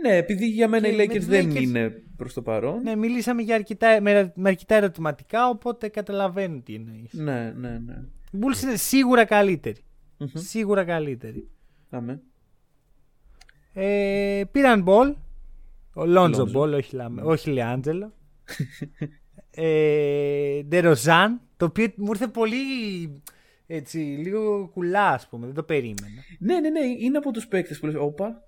[SPEAKER 5] Ναι, επειδή για μένα
[SPEAKER 4] Και
[SPEAKER 5] οι
[SPEAKER 4] με
[SPEAKER 5] Lakers
[SPEAKER 4] τους
[SPEAKER 5] δεν
[SPEAKER 4] Lakers-
[SPEAKER 5] είναι προς το παρόν.
[SPEAKER 4] Ναι, μιλήσαμε για αρκετά, με, με αρκετά ερωτηματικά, οπότε καταλαβαίνω τι εννοείς.
[SPEAKER 5] Ναι, ναι, ναι.
[SPEAKER 4] Οι Bulls είναι σίγουρα καλύτεροι. Σίγουρα καλύτεροι.
[SPEAKER 5] Πάμε.
[SPEAKER 4] Ε, πήραν μπολ. Ο Λόντζο
[SPEAKER 5] Lonzo.
[SPEAKER 4] μπολ, όχι, Λαμε- όχι Λεάντζελο. ε, Ντεροζάν, το οποίο μου ήρθε πολύ έτσι, λίγο κουλά, ας πούμε. Δεν το περίμενα.
[SPEAKER 5] Ναι, ναι, ναι, είναι από τους παίκτες που λες, όπα,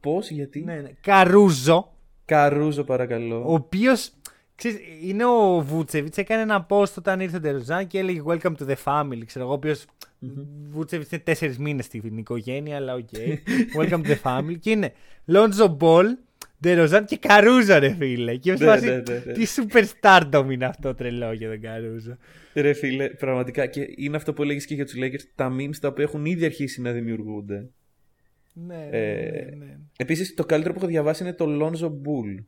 [SPEAKER 5] πώς, γιατί;
[SPEAKER 4] Ναι, ναι. Καρούζο,
[SPEAKER 5] Καρούζο παρακαλώ.
[SPEAKER 4] ο οποίος. Είναι ο Βούτσεβιτς, έκανε ένα post όταν ήρθε ο Ντεροζάν και έλεγε Welcome to the family. Ξέρω εγώ, ο οποίος. Βούτσεβιτς είναι τέσσερις μήνες στην οικογένεια, αλλά οκ. Welcome to the family. Και είναι Λόντζο Μπολ, Ντεροζάν και Καρούζο, ρε φίλε. Και
[SPEAKER 5] Ναι,
[SPEAKER 4] φάση,
[SPEAKER 5] ναι, ναι, ναι.
[SPEAKER 4] τι superstardom είναι αυτό τρελό για τον Καρούζο.
[SPEAKER 5] Ρε φίλε, πραγματικά. Και είναι αυτό που έλεγες και για τους Lakers, τα memes τα οποία έχουν ήδη αρχίσει να δημιουργούνται.
[SPEAKER 4] Ναι,
[SPEAKER 5] Ε,
[SPEAKER 4] ναι, ναι.
[SPEAKER 5] Επίσης, το καλύτερο που έχω διαβάσει είναι το Lonzo Bull.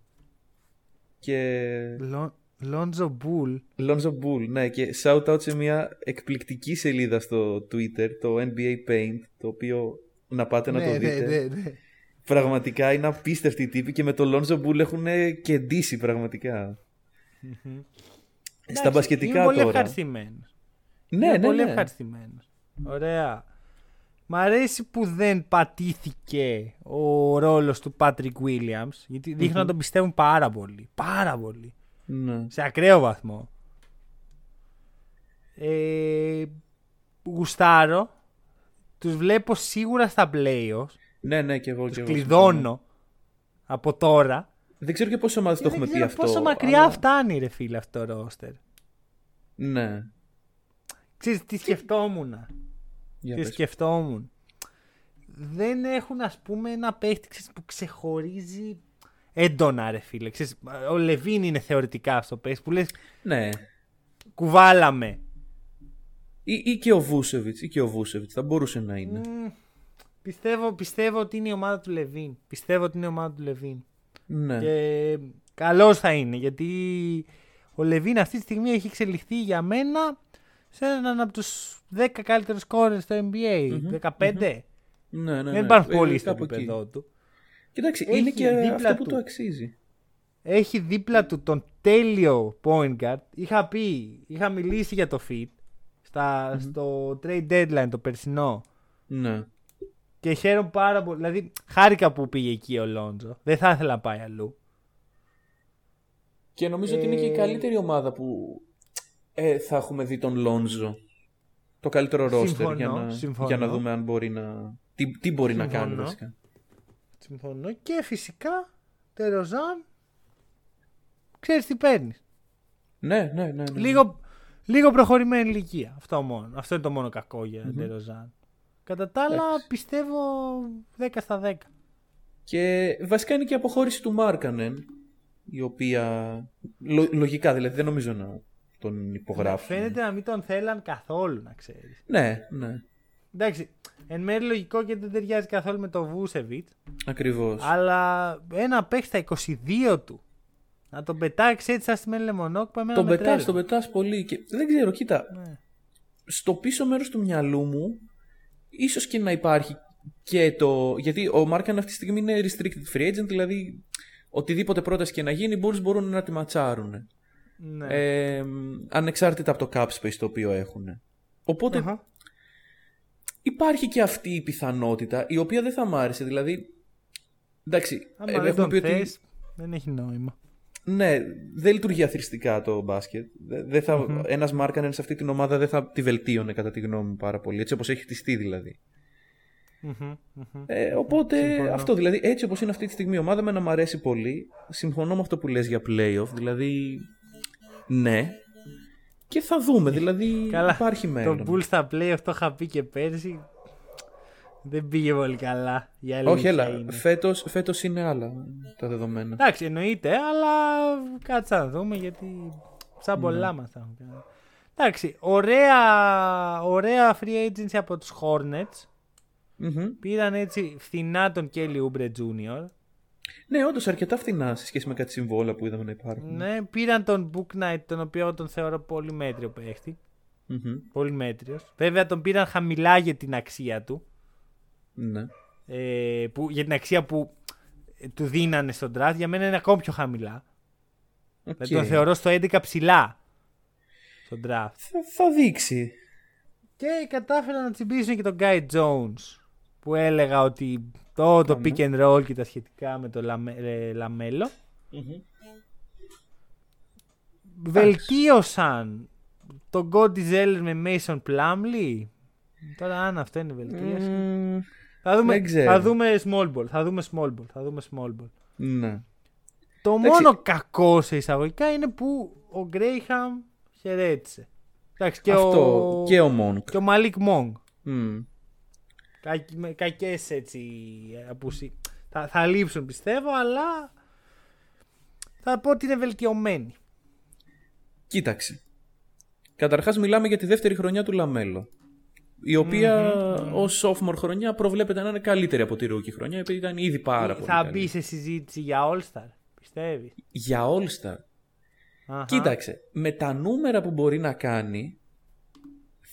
[SPEAKER 5] Και...
[SPEAKER 4] Λο- Λόντζο Μπουλ.
[SPEAKER 5] Lonzo Bull, ναι, και shout out σε μια εκπληκτική σελίδα στο Twitter, το NBA Paint, το οποίο να πάτε να
[SPEAKER 4] Ναι,
[SPEAKER 5] το
[SPEAKER 4] ναι,
[SPEAKER 5] δείτε.
[SPEAKER 4] ναι, ναι.
[SPEAKER 5] Πραγματικά είναι απίστευτοι οι τύποι και με το Lonzo Bull έχουν κεντήσει πραγματικά. Στα
[SPEAKER 4] Εντάξει,
[SPEAKER 5] μπασκετικά
[SPEAKER 4] Είμαι πολύ
[SPEAKER 5] τώρα.
[SPEAKER 4] ευχαριστημένος.
[SPEAKER 5] Ναι,
[SPEAKER 4] Είμαι
[SPEAKER 5] ναι,
[SPEAKER 4] πολύ
[SPEAKER 5] ναι.
[SPEAKER 4] ευχαριστημένος. Ωραία. Μ' αρέσει που δεν πατήθηκε ο ρόλος του Patrick Williams γιατί δείχνουν να τον πιστεύουν πάρα πολύ. Πάρα πολύ.
[SPEAKER 5] Ναι.
[SPEAKER 4] Σε ακραίο βαθμό. Ε, γουστάρω. Τους βλέπω σίγουρα στα playoffs.
[SPEAKER 5] Ναι, ναι, και εγώ.
[SPEAKER 4] Τους
[SPEAKER 5] και εγώ
[SPEAKER 4] κλειδώνω από τώρα.
[SPEAKER 5] συμφωνώ. Δεν ξέρω και πόσε ομάδες το
[SPEAKER 4] Και
[SPEAKER 5] έχουμε
[SPEAKER 4] δεν
[SPEAKER 5] πει
[SPEAKER 4] ξέρω
[SPEAKER 5] αυτό.
[SPEAKER 4] πόσο μακριά
[SPEAKER 5] αλλά-
[SPEAKER 4] φτάνει ρε φίλε αυτό το ρόστερ.
[SPEAKER 5] Ναι.
[SPEAKER 4] Ξέρεις τι σκεφτόμουν.
[SPEAKER 5] Για
[SPEAKER 4] Τι
[SPEAKER 5] πες.
[SPEAKER 4] σκεφτόμουν. Δεν έχουν ας πούμε ένα παίχτη ξέρεις, που ξεχωρίζει έντονα ρε φίλε. Ξέρεις, ο Λεβίν είναι θεωρητικά στο παίχτη που λες
[SPEAKER 5] Ναι.
[SPEAKER 4] κουβάλαμε.
[SPEAKER 5] Ή, ή και ο Βούσεβιτς. Ή και ο Βούσεβιτς. Θα μπορούσε να είναι.
[SPEAKER 4] Μμ, πιστεύω, πιστεύω ότι είναι η ομάδα του Λεβίν. Πιστεύω ότι είναι η ομάδα του Λεβίν.
[SPEAKER 5] Ναι.
[SPEAKER 4] Και καλός θα είναι γιατί ο Λεβίν αυτή τη στιγμή έχει εξελιχθεί για μένα σε έναν από τους 10 καλύτερους σκόρε στο NBA. 15.
[SPEAKER 5] ναι, ναι, ναι.
[SPEAKER 4] Δεν υπάρχουν
[SPEAKER 5] Ε,
[SPEAKER 4] πολλοί στο
[SPEAKER 5] κάπου εκεί.
[SPEAKER 4] επίπεδό του.
[SPEAKER 5] Κοιτάξτε,
[SPEAKER 4] Έχει
[SPEAKER 5] είναι και
[SPEAKER 4] δίπλα
[SPEAKER 5] αυτό που
[SPEAKER 4] του.
[SPEAKER 5] το αξίζει.
[SPEAKER 4] Έχει δίπλα του τον τέλειο point guard. Είχα πει, είχα μιλήσει για το fit στα, στο trade deadline το περσινό.
[SPEAKER 5] Ναι.
[SPEAKER 4] Και χαίρομαι πάρα πολύ. Δηλαδή, χάρηκα που πήγε εκεί ο Λόντζο. Δεν θα ήθελα να πάει αλλού.
[SPEAKER 5] Και νομίζω ότι είναι και η
[SPEAKER 4] Ε,
[SPEAKER 5] καλύτερη ομάδα που ε, θα έχουμε δει τον Λόνζο. Το καλύτερο ρόστερ
[SPEAKER 4] Συμφωνώ,
[SPEAKER 5] για να,
[SPEAKER 4] συμφωνώ.
[SPEAKER 5] για να δούμε αν μπορεί να. Τι, τι μπορεί να κάνει
[SPEAKER 4] Συμφωνώ.
[SPEAKER 5] βασικά.
[SPEAKER 4] Συμφωνώ. Και φυσικά, Τεροζάν, ξέρεις τι παίρνεις.
[SPEAKER 5] Ναι, ναι, ναι. ναι.
[SPEAKER 4] Λίγο, λίγο προχωρημένη ηλικία. Αυτό μόνο. Αυτό είναι το μόνο κακό για Τεροζάν. Κατά τα άλλα,
[SPEAKER 5] Εντάξει.
[SPEAKER 4] πιστεύω 10 στα 10.
[SPEAKER 5] Και βασικά είναι και η αποχώρηση του Μάρκανεν. Η οποία. λο- λογικά δηλαδή δεν νομίζω να τον υπογράφουν.
[SPEAKER 4] Φαίνεται να μην τον θέλαν καθόλου, να ξέρεις.
[SPEAKER 5] Ναι, ναι.
[SPEAKER 4] Εντάξει, εν μέρει λογικό και δεν ταιριάζει καθόλου με το Βούσεβιτ.
[SPEAKER 5] Ακριβώς.
[SPEAKER 4] Αλλά ένα παίχτη στα 22 του. Να τον πετάξεις έτσι σαν στη λεμονόκπα εμένα
[SPEAKER 5] Τον
[SPEAKER 4] με
[SPEAKER 5] πετάς,
[SPEAKER 4] τρέλανε.
[SPEAKER 5] τον πετάς πολύ. Και δεν ξέρω, κοίτα.
[SPEAKER 4] Ναι.
[SPEAKER 5] στο πίσω μέρος του μυαλού μου ίσως και να υπάρχει και το... Γιατί ο Μάρκαν αυτή τη στιγμή είναι restricted free agent, δηλαδή οτιδήποτε πρόταση και να γίνει μπορούν, μπορούν να τη ματσάρουν.
[SPEAKER 4] Ναι.
[SPEAKER 5] Ε, ανεξάρτητα από το cap space το οποίο έχουν. Οπότε
[SPEAKER 4] Αχα.
[SPEAKER 5] Υπάρχει και αυτή η πιθανότητα η οποία δεν θα μ' άρεσε. Δηλαδή, εντάξει,
[SPEAKER 4] Άμα
[SPEAKER 5] ε,
[SPEAKER 4] δεν
[SPEAKER 5] έχουμε
[SPEAKER 4] τον
[SPEAKER 5] πει ότι
[SPEAKER 4] θες, δεν έχει νόημα.
[SPEAKER 5] ναι, δεν λειτουργεί αθρηστικά το μπάσκετ. Δεν δεν θα, Ένας Μάρκανεν σε αυτή την ομάδα δεν θα τη βελτίωνε κατά τη γνώμη μου πάρα πολύ. Έτσι όπως έχει χτιστεί δηλαδή.
[SPEAKER 4] Μμμ, μμμ.
[SPEAKER 5] Ε, οπότε
[SPEAKER 4] Συμφωνώ.
[SPEAKER 5] αυτό δηλαδή έτσι όπως είναι αυτή τη στιγμή η ομάδα με να μ' αρέσει πολύ. Συμφωνώ με αυτό που λες για playoff. Δηλαδή ναι. Και θα δούμε. Δηλαδή
[SPEAKER 4] Καλά.
[SPEAKER 5] υπάρχει μέλλον.
[SPEAKER 4] Το Bull στα playoff το είχα πει και πέρσι. Δεν πήγε πολύ καλά. Η αλήθεια
[SPEAKER 5] Όχι, έλα.
[SPEAKER 4] είναι.
[SPEAKER 5] Φέτος, φέτος είναι άλλα τα δεδομένα.
[SPEAKER 4] Εντάξει, εννοείται, αλλά κάτσε να δούμε γιατί σαν πολλά μας τα έχουν κάνει. Εντάξει, ωραία, ωραία free agency από τους Hornets.
[SPEAKER 5] Μμμ.
[SPEAKER 4] Πήραν έτσι φθηνά τον Kelly Oubre Jr.
[SPEAKER 5] Ναι, όντως αρκετά φθηνά σε σχέση με κάτι συμβόλαια που είδαμε να υπάρχουν.
[SPEAKER 4] Ναι, πήραν τον Bouknight, τον οποίο τον θεωρώ πολύ μέτριο παίχτη.
[SPEAKER 5] Μμμ.
[SPEAKER 4] Πολύ μέτριος. Βέβαια τον πήραν χαμηλά για την αξία του.
[SPEAKER 5] Ναι.
[SPEAKER 4] Ε, που, για την αξία που ε, του δίνανε στον draft. Για μένα είναι ακόμη πιο χαμηλά.
[SPEAKER 5] Οκ.
[SPEAKER 4] Δηλαδή τον θεωρώ στο 11 ψηλά στον draft.
[SPEAKER 5] Θα, θα δείξει.
[SPEAKER 4] Και κατάφεραν να τσιμπήσουν και τον Guy Jones που έλεγα ότι το, το pick and roll και τα σχετικά με το λαμε, ε, λαμέλο. Βελτίωσαν τον Cody Zeller με Mason Plumlee. Τώρα αν αυτό είναι βελτίωση.
[SPEAKER 5] Μμμ,
[SPEAKER 4] θα, δούμε,
[SPEAKER 5] δεν ξέρω.
[SPEAKER 4] θα δούμε small ball. Θα δούμε small ball. Θα δούμε small ball.
[SPEAKER 5] ναι.
[SPEAKER 4] Το
[SPEAKER 5] Εντάξει.
[SPEAKER 4] μόνο κακό σε εισαγωγικά είναι που ο Γκρέιχαμ χαιρέτησε. Εντάξει, και
[SPEAKER 5] Αυτό
[SPEAKER 4] ο,
[SPEAKER 5] και ο Monk.
[SPEAKER 4] και ο Μαλίκ Μονκ.
[SPEAKER 5] Μμ.
[SPEAKER 4] Κακές έτσι απουσίες. Θα, θα λείψουν πιστεύω, αλλά θα πω ότι είναι βελτιωμένοι.
[SPEAKER 5] Κοίταξε. Καταρχάς μιλάμε για τη δεύτερη χρονιά του Λαμέλο. Η οποία ως sophomore χρονιά προβλέπεται να είναι καλύτερη από τη rookie χρονιά, επειδή ήταν ήδη πάρα πολύ
[SPEAKER 4] θα
[SPEAKER 5] καλή.
[SPEAKER 4] μπει σε συζήτηση για All-Star, πιστεύεις;
[SPEAKER 5] Για All-Star. Κοίταξε, με τα νούμερα που μπορεί να κάνει,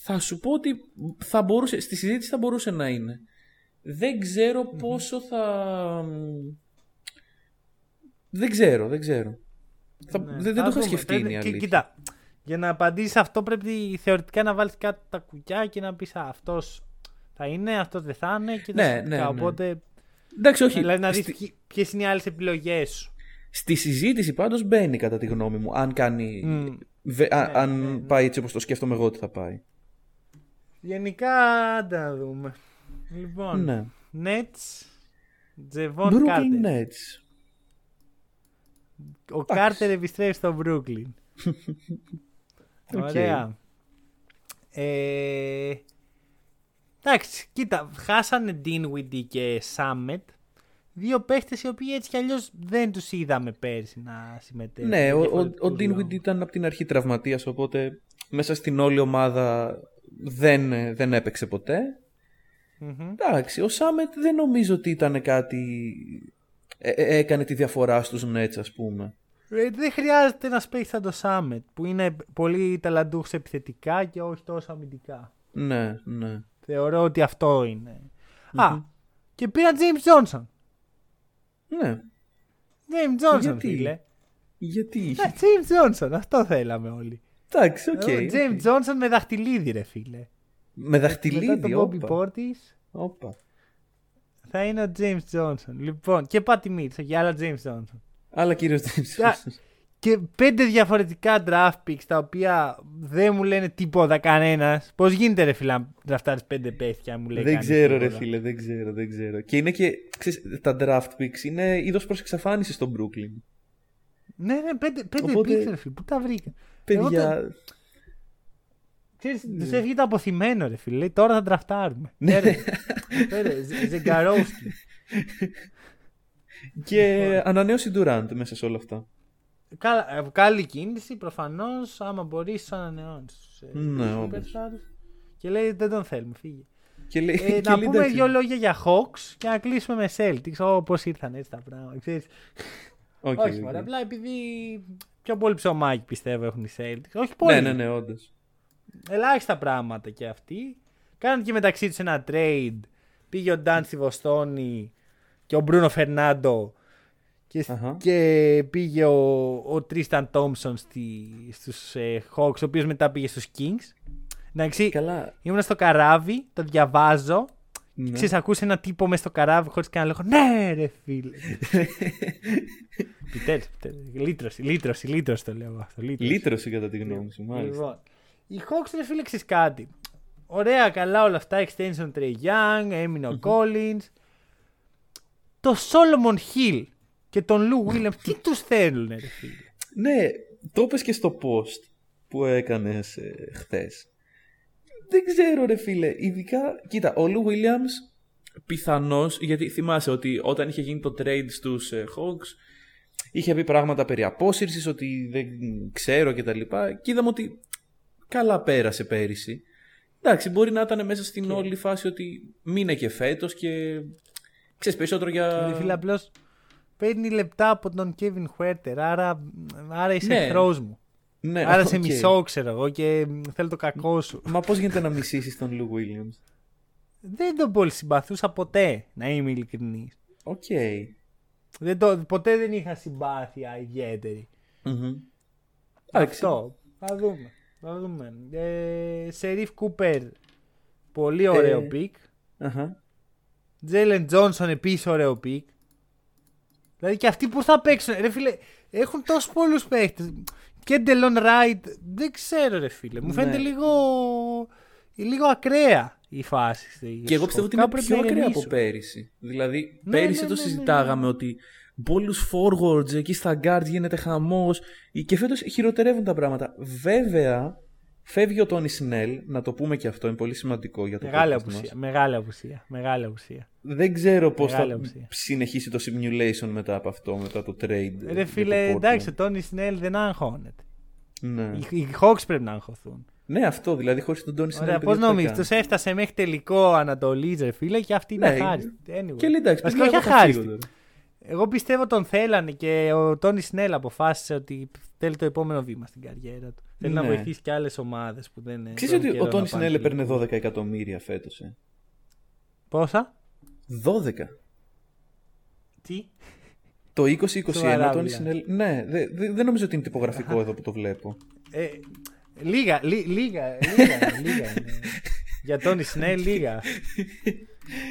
[SPEAKER 5] θα σου πω ότι θα μπορούσε, στη συζήτηση θα μπορούσε να είναι. Δεν ξέρω πόσο θα... Δεν ξέρω, δεν ξέρω. Θα... δεν δεν το είχα σκεφτεί είναι η
[SPEAKER 4] Ναι, Και,
[SPEAKER 5] αλήθεια.
[SPEAKER 4] κοίτα, για να απαντήσεις αυτό πρέπει θεωρητικά να βάλεις κάτω τα κουκιά και να πεις αυτός θα είναι, αυτός δεν θα είναι και τα
[SPEAKER 5] Ναι,
[SPEAKER 4] σχετικά.
[SPEAKER 5] ναι, ναι.
[SPEAKER 4] Οπότε,
[SPEAKER 5] Εντάξει, όχι.
[SPEAKER 4] δηλαδή να δεις
[SPEAKER 5] στη,
[SPEAKER 4] ποιες είναι οι άλλες επιλογές σου.
[SPEAKER 5] στη συζήτηση πάντως μπαίνει κατά τη γνώμη μου, αν κάνει...
[SPEAKER 4] Μμ.
[SPEAKER 5] βε- α-
[SPEAKER 4] Ναι,
[SPEAKER 5] αν
[SPEAKER 4] ναι, ναι.
[SPEAKER 5] πάει έτσι όπως το σκέφτομαι εγώ ότι θα πάει.
[SPEAKER 4] Γενικά, άντε να δούμε. Λοιπόν,
[SPEAKER 5] Ναι.
[SPEAKER 4] Nets, Τζεβόν
[SPEAKER 5] Brooklyn
[SPEAKER 4] Κάρτερ.
[SPEAKER 5] Nets.
[SPEAKER 4] Ο Κάρτερ επιστρέφει στο Brooklyn.
[SPEAKER 5] Οκ.
[SPEAKER 4] Ωραία. Ε, εντάξει, κοίτα, χάσανε Dinwiddie και Summit. Δύο παίχτες οι οποίοι έτσι κι αλλιώς δεν τους είδαμε πέρσι να συμμετέχουν.
[SPEAKER 5] Ναι, ο, ο, ο
[SPEAKER 4] Διαφορετικούς
[SPEAKER 5] Dinwiddie
[SPEAKER 4] λόγους.
[SPEAKER 5] ήταν από την αρχή τραυματίας, οπότε μέσα στην όλη ομάδα δεν, ε, δεν έπαιξε ποτέ. Εντάξει, ο Σάμετ δεν νομίζω ότι ήταν κάτι... ε, ε, έκανε τη διαφορά στους Nets, ας πούμε.
[SPEAKER 4] Ε, δεν χρειάζεται να παίξει σαν το Σάμετ που είναι πολύ ταλαντούχος επιθετικά και όχι τόσο αμυντικά.
[SPEAKER 5] Ναι, ναι.
[SPEAKER 4] Θεωρώ ότι αυτό είναι. Α, και πήρα James Johnson.
[SPEAKER 5] Ναι.
[SPEAKER 4] James Johnson,
[SPEAKER 5] Γιατί;
[SPEAKER 4] φίλε.
[SPEAKER 5] Γιατί;
[SPEAKER 4] Ναι,
[SPEAKER 5] είχε.
[SPEAKER 4] James Johnson, αυτό θέλαμε όλοι.
[SPEAKER 5] Εντάξει, οκ.
[SPEAKER 4] Ε, James Johnson με δαχτυλίδι, ρε φίλε.
[SPEAKER 5] Με
[SPEAKER 4] Μετά
[SPEAKER 5] δαχτυλίδι,
[SPEAKER 4] τον Bobby
[SPEAKER 5] όπα.
[SPEAKER 4] Portis
[SPEAKER 5] Όπα.
[SPEAKER 4] θα είναι ο James Johnson. Λοιπόν, και Patty Mills, και άλλα James Johnson.
[SPEAKER 5] Αλλά κύριος James
[SPEAKER 4] Κα-
[SPEAKER 5] Johnson.
[SPEAKER 4] Και πέντε διαφορετικά draft picks τα οποία δεν μου λένε τίποτα κανένας. Πώς γίνεται, ρε φίλε, να δραφτάρει πέντε παίχτες, μου λέει.
[SPEAKER 5] Δεν
[SPEAKER 4] κανείς
[SPEAKER 5] ξέρω, ρε
[SPEAKER 4] τίποτα.
[SPEAKER 5] φίλε, δεν ξέρω, δεν ξέρω. Και είναι και. Ξέρεις, τα draft picks είναι είδος προς εξαφάνισης στο Brooklyn.
[SPEAKER 4] Ναι, ναι, πέντε, πέντε
[SPEAKER 5] Οπότε-
[SPEAKER 4] picks, ρε φίλε. Πού τα βρήκα. Εγώ
[SPEAKER 5] Παιδιά.
[SPEAKER 4] το- Ξέρεις, τους έφυγε το αποθυμένο, ρε φίλε. Λέει, Τώρα θα τραφτάρουμε.
[SPEAKER 5] Ναι.
[SPEAKER 4] Φέρε, φέρε, Ζε- Ζεγκαρόφσκι.
[SPEAKER 5] Και ανανέωση Durant μέσα σε όλα αυτά.
[SPEAKER 4] Καλά, ε, Καλή κίνηση, προφανώς. Άμα μπορείς, τους ανανεώνεις.
[SPEAKER 5] Ναι, όντως.
[SPEAKER 4] Και λέει δεν τον θέλουμε, φύγε.
[SPEAKER 5] Και λέει,
[SPEAKER 4] Ε,
[SPEAKER 5] και
[SPEAKER 4] να
[SPEAKER 5] λέει,
[SPEAKER 4] πούμε
[SPEAKER 5] εντάξει,
[SPEAKER 4] δύο λόγια για Hawks και να κλείσουμε με Celtics. Όπως ήρθαν έτσι τα πράγματα. Ξέρεις.
[SPEAKER 5] οκ,
[SPEAKER 4] Όχι,
[SPEAKER 5] οκ.
[SPEAKER 4] μωρέ, απλά επειδή πιο πολύ ψωμάκι πιστεύω έχουν οι Celtics. Όχι πολύ.
[SPEAKER 5] Ναι, ναι, ναι, όντως.
[SPEAKER 4] Ελάχιστα πράγματα και αυτοί. Κάναν και μεταξύ τους ένα trade. Πήγε ο Νταν στη Βοστώνη και ο Μπρούνο Φερνάντο. Και,
[SPEAKER 5] Αχα.
[SPEAKER 4] και πήγε ο, ο Τρίσταν Τόμψον στη, στους ε, Hawks, ο οποίος μετά πήγε στους Kings. Εντάξει,
[SPEAKER 5] Καλά.
[SPEAKER 4] ήμουν στο καράβι, το διαβάζω.
[SPEAKER 5] Ναι.
[SPEAKER 4] Ξέρεις, ακούς ένα τύπο μες στο καράβι χωρίς καν να λέγω Ναι ρε φίλε Επιτέλους, επιτέλους. Λύτρωση, λύτρωση, λύτρωση το λέω αυτό λύτρωση.
[SPEAKER 5] Λύτρωση κατά τη γνώμη σου, μάλιστα.
[SPEAKER 4] Λοιπόν, οι Hawks ρε φίλε ξέρεις κάτι Ωραία καλά όλα αυτά Extension Trey Young, έμεινε ο Collins Το Solomon Hill και τον Lou Williams Τι τους θέλουν ρε φίλε
[SPEAKER 5] Ναι, το είπες και στο post που έκανες ε, χθες. Δεν ξέρω ρε φίλε, ειδικά, κοίτα, ο Λου Williams πιθανώς, γιατί θυμάσαι ότι όταν είχε γίνει το trade στους ε, Hawks, είχε πει πράγματα περί απόσυρσης, ότι δεν ξέρω και τα λοιπά, και είδαμε ότι καλά πέρασε πέρυσι. Εντάξει, μπορεί να ήταν μέσα στην όλη φάση ότι μείνε και φέτος και ξέρεις περισσότερο για...
[SPEAKER 4] Ρε φίλε απλώς παίρνει λεπτά από τον Kevin Huerter άρα, άρα είσαι
[SPEAKER 5] Ναι.
[SPEAKER 4] εχθρός μου
[SPEAKER 5] Ναι,
[SPEAKER 4] Άρα σε
[SPEAKER 5] οκ.
[SPEAKER 4] μισώ ξέρω εγώ και μ, θέλω το κακό σου
[SPEAKER 5] Μα πώς γίνεται να μισήσεις τον Λου Williams.
[SPEAKER 4] Δεν τον πολύ συμπαθούσα ποτέ, να είμαι ειλικρινής.
[SPEAKER 5] Οκ.
[SPEAKER 4] Δεν το, ποτέ δεν είχα συμπάθεια ιδιαίτερη.
[SPEAKER 5] Μμμ. Εντάξει.
[SPEAKER 4] Αυτό. Θα δούμε. Θα δούμε. Ε, Σερίφ Κούπερ, πολύ ωραίο
[SPEAKER 5] Ε.
[SPEAKER 4] pick.
[SPEAKER 5] Αχα.
[SPEAKER 4] Τζέιλεν Τζόνσον, επίσης ωραίο pick. Δηλαδή και αυτοί που θα παίξουν. Ρε φίλε, έχουν τόσους πολλούς παίχτες. Και Ντελόν Ράιτ, δεν ξέρω ρε φίλε. Μου φαίνεται
[SPEAKER 5] Ναι.
[SPEAKER 4] λίγο, λίγο ακραία η φάση.
[SPEAKER 5] Και εγώ πιστεύω ότι είναι πιο ακραία από πέρυσι. Δηλαδή,
[SPEAKER 4] Ναι,
[SPEAKER 5] πέρυσι
[SPEAKER 4] ναι,
[SPEAKER 5] το
[SPEAKER 4] ναι, ναι,
[SPEAKER 5] συζητάγαμε ότι πολλούς forwards εκεί στα guards γίνεται χαμός. Και φέτος χειροτερεύουν τα πράγματα. Βέβαια, φεύγει ο Τόνι Σνέλ, να το πούμε και αυτό, είναι πολύ σημαντικό για το
[SPEAKER 4] Μεγάλη
[SPEAKER 5] podcast
[SPEAKER 4] απουσία.
[SPEAKER 5] μας.
[SPEAKER 4] Μεγάλη απουσία. Μεγάλη απουσία.
[SPEAKER 5] Δεν ξέρω πώς θα
[SPEAKER 4] Μεγάλη απουσία.
[SPEAKER 5] συνεχίσει το simulation μετά από αυτό, μετά το trade.
[SPEAKER 4] Ρε
[SPEAKER 5] για
[SPEAKER 4] φίλε,
[SPEAKER 5] το
[SPEAKER 4] εντάξει, ο
[SPEAKER 5] Portland.
[SPEAKER 4] Τόνι Σνέλ δεν αγχώνεται.
[SPEAKER 5] Ναι.
[SPEAKER 4] Οι, οι Hawks πρέπει να αγχωθούν.
[SPEAKER 5] ναι, αυτό δηλαδή, χωρίς τον Τόνι Σνέλ.
[SPEAKER 4] Ωραία, πώς νομίζεις, τους έφτασε μέχρι τελικό Ανατολής, ρε φίλε, και αυτή είναι
[SPEAKER 5] Ναι,
[SPEAKER 4] αχάριστη. Anyway.
[SPEAKER 5] Και λέει εντάξει,
[SPEAKER 4] Βασικά,
[SPEAKER 5] παιδιά,
[SPEAKER 4] όχι
[SPEAKER 5] εγώ θα φύγω
[SPEAKER 4] αχάριστη.
[SPEAKER 5] τώρα.
[SPEAKER 4] Εγώ πιστεύω τον θέλανε και ο Τόνι Σνέλ αποφάσισε ότι θέλει το επόμενο βήμα στην καριέρα του. Θέλει να
[SPEAKER 5] Ναι.
[SPEAKER 4] βοηθήσει και άλλες ομάδες που δεν είναι.
[SPEAKER 5] Ξέρεις ότι ο Τόνι Σνέλ έπαιρνε 12 εκατομμύρια φέτος. Ε;
[SPEAKER 4] Πόσα;
[SPEAKER 5] 12.
[SPEAKER 4] Τι;
[SPEAKER 5] Το 2021
[SPEAKER 4] Σοβαρά
[SPEAKER 5] ο Τόνι
[SPEAKER 4] μιλάς.
[SPEAKER 5] Σνέλ. Ναι, δε- δε- δεν νομίζω ότι είναι τυπογραφικό εδώ που το βλέπω.
[SPEAKER 4] Ε, λίγα, λί- λίγα, λίγα, λίγα είναι. Για Τόνι Σνέλ, λίγα.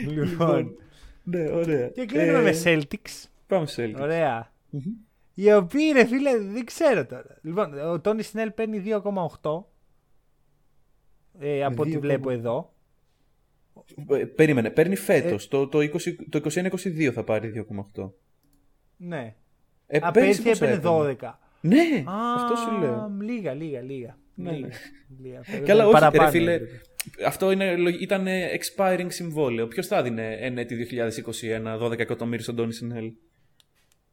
[SPEAKER 4] λοιπόν.
[SPEAKER 5] Ναι, ωραία.
[SPEAKER 4] Και κλείνουμε
[SPEAKER 5] Ε,
[SPEAKER 4] με Celtics.
[SPEAKER 5] Πάμε σε Celtics.
[SPEAKER 4] Ωραία. Οι οποίοι ρε φίλε δεν ξέρω τώρα. Λοιπόν, ο Τόνι Σνέλ παίρνει 2,8. Ε, από ό,τι
[SPEAKER 5] 2,8.
[SPEAKER 4] βλέπω εδώ.
[SPEAKER 5] Ε, Περίμενε, παίρνει
[SPEAKER 4] Ε.
[SPEAKER 5] φέτο. Το, το, 20 το 21-22 θα πάρει 2,8.
[SPEAKER 4] Ναι.
[SPEAKER 5] Ε,
[SPEAKER 4] Α,
[SPEAKER 5] πέρυσι
[SPEAKER 4] πέρσι
[SPEAKER 5] πόσα
[SPEAKER 4] έπαιρνε
[SPEAKER 5] έπαιρνε;
[SPEAKER 4] 12.
[SPEAKER 5] Ναι,
[SPEAKER 4] Α,
[SPEAKER 5] αυτό σου λέω.
[SPEAKER 4] Λίγα, λίγα, λίγα.
[SPEAKER 5] Ναι,
[SPEAKER 4] λίγα,
[SPEAKER 5] ναι.
[SPEAKER 4] λίγα.
[SPEAKER 5] Καλά, όχι,
[SPEAKER 4] Παραπάνω
[SPEAKER 5] ρε φίλε.
[SPEAKER 4] Έπρεπε.
[SPEAKER 5] Αυτό είναι, λογ- ήταν expiring συμβόλαιο. Ποιος θα δίνει εν έτη 2021 12 εκατομμύρια στον Τόνι Σνέλ.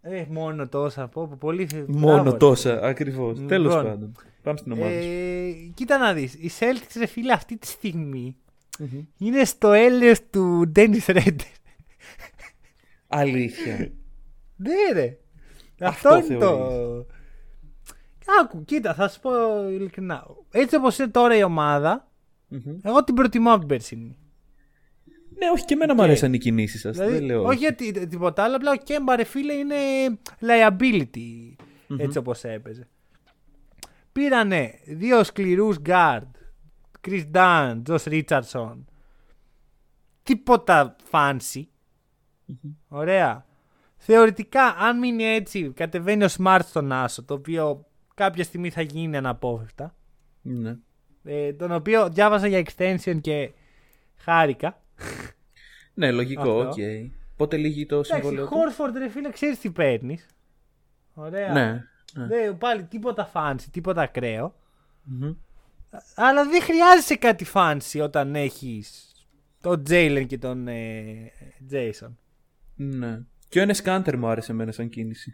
[SPEAKER 4] Ε, μόνο τόσα. Πω, πω, πολύ...
[SPEAKER 5] Μόνο
[SPEAKER 4] Μπράβο,
[SPEAKER 5] τόσα, ακριβώς.
[SPEAKER 4] Λοιπόν,
[SPEAKER 5] Τέλος πάντων. Πάμε στην ομάδα. σου.
[SPEAKER 4] Ε, κοίτα να δεις, οι Celtics ρε φίλε αυτή τη στιγμη είναι στο έλεος του Dennis Redder.
[SPEAKER 5] Αλήθεια.
[SPEAKER 4] Ναι ρε.
[SPEAKER 5] Αυτό
[SPEAKER 4] Αυτό, είναι το... Άκου, κοίτα, θα σου πω ειλικρινά. Έτσι όπως είναι τώρα η ομάδα,
[SPEAKER 5] Μμμ.
[SPEAKER 4] εγώ την προτιμώ από την περσινή.
[SPEAKER 5] Ναι, όχι και εμένα μου αρέσαν οι κινήσεις σας.
[SPEAKER 4] Δηλαδή,
[SPEAKER 5] δεν λέω.
[SPEAKER 4] όχι γιατί τίποτα άλλο, απλά ο Κέμπα ρε φίλε είναι liability έτσι όπως έπαιζε. Πήρανε δύο σκληρούς guard, Chris Dunn, Josh Richardson. Τίποτα fancy. Ωραία. Θεωρητικά, αν μείνει έτσι, κατεβαίνει ο Smart στον Άσο, το οποίο κάποια στιγμή θα γίνει αναπόφευκτα.
[SPEAKER 5] Ναι.
[SPEAKER 4] Ε, τον οποίο διάβασα για extension και χάρηκα.
[SPEAKER 5] ναι, λογικό, οκ.
[SPEAKER 4] Αυτό.
[SPEAKER 5] Πότε λήγει το
[SPEAKER 4] Εντάξει,
[SPEAKER 5] συμβόλαιο του;
[SPEAKER 4] Χόρφορντ ρε φίλε, ξέρεις τι παίρνεις. Ωραία.
[SPEAKER 5] Ναι. ναι.
[SPEAKER 4] Δεν, πάλι τίποτα fancy, τίποτα ακραίο.
[SPEAKER 5] Μμμ.
[SPEAKER 4] Αλλά δεν χρειάζεσαι κάτι fancy όταν έχεις τον Jaylen και τον ε, Jason.
[SPEAKER 5] ναι. Και ο Enes Kanter μου άρεσε εμένα σαν κίνηση.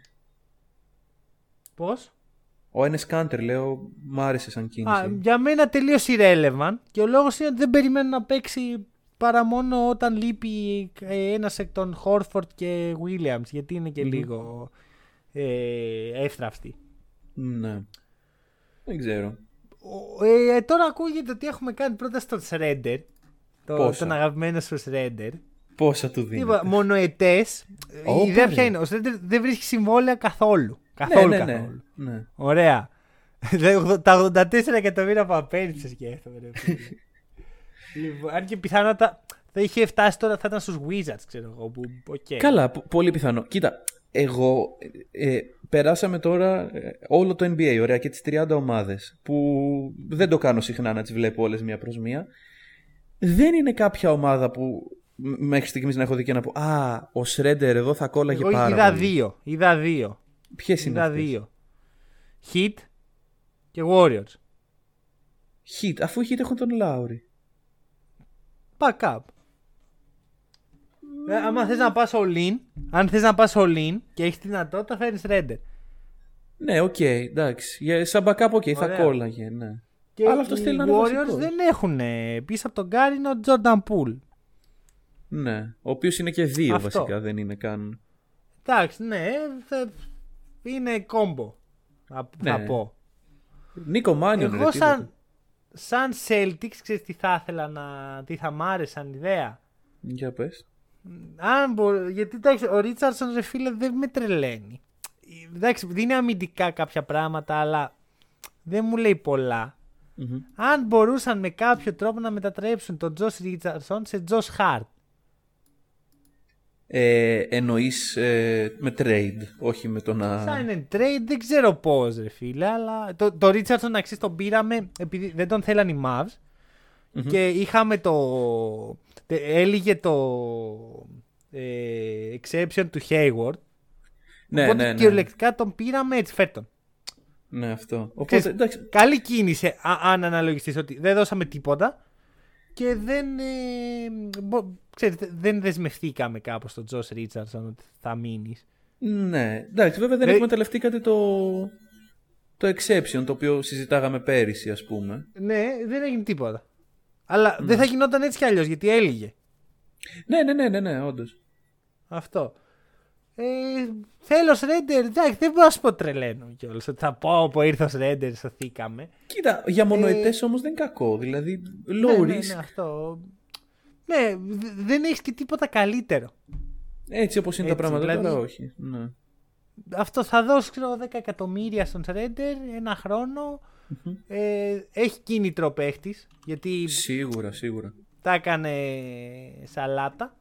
[SPEAKER 4] Πώς;
[SPEAKER 5] Ο Enes Kanter, λέω, μου άρεσε σαν κίνηση.
[SPEAKER 4] Α, για μένα τελείως irrelevant και ο λόγος είναι ότι δεν περιμένω να παίξει παρά μόνο όταν λείπει ε, ένας εκ των Horford και Williams γιατί είναι και λίγο ε, εύθραυστη.
[SPEAKER 5] Ναι. Δεν ξέρω.
[SPEAKER 4] Ο- Ε, τώρα ακούγεται ότι έχουμε κάνει πρώτα στον Shredder. Το,
[SPEAKER 5] Πόσα;
[SPEAKER 4] τον αγαπημένο σου Shredder.
[SPEAKER 5] Πόσα του δίνει.
[SPEAKER 4] Είπα, μονοετέ. Η
[SPEAKER 5] Όπα,
[SPEAKER 4] ιδέα
[SPEAKER 5] ρε.
[SPEAKER 4] ποια είναι. Ο Schröder δεν βρίσκει συμβόλαια καθόλου. Καθόλου.
[SPEAKER 5] ναι, ναι,
[SPEAKER 4] καθόλου.
[SPEAKER 5] Ναι. ναι.
[SPEAKER 4] Ωραία. Δεν- Τα 84 εκατομμύρια που απέρριψες σκέφτομαι. ρε φίλε. λοιπόν, αν και πιθανότατα θα είχε φτάσει τώρα, θα ήταν στους Wizards, ξέρω εγώ. Που, οκ.
[SPEAKER 5] Καλά, πο- πολύ πιθανό. Κοίτα, εγώ ε, ε, περάσαμε τώρα ε, όλο το NBA, ωραία, και τις 30 ομάδες που δεν το κάνω συχνά να τις βλέπω όλες μία προς μία. Δεν είναι κάποια ομάδα που μ- μέχρι στιγμής να έχω δει και να πω «Α, ο Σρέντερ εδώ θα κόλλαγε
[SPEAKER 4] Εγώ
[SPEAKER 5] πάρα
[SPEAKER 4] είδα
[SPEAKER 5] πολύ».
[SPEAKER 4] δύο. Είδα δύο.
[SPEAKER 5] Ποιες είναι
[SPEAKER 4] Είδα
[SPEAKER 5] αυτές;
[SPEAKER 4] δύο. Heat και Warriors.
[SPEAKER 5] Heat, αφού οι Heat έχουν τον Λάουρι.
[SPEAKER 4] Backup. Ε, άμα θες να πας all in, αν θες να πας all in και έχεις τη δυνατότητα φέρνεις Schröder.
[SPEAKER 5] Ναι, οκ, εντάξει. Για, σαν backup, οκ, θα
[SPEAKER 4] Ωραία.
[SPEAKER 5] κόλλαγε, ναι.
[SPEAKER 4] Και
[SPEAKER 5] Αλλά αυτός
[SPEAKER 4] οι
[SPEAKER 5] θέλει να είναι
[SPEAKER 4] Warriors
[SPEAKER 5] βασικός.
[SPEAKER 4] δεν έχουν. Πίσω από τον Γκάρι είναι ο Jordan Poole.
[SPEAKER 5] Ναι, ο οποίος είναι και δύο
[SPEAKER 4] Αυτό.
[SPEAKER 5] βασικά, δεν είναι καν...
[SPEAKER 4] Εντάξει, ναι, θα- είναι κόμπο. Θα, θα
[SPEAKER 5] Ναι.
[SPEAKER 4] πω.
[SPEAKER 5] Νίκο Μάνιον,
[SPEAKER 4] Εγώ
[SPEAKER 5] ρε,
[SPEAKER 4] σαν,
[SPEAKER 5] τίποτα.
[SPEAKER 4] σαν Celtics, ξέρεις τι θα ήθελα να... τι θα μ' άρεσε σαν ιδέα;
[SPEAKER 5] Για πες.
[SPEAKER 4] Αν μπο- γιατί εντάξει, ο Ρίτσαρdsον ρε φίλε δεν με τρελαίνει. Εντάξει, δίνει αμυντικά κάποια πράγματα, αλλά δεν μου λέει πολλά.
[SPEAKER 5] Μμμ.
[SPEAKER 4] Αν μπορούσαν με κάποιο τρόπο να μετατρέψουν τον Τζος Ρίτσαρdsον σε Τζος Χαρτ.
[SPEAKER 5] Ε, εννοείς ε, με trade, όχι με το να...
[SPEAKER 4] Sign and trade, δεν ξέρω πώς, ρε φίλε, αλλά το, το Richardson να ξέρεις τον πήραμε επειδή δεν τον θέλαν οι Mavs και είχαμε το. τε- Έλυγε το ε, exception του Hayward.
[SPEAKER 5] ναι,
[SPEAKER 4] οπότε
[SPEAKER 5] ναι, ναι.
[SPEAKER 4] κυριολεκτικά τον πήραμε έτσι φέρτον.
[SPEAKER 5] Ναι, αυτό. Οπότε,
[SPEAKER 4] Ξέρεις,
[SPEAKER 5] εντάξει,
[SPEAKER 4] Καλή κίνηση, α- αν αναλογιστείς ότι δεν δώσαμε τίποτα και δεν, ε, μπο- ξέρετε, δεν δεσμευθήκαμε κάπως στον Josh Richardson ότι θα μείνεις.
[SPEAKER 5] ναι. Εντάξει, βέβαια δεν
[SPEAKER 4] Ε,
[SPEAKER 5] εκμεταλλευτήκατε το, το exception το οποίο συζητάγαμε πέρυσι, ας πούμε.
[SPEAKER 4] Ναι, δεν έγινε τίποτα. Αλλά δεν θα γινόταν έτσι κι αλλιώς γιατί έλυγε.
[SPEAKER 5] Ναι, ναι, ναι, ναι, ναι, όντως.
[SPEAKER 4] Αυτό. Ε, θέλω Ρέντερ, εντάξει, δεν μπορώ να σου πω τρελαίνω κιόλας. Ότι θα πω που ήρθε ο Ρέντερ, σωθήκαμε.
[SPEAKER 5] Κοίτα, για μονοετές όμως δεν είναι κακό. Δηλαδή, low
[SPEAKER 4] Ε, ναι, ναι,
[SPEAKER 5] risk,
[SPEAKER 4] ναι, αυτό. Ναι, δε- δεν έχεις και τίποτα καλύτερο.
[SPEAKER 5] έτσι όπως είναι
[SPEAKER 4] Έτσι,
[SPEAKER 5] τα πράγματα
[SPEAKER 4] δηλαδή-
[SPEAKER 5] τώρα, όχι. Ναι.
[SPEAKER 4] Αυτό θα δώσει ξέρω, 10 εκατομμύρια στον Ρέντερ ένα χρόνο. Ε, έχει κίνητρο παίχτης γιατί
[SPEAKER 5] Σίγουρα, σίγουρα.
[SPEAKER 4] τα έκανε σαλάτα.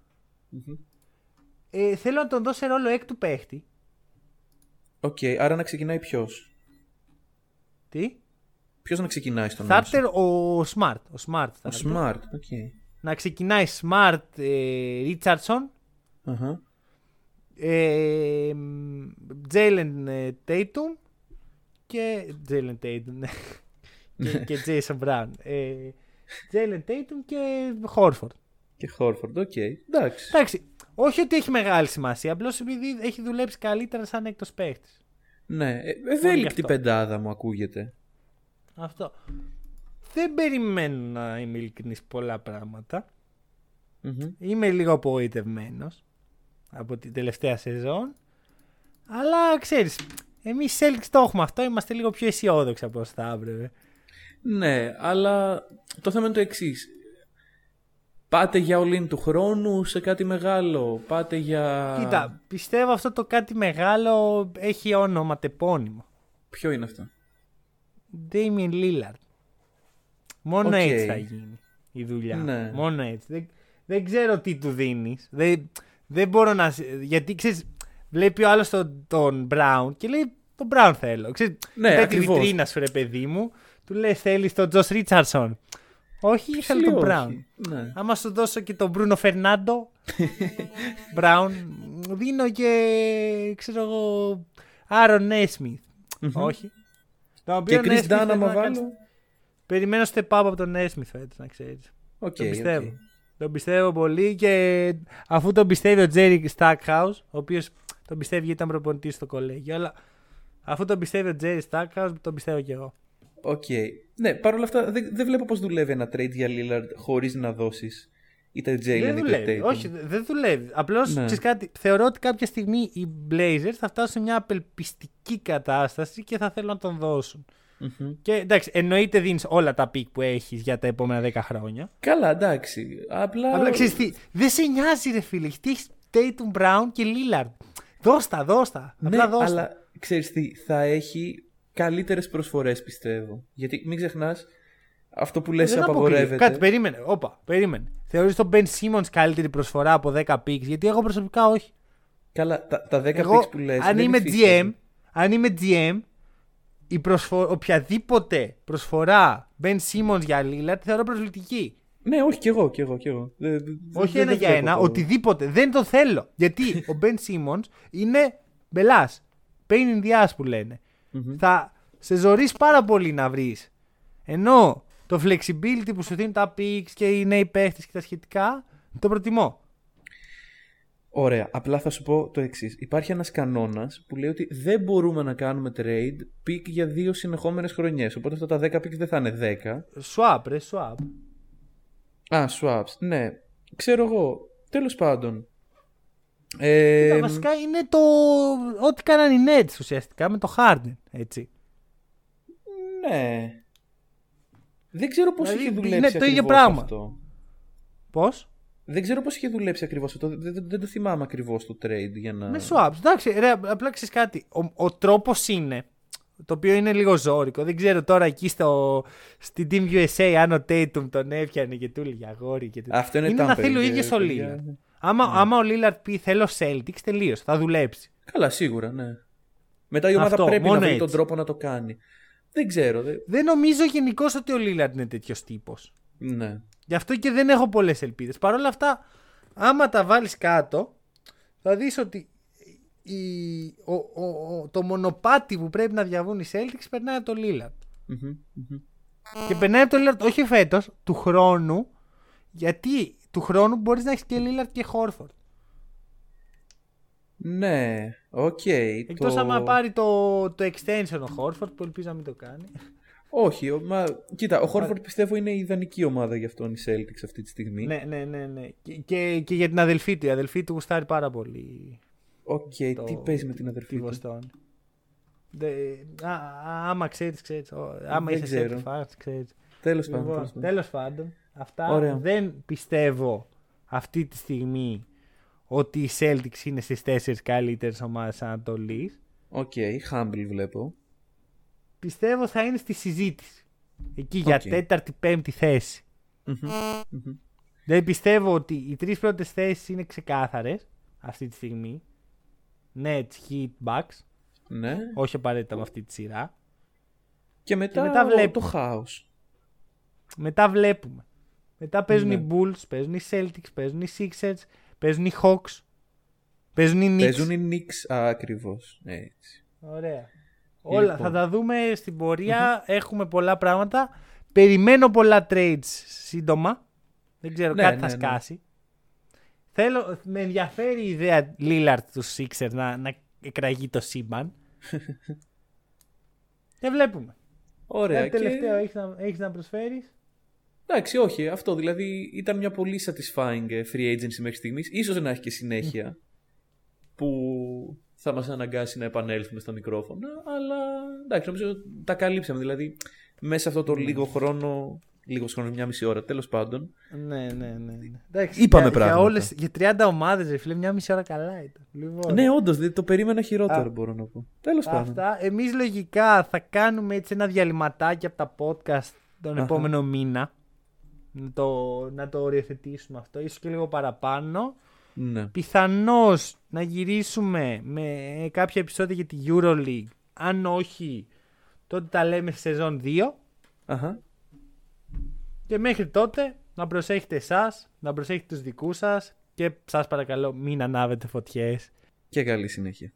[SPEAKER 4] Ε, θέλω να τον δώσει ρόλο έκτου παίχτη.
[SPEAKER 5] Οκ, άρα να ξεκινάει ποιος;
[SPEAKER 4] Τι;
[SPEAKER 5] Ποιος να ξεκινάει στον Άσο.
[SPEAKER 4] Starter ο Smart. Ο Smart.
[SPEAKER 5] Ο
[SPEAKER 4] starter.
[SPEAKER 5] Smart, οκ.
[SPEAKER 4] Να ξεκινάει Smart, ε, Richardson,
[SPEAKER 5] Αχα.
[SPEAKER 4] ε, Jalen ε, Tatum και Jalen Tatum ναι. και, και Jason Brown. Ε, Jalen Tatum και Horford.
[SPEAKER 5] Και Χόρφορντ, οκ. Εντάξει.
[SPEAKER 4] Εντάξει, Όχι ότι έχει μεγάλη σημασία, απλώς επειδή έχει δουλέψει καλύτερα σαν έκτος παίχτης.
[SPEAKER 5] Ναι, ε, ευέλικτη
[SPEAKER 4] αυτό.
[SPEAKER 5] πεντάδα μου ακούγεται.
[SPEAKER 4] Αυτό. Δεν περιμένω να είμαι ειλικρινής πολλά πράγματα.
[SPEAKER 5] Μμμ.
[SPEAKER 4] Είμαι λίγο απογοητευμένος από την τελευταία σεζόν. Αλλά ξέρεις, εμείς οι Celtics το έχουμε αυτό. Είμαστε λίγο πιο αισιόδοξοι από όσο θα έπρεπε.
[SPEAKER 5] Ναι, αλλά το θέμα είναι το εξής. Πάτε για all-in του χρόνου σε κάτι μεγάλο. Πάτε για.
[SPEAKER 4] Κοίτα, πιστεύω αυτό το κάτι μεγάλο έχει ονοματεπώνυμο.
[SPEAKER 5] Ποιο είναι αυτό;
[SPEAKER 4] Damien Lillard. Μόνο
[SPEAKER 5] Οκ.
[SPEAKER 4] έτσι θα γίνει η δουλειά.
[SPEAKER 5] Ναι.
[SPEAKER 4] Μόνο έτσι. Δεν, δεν ξέρω τι του δίνεις. Δεν, δεν μπορώ να. σε- Γιατί ξέρεις, βλέπει ο άλλος τον, τον Brown και λέει τον Brown θέλω. Ξέρεις,
[SPEAKER 5] Ναι,
[SPEAKER 4] κοιτάει τη
[SPEAKER 5] ακριβώς.
[SPEAKER 4] βιτρίνα σου, ρε παιδί μου. Του λε θέλεις τον Τζος Ρίτσαρσον. Όχι, θέλω
[SPEAKER 5] Ψηλό,
[SPEAKER 4] τον
[SPEAKER 5] όχι.
[SPEAKER 4] Brown.
[SPEAKER 5] Ναι.
[SPEAKER 4] Άμα σου δώσω και τον Μπρούνο Φερνάντο Brown, δίνω και ξέρω εγώ Άρον Νέσμιθ. Όχι. Το οποίο
[SPEAKER 5] Και Chris
[SPEAKER 4] Nesmith
[SPEAKER 5] Dunn
[SPEAKER 4] πρέπει
[SPEAKER 5] άμα
[SPEAKER 4] να κάνεις-
[SPEAKER 5] βάλω.
[SPEAKER 4] Περιμένω step up από τον Nesmith φέτος, να ξέρεις.
[SPEAKER 5] Οκ,
[SPEAKER 4] τον
[SPEAKER 5] οκ.
[SPEAKER 4] πιστεύω. Τον πιστεύω πολύ και αφού τον πιστεύει ο Jerry Stackhouse, ο οποίος τον πιστεύει γιατί ήταν προπονητής στο κολέγιο, αλλά αφού τον πιστεύει ο Jerry Stackhouse, τον πιστεύω κι εγώ.
[SPEAKER 5] Οκ. Ναι, παρόλα αυτά δεν, δεν βλέπω πώς δουλεύει ένα trade για Lillard χωρίς να δώσεις είτε Jalen
[SPEAKER 4] δεν
[SPEAKER 5] είτε
[SPEAKER 4] δουλεύει.
[SPEAKER 5] Tatum.
[SPEAKER 4] Όχι, δε- δεν δουλεύει. Απλώς
[SPEAKER 5] Ναι.
[SPEAKER 4] κάτι. Θεωρώ ότι κάποια στιγμή οι Blazers θα φτάσουν σε μια απελπιστική κατάσταση και θα θέλουν να τον δώσουν.
[SPEAKER 5] Μμμ.
[SPEAKER 4] Και εντάξει, εννοείται δίνεις όλα τα picks που έχεις για τα επόμενα 10 χρόνια.
[SPEAKER 5] Καλά, εντάξει. Απλά.
[SPEAKER 4] Απλά ξέρεις τι, δεν σε νοιάζει, ρε φίλε. Γιατί έχεις Tatum Brown και Lillard. Δώστα, δώστα.
[SPEAKER 5] Ναι,
[SPEAKER 4] Απλά δώστα.
[SPEAKER 5] αλλά ξέρεις τι, θα έχει καλύτερες προσφορές πιστεύω. Γιατί μην ξεχνάς, αυτό που λες
[SPEAKER 4] Δεν αποκλείω.
[SPEAKER 5] απαγορεύεται.
[SPEAKER 4] Κάτι, περίμενε. Όπα, περίμενε. Θεωρείς τον Ben Simmons καλύτερη προσφορά από 10 picks, γιατί εγώ προσωπικά όχι.
[SPEAKER 5] Καλά, τα, τα 10
[SPEAKER 4] Εγώ,
[SPEAKER 5] picks που λες
[SPEAKER 4] αν
[SPEAKER 5] δεν
[SPEAKER 4] είμαι
[SPEAKER 5] υφίστανται.
[SPEAKER 4] GM, αν είμαι GM, η προσφο... οποιαδήποτε προσφορά Ben Simmons για Lillard τη θεωρώ προσβλητική.
[SPEAKER 5] Ναι, όχι κι εγώ, κι εγώ, κι εγώ. Δεν- δεν-
[SPEAKER 4] Όχι
[SPEAKER 5] δεν-
[SPEAKER 4] ένα
[SPEAKER 5] δεν
[SPEAKER 4] για
[SPEAKER 5] βλέπω
[SPEAKER 4] ένα,
[SPEAKER 5] το-
[SPEAKER 4] οτιδήποτε. Δεν το θέλω. Γιατί ο Ben Simmons είναι μπελάς. Pain in the ass που λενε Θα σε ζωρίσει πάρα πολύ να βρεις. Ενώ το flexibility που σου δίνουν τα picks και οι νέοι παίχτες και τα σχετικά, το προτιμώ.
[SPEAKER 5] Ωραία. Απλά θα σου πω το εξής. Υπάρχει ένας κανόνας που λέει ότι δεν μπορούμε να κάνουμε trade pick για δύο συνεχόμενες χρονιές. Οπότε αυτά τα 10 picks δεν θα είναι 10.
[SPEAKER 4] Swap, ρε, swap.
[SPEAKER 5] Α, swaps. Ναι. Ξέρω εγώ. Τέλος πάντων. Ε,
[SPEAKER 4] Κοίτα, βασικά είναι το. Ό,τι κάνανε οι Nets ουσιαστικά με το Harden. Έτσι.
[SPEAKER 5] ναι. Δεν ξέρω πώς
[SPEAKER 4] Δηλαδή,
[SPEAKER 5] είχε
[SPEAKER 4] είναι
[SPEAKER 5] δουλέψει
[SPEAKER 4] το ίδιο
[SPEAKER 5] ακριβώς
[SPEAKER 4] πράγμα.
[SPEAKER 5] αυτό.
[SPEAKER 4] Πώς;
[SPEAKER 5] Δεν ξέρω πώς είχε δουλέψει ακριβώς αυτό. Δεν, δεν- δεν το θυμάμαι ακριβώς το trade για να.
[SPEAKER 4] Με swaps. Εντάξει, ρε, απλά ξέρεις κάτι. Ο, ο τρόπος είναι. Το οποίο είναι λίγο ζώρικο. Δεν ξέρω τώρα εκεί στο, στην Team USA αν ο Tatum τον έπιανε και του έλεγε αγόρι. Και του...
[SPEAKER 5] Αυτό είναι
[SPEAKER 4] να
[SPEAKER 5] tampering,
[SPEAKER 4] θέλει ο
[SPEAKER 5] ε,
[SPEAKER 4] ίδιος ο
[SPEAKER 5] παιδιά.
[SPEAKER 4] Lillard. Άμα, άμα ο Lillard πει θέλω Celtics, τελείωσε. Θα δουλέψει.
[SPEAKER 5] Καλά, σίγουρα, ναι. Μετά η ομάδα
[SPEAKER 4] Αυτό,
[SPEAKER 5] πρέπει να
[SPEAKER 4] μόνο
[SPEAKER 5] βρει
[SPEAKER 4] έτσι.
[SPEAKER 5] τον τρόπο να το κάνει. Δεν ξέρω. Δεν...
[SPEAKER 4] Δεν νομίζω γενικώς ότι ο Lillard είναι τέτοιος τύπος.
[SPEAKER 5] Ναι.
[SPEAKER 4] Γι' αυτό και δεν έχω πολλές ελπίδες. Παρ' όλα αυτά, άμα τα βάλεις κάτω, θα δεις ότι η, ο, ο, ο- το μονοπάτι που πρέπει να διαβούν οι Celtics περνάει από το Lillard.
[SPEAKER 5] Μμμ, μμμ.
[SPEAKER 4] Και περνάει από το Lillard όχι φέτος, του χρόνου, γιατί του χρόνου μπορείς να έχεις και Lillard και Horford.
[SPEAKER 5] Ναι, οκ.
[SPEAKER 4] Εκτός
[SPEAKER 5] το...
[SPEAKER 4] άμα πάρει το, το extension ο Horford που ελπίζω να μην το κάνει.
[SPEAKER 5] Όχι, ο- μα... κοίτα, ο Χόρφορντ πιστεύω είναι η ιδανική ομάδα για αυτόν η Celtics αυτή τη στιγμή.
[SPEAKER 4] ναι, ναι, ναι. ναι. Και, και, και για την αδελφή του. Η αδελφή του γουστάρει πάρα πολύ
[SPEAKER 5] Οκ,
[SPEAKER 4] το-
[SPEAKER 5] τι παίζεις με την
[SPEAKER 4] τη
[SPEAKER 5] αδερφή του;
[SPEAKER 4] Βοστόνη. Δε, α, α, άμα ξέρεις, ξέρεις. Άμα
[SPEAKER 5] Δεν
[SPEAKER 4] είσαι
[SPEAKER 5] ξέρω.
[SPEAKER 4] σε φάρτ, ξέρεις.
[SPEAKER 5] Τέλος πάντων.
[SPEAKER 4] Λοιπόν,
[SPEAKER 5] τέλος πάντων.
[SPEAKER 4] τέλος πάντων, αυτά
[SPEAKER 5] Ωραία.
[SPEAKER 4] δεν πιστεύω αυτή τη στιγμή ότι οι Celtics είναι στις τέσσερις καλύτερες ομάδες Ανατολής.
[SPEAKER 5] Οκ, humble βλέπω.
[SPEAKER 4] Πιστεύω θα είναι στη συζήτηση. Εκεί για
[SPEAKER 5] Οκ.
[SPEAKER 4] τέταρτη, πέμπτη θέση.
[SPEAKER 5] Μμμ, μμμ.
[SPEAKER 4] Δεν πιστεύω ότι οι τρεις πρώτες θέσεις είναι ξεκάθαρες αυτή τη στιγμή. Nets, Heat, Bucks.
[SPEAKER 5] Ναι.
[SPEAKER 4] Όχι απαραίτητα με αυτή τη σειρά.
[SPEAKER 5] Και μετά,
[SPEAKER 4] μετά
[SPEAKER 5] ο-
[SPEAKER 4] βλέπουμε.
[SPEAKER 5] το χάος.
[SPEAKER 4] Μετά βλέπουμε. Μετά παίζουν
[SPEAKER 5] Ναι.
[SPEAKER 4] οι Bulls, παίζουν οι Celtics, παίζουν οι Sixers, παίζουν οι Hawks, παίζουν οι Knicks.
[SPEAKER 5] Παίζουν οι Knicks α, ακριβώς. Έτσι.
[SPEAKER 4] Ωραία. Όλα
[SPEAKER 5] Λοιπόν.
[SPEAKER 4] θα τα δούμε στην πορεια Έχουμε πολλά πράγματα. Περιμένω πολλά trades σύντομα. Δεν ξέρω,
[SPEAKER 5] Ναι,
[SPEAKER 4] κάτι
[SPEAKER 5] ναι,
[SPEAKER 4] θα
[SPEAKER 5] ναι.
[SPEAKER 4] σκάσει. Θέλω, με ενδιαφέρει η ιδέα Λίλαρτ του Sixers να, να εκραγεί το σύμπαν. και βλέπουμε.
[SPEAKER 5] Ωραία.
[SPEAKER 4] Κάτι
[SPEAKER 5] και-
[SPEAKER 4] τελευταίο έχεις να, έχεις να προσφέρεις;
[SPEAKER 5] Εντάξει, όχι, αυτό δηλαδή ήταν μια πολύ satisfying ε, free agency μέχρι στιγμής. Ίσως να έχει και συνέχεια που θα μας αναγκάσει να επανέλθουμε στα μικρόφωνα, αλλά εντάξει, νομίζω τα καλύψαμε. Δηλαδή, μέσα σε αυτό το λίγο χρόνο, λίγο χρόνο, μια μισή ώρα, τέλος πάντων.
[SPEAKER 4] Ναι, ναι, ναι. ναι. Εντάξει,
[SPEAKER 5] Είπαμε
[SPEAKER 4] για,
[SPEAKER 5] πράγματα.
[SPEAKER 4] Για, όλες, για 30 ομάδες, ρε φίλε, μια μισή ώρα καλά ήταν. Λοιπόν,
[SPEAKER 5] Ναι, όντως, δηλαδή, το περίμενα χειρότερο,
[SPEAKER 4] Α.
[SPEAKER 5] μπορώ να πω. Τέλος πάντων.
[SPEAKER 4] Αυτά. Εμείς λογικά θα κάνουμε έτσι ένα διαλυματάκι από τα podcast τον
[SPEAKER 5] Αχα.
[SPEAKER 4] επόμενο μήνα. Να το, να το οριοθετήσουμε αυτό, ίσως και λίγο παραπάνω.
[SPEAKER 5] Ναι.
[SPEAKER 4] Πιθανώς να γυρίσουμε με κάποια επεισόδια για τη EuroLeague. Αν όχι, τότε τα λέμε σε σεζόν 2.
[SPEAKER 5] Αχα.
[SPEAKER 4] Και μέχρι τότε να προσέχετε εσάς, να προσέχετε τους δικούς σας και σας παρακαλώ μην ανάβετε φωτιές.
[SPEAKER 5] Και καλή συνέχεια.